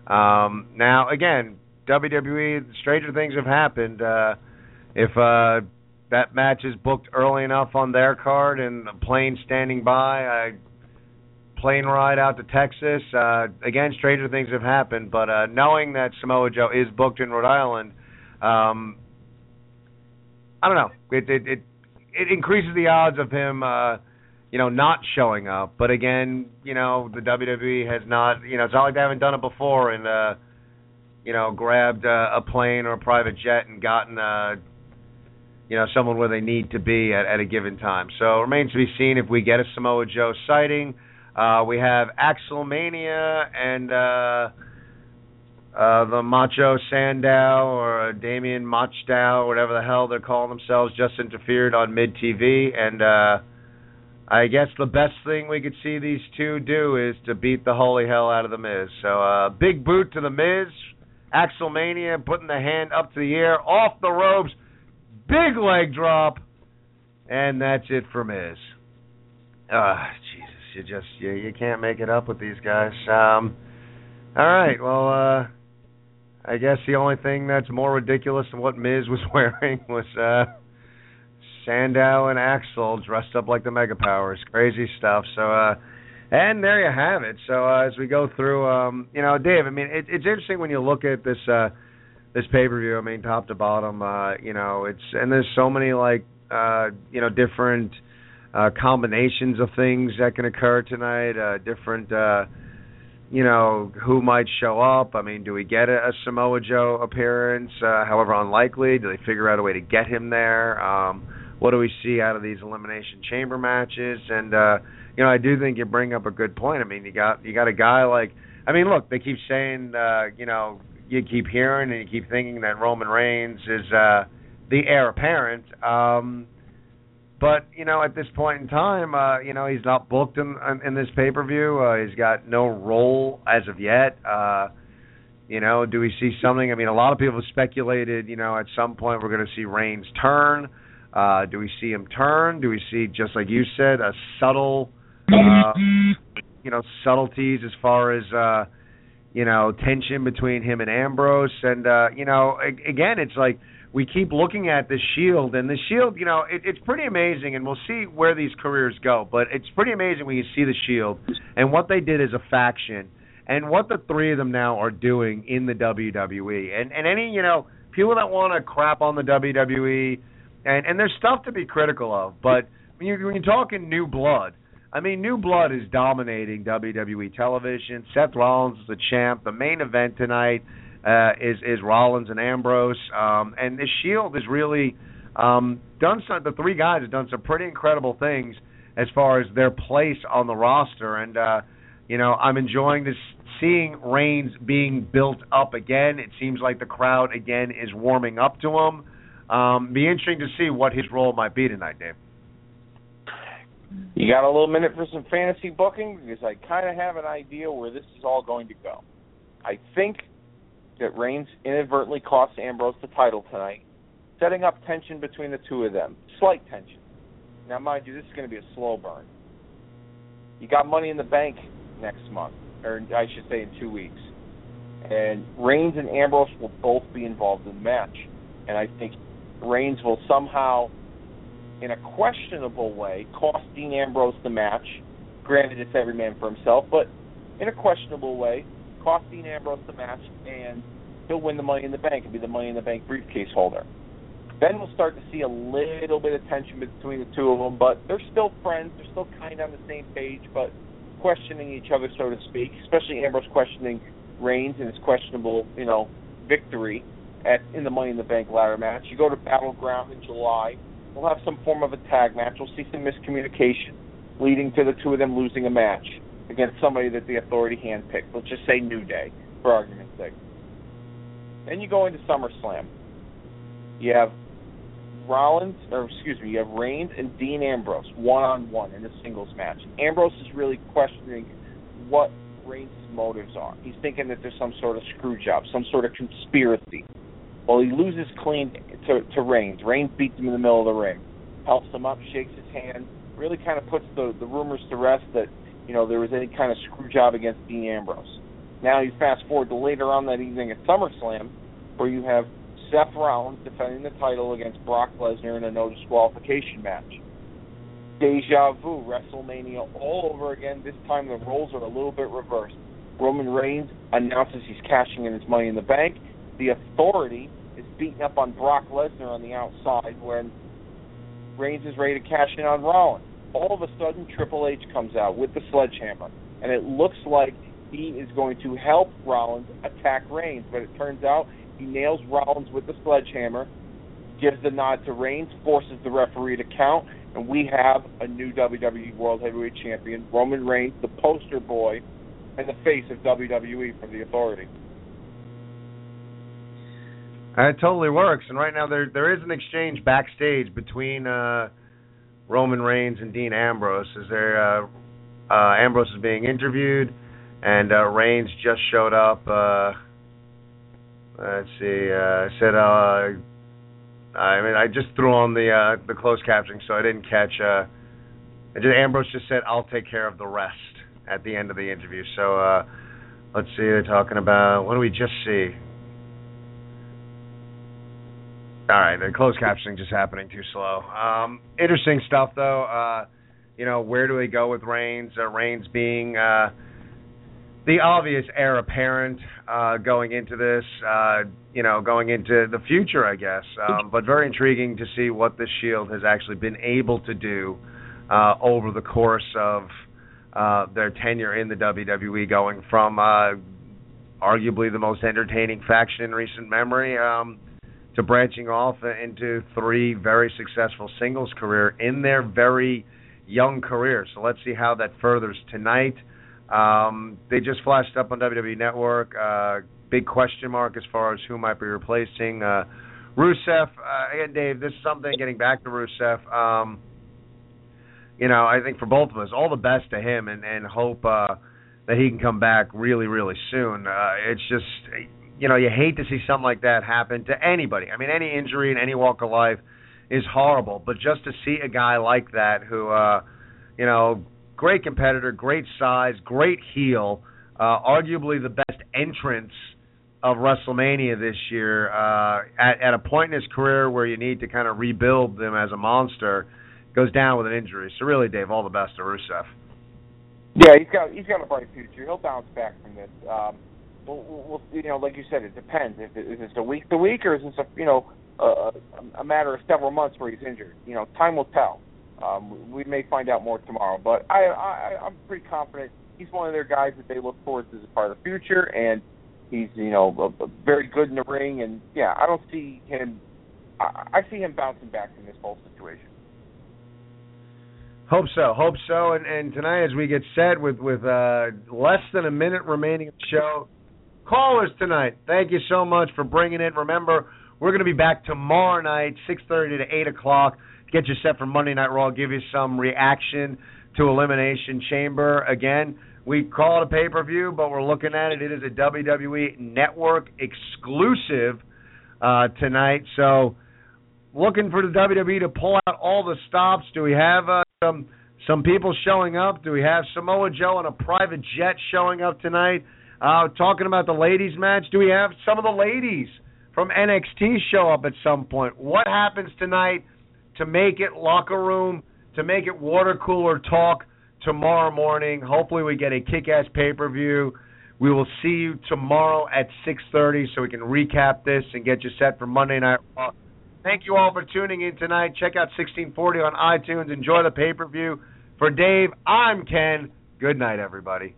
Um, now, again, WWE, stranger things have happened. Uh, if uh, that match is booked early enough on their card and a plane standing by, a plane ride out to Texas. Uh, again, stranger things have happened. But uh, knowing that Samoa Joe is booked in Rhode Island, um, I don't know. It it it, it increases the odds of him. Uh, you know, not showing up. But again, you know, the WWE has not, you know, it's not like they haven't done it before and uh you know, grabbed uh, a plane or a private jet and gotten, uh, you know, someone where they need to be at, at a given time. So it remains to be seen if we get a Samoa Joe sighting. Uh, we have Axelmania and uh, uh, the Macho Sandow or Damien Machdow, whatever the hell they're calling themselves, just interfered on mid TV. And uh, I guess the best thing we could see these two do is to beat the holy hell out of the Miz. So uh, big boot to the Miz Axelmania putting the hand up to the air, off the ropes, big leg drop, and that's it for Miz. Ah, Jesus, you just you you can't make it up with these guys. Um, all right, well, uh, I guess the only thing that's more ridiculous than what Miz was wearing was uh, Sandow and Axel dressed up like the Mega Powers. Crazy stuff. So. uh and there you have it. So uh, as we go through, um, you know, Dave, I mean, it, it's interesting when you look at this uh, this pay per view. I mean, top to bottom, uh, you know, it's and there's so many like uh, you know different uh, combinations of things that can occur tonight. Uh, different, uh, you know, who might show up. I mean, do we get a, Samoa Joe appearance? Uh, however unlikely, do they figure out a way to get him there? Um, what do we see out of these elimination chamber matches? And uh, you know, I do think you bring up a good point. I mean, you got you got a guy like I mean, look, they keep saying uh, you know, you keep hearing and you keep thinking that Roman Reigns is uh the heir apparent. Um but, you know, at this point in time, uh, you know, he's not booked in in this pay-per-view. Uh he's got no role as of yet. Uh you know, do we see something? I mean, a lot of people have speculated, you know, at some point we're going to see Reigns turn. Uh, do we see him turn? Do we see, just like you said, a subtle uh, you know, subtleties as far as uh, you know, tension between him and Ambrose, and uh, you know, again, it's like we keep looking at the Shield, and the Shield, you know, it, it's pretty amazing, and we'll see where these careers go. But it's pretty amazing when you see the Shield and what they did as a faction, and what the three of them now are doing in the WWE, and and any you know people that want to crap on the WWE, and and there's stuff to be critical of, but when you when you're talking new blood I mean, New Blood is dominating WWE television. Seth Rollins is the champ. The main event tonight uh, is is Rollins and Ambrose, um, and this Shield has really um, done some. The three guys have done some pretty incredible things as far as their place on the roster, and uh, you know, I'm enjoying this. Seeing Reigns being built up again, it seems like the crowd again is warming up to him. Um, be interesting to see what his role might be tonight, Dave. You got a little minute for some fantasy booking because I kind of have an idea where this is all going to go. I think that Reigns inadvertently cost Ambrose the title tonight, setting up tension between the two of them. Slight tension. Now, mind you, this is going to be a slow burn. You got Money in the Bank next month, or I should say in two weeks. And Reigns and Ambrose will both be involved in the match. And I think Reigns will somehow, in a questionable way, cost Dean Ambrose the match. Granted, it's every man for himself, but in a questionable way, cost Dean Ambrose the match, and he'll win the Money in the Bank and be the Money in the Bank briefcase holder. Then we'll start to see a little bit of tension between the two of them, but they're still friends. They're still kind of on the same page, but questioning each other, so to speak. Especially Ambrose questioning Reigns and his questionable, you know, victory at in the Money in the Bank ladder match. You go to Battleground in July. We'll have some form of a tag match. We'll see some miscommunication leading to the two of them losing a match against somebody that the Authority handpicked. Let's just say New Day, for argument's sake. Then you go into SummerSlam. You have Rollins, or excuse me, you have Reigns and Dean Ambrose one on one in a singles match. Ambrose is really questioning what Reigns' motives are. He's thinking that there's some sort of screw job, some sort of conspiracy. Well, he loses clean to, to Reigns. Reigns beats him in the middle of the ring, helps him up, shakes his hand, really kind of puts the, the rumors to rest that you know there was any kind of screw job against Dean Ambrose. Now you fast forward to later on that evening at SummerSlam, where you have Seth Rollins defending the title against Brock Lesnar in a no disqualification match. Deja vu, WrestleMania all over again. This time the roles are a little bit reversed. Roman Reigns announces he's cashing in his money in the bank. The authority is beating up on Brock Lesnar on the outside when Reigns is ready to cash in on Rollins. All of a sudden, Triple H comes out with the sledgehammer, and it looks like he is going to help Rollins attack Reigns, but it turns out he nails Rollins with the sledgehammer, gives the nod to Reigns, forces the referee to count, and we have a new WWE World Heavyweight Champion, Roman Reigns, the poster boy and the face of WWE from the Authority. Uh, it totally works, and right now there there is an exchange backstage between uh, Roman Reigns and Dean Ambrose. Is there, uh, uh, Ambrose is being interviewed, and uh, Reigns just showed up. Uh, let's see, uh, said, uh, I mean, I just threw on the uh, the closed captioning, so I didn't catch. Uh, just, Ambrose just said, "I'll take care of the rest" at the end of the interview. So uh, let's see, they're talking about what do we just see? All right, the closed captioning just happening too slow. Um, interesting stuff though. Uh, you know, where do we go with Reigns? Uh, Reigns being uh, the obvious heir apparent uh, going into this, uh, you know, going into the future, I guess. Um, but very intriguing to see what the Shield has actually been able to do uh, over the course of uh, their tenure in the WWE, going from uh, arguably the most entertaining faction in recent memory. Um, to branching off into three very successful singles career in their very young career. So let's see how that furthers tonight. Um, they just flashed up on WWE Network. Uh, big question mark as far as who might be replacing uh, Rusev. Uh, again, Dave, this is something. Getting back to Rusev, um, you know, I think for both of us, all the best to him, and and hope uh, that he can come back really, really soon. Uh, it's just you know, you hate to see something like that happen to anybody. I mean, any injury in any walk of life is horrible, but just to see a guy like that who, uh, you know, great competitor, great size, great heel, uh, arguably the best entrance of WrestleMania this year, uh, at, at a point in his career where you need to kind of rebuild them as a monster, goes down with an injury. So really, Dave, all the best to Rusev. Yeah, he's got he's got a bright future. He'll bounce back from this. Um, well, well, you know, like you said, it depends. If it, is this a week to week, or is this a you know a, a matter of several months where he's injured? You know, time will tell. Um, we may find out more tomorrow, but I, I I'm pretty confident he's one of their guys that they look forward to as a part of the future, and he's you know a, a very good in the ring, and yeah, I don't see him. I, I see him bouncing back from this whole situation. Hope so, hope so. And, and tonight, as we get set with with uh, less than a minute remaining of the show, callers tonight. Thank you so much for bringing it. Remember, we're going to be back tomorrow night, 6:30 to 8 o'clock. get you set for Monday Night Raw. Give you some reaction to Elimination Chamber. Again, we call it a pay per view, but we're looking at it. It is a WWE Network exclusive uh, tonight. So, looking for the WWE to pull out all the stops. Do we have uh, some some people showing up? Do we have Samoa Joe on a private jet showing up tonight? Uh, talking about the ladies' match. Do we have some of the ladies from NXT show up at some point? What happens tonight to make it locker room? To make it water cooler talk? tomorrow morning. Hopefully, we get a kick-ass pay-per-view. We will see you tomorrow at 6:30 so we can recap this and get you set for Monday night. Thank you all for tuning in tonight. Check out 1640 on iTunes. Enjoy the pay-per-view. For Dave, I'm Ken. Good night, everybody.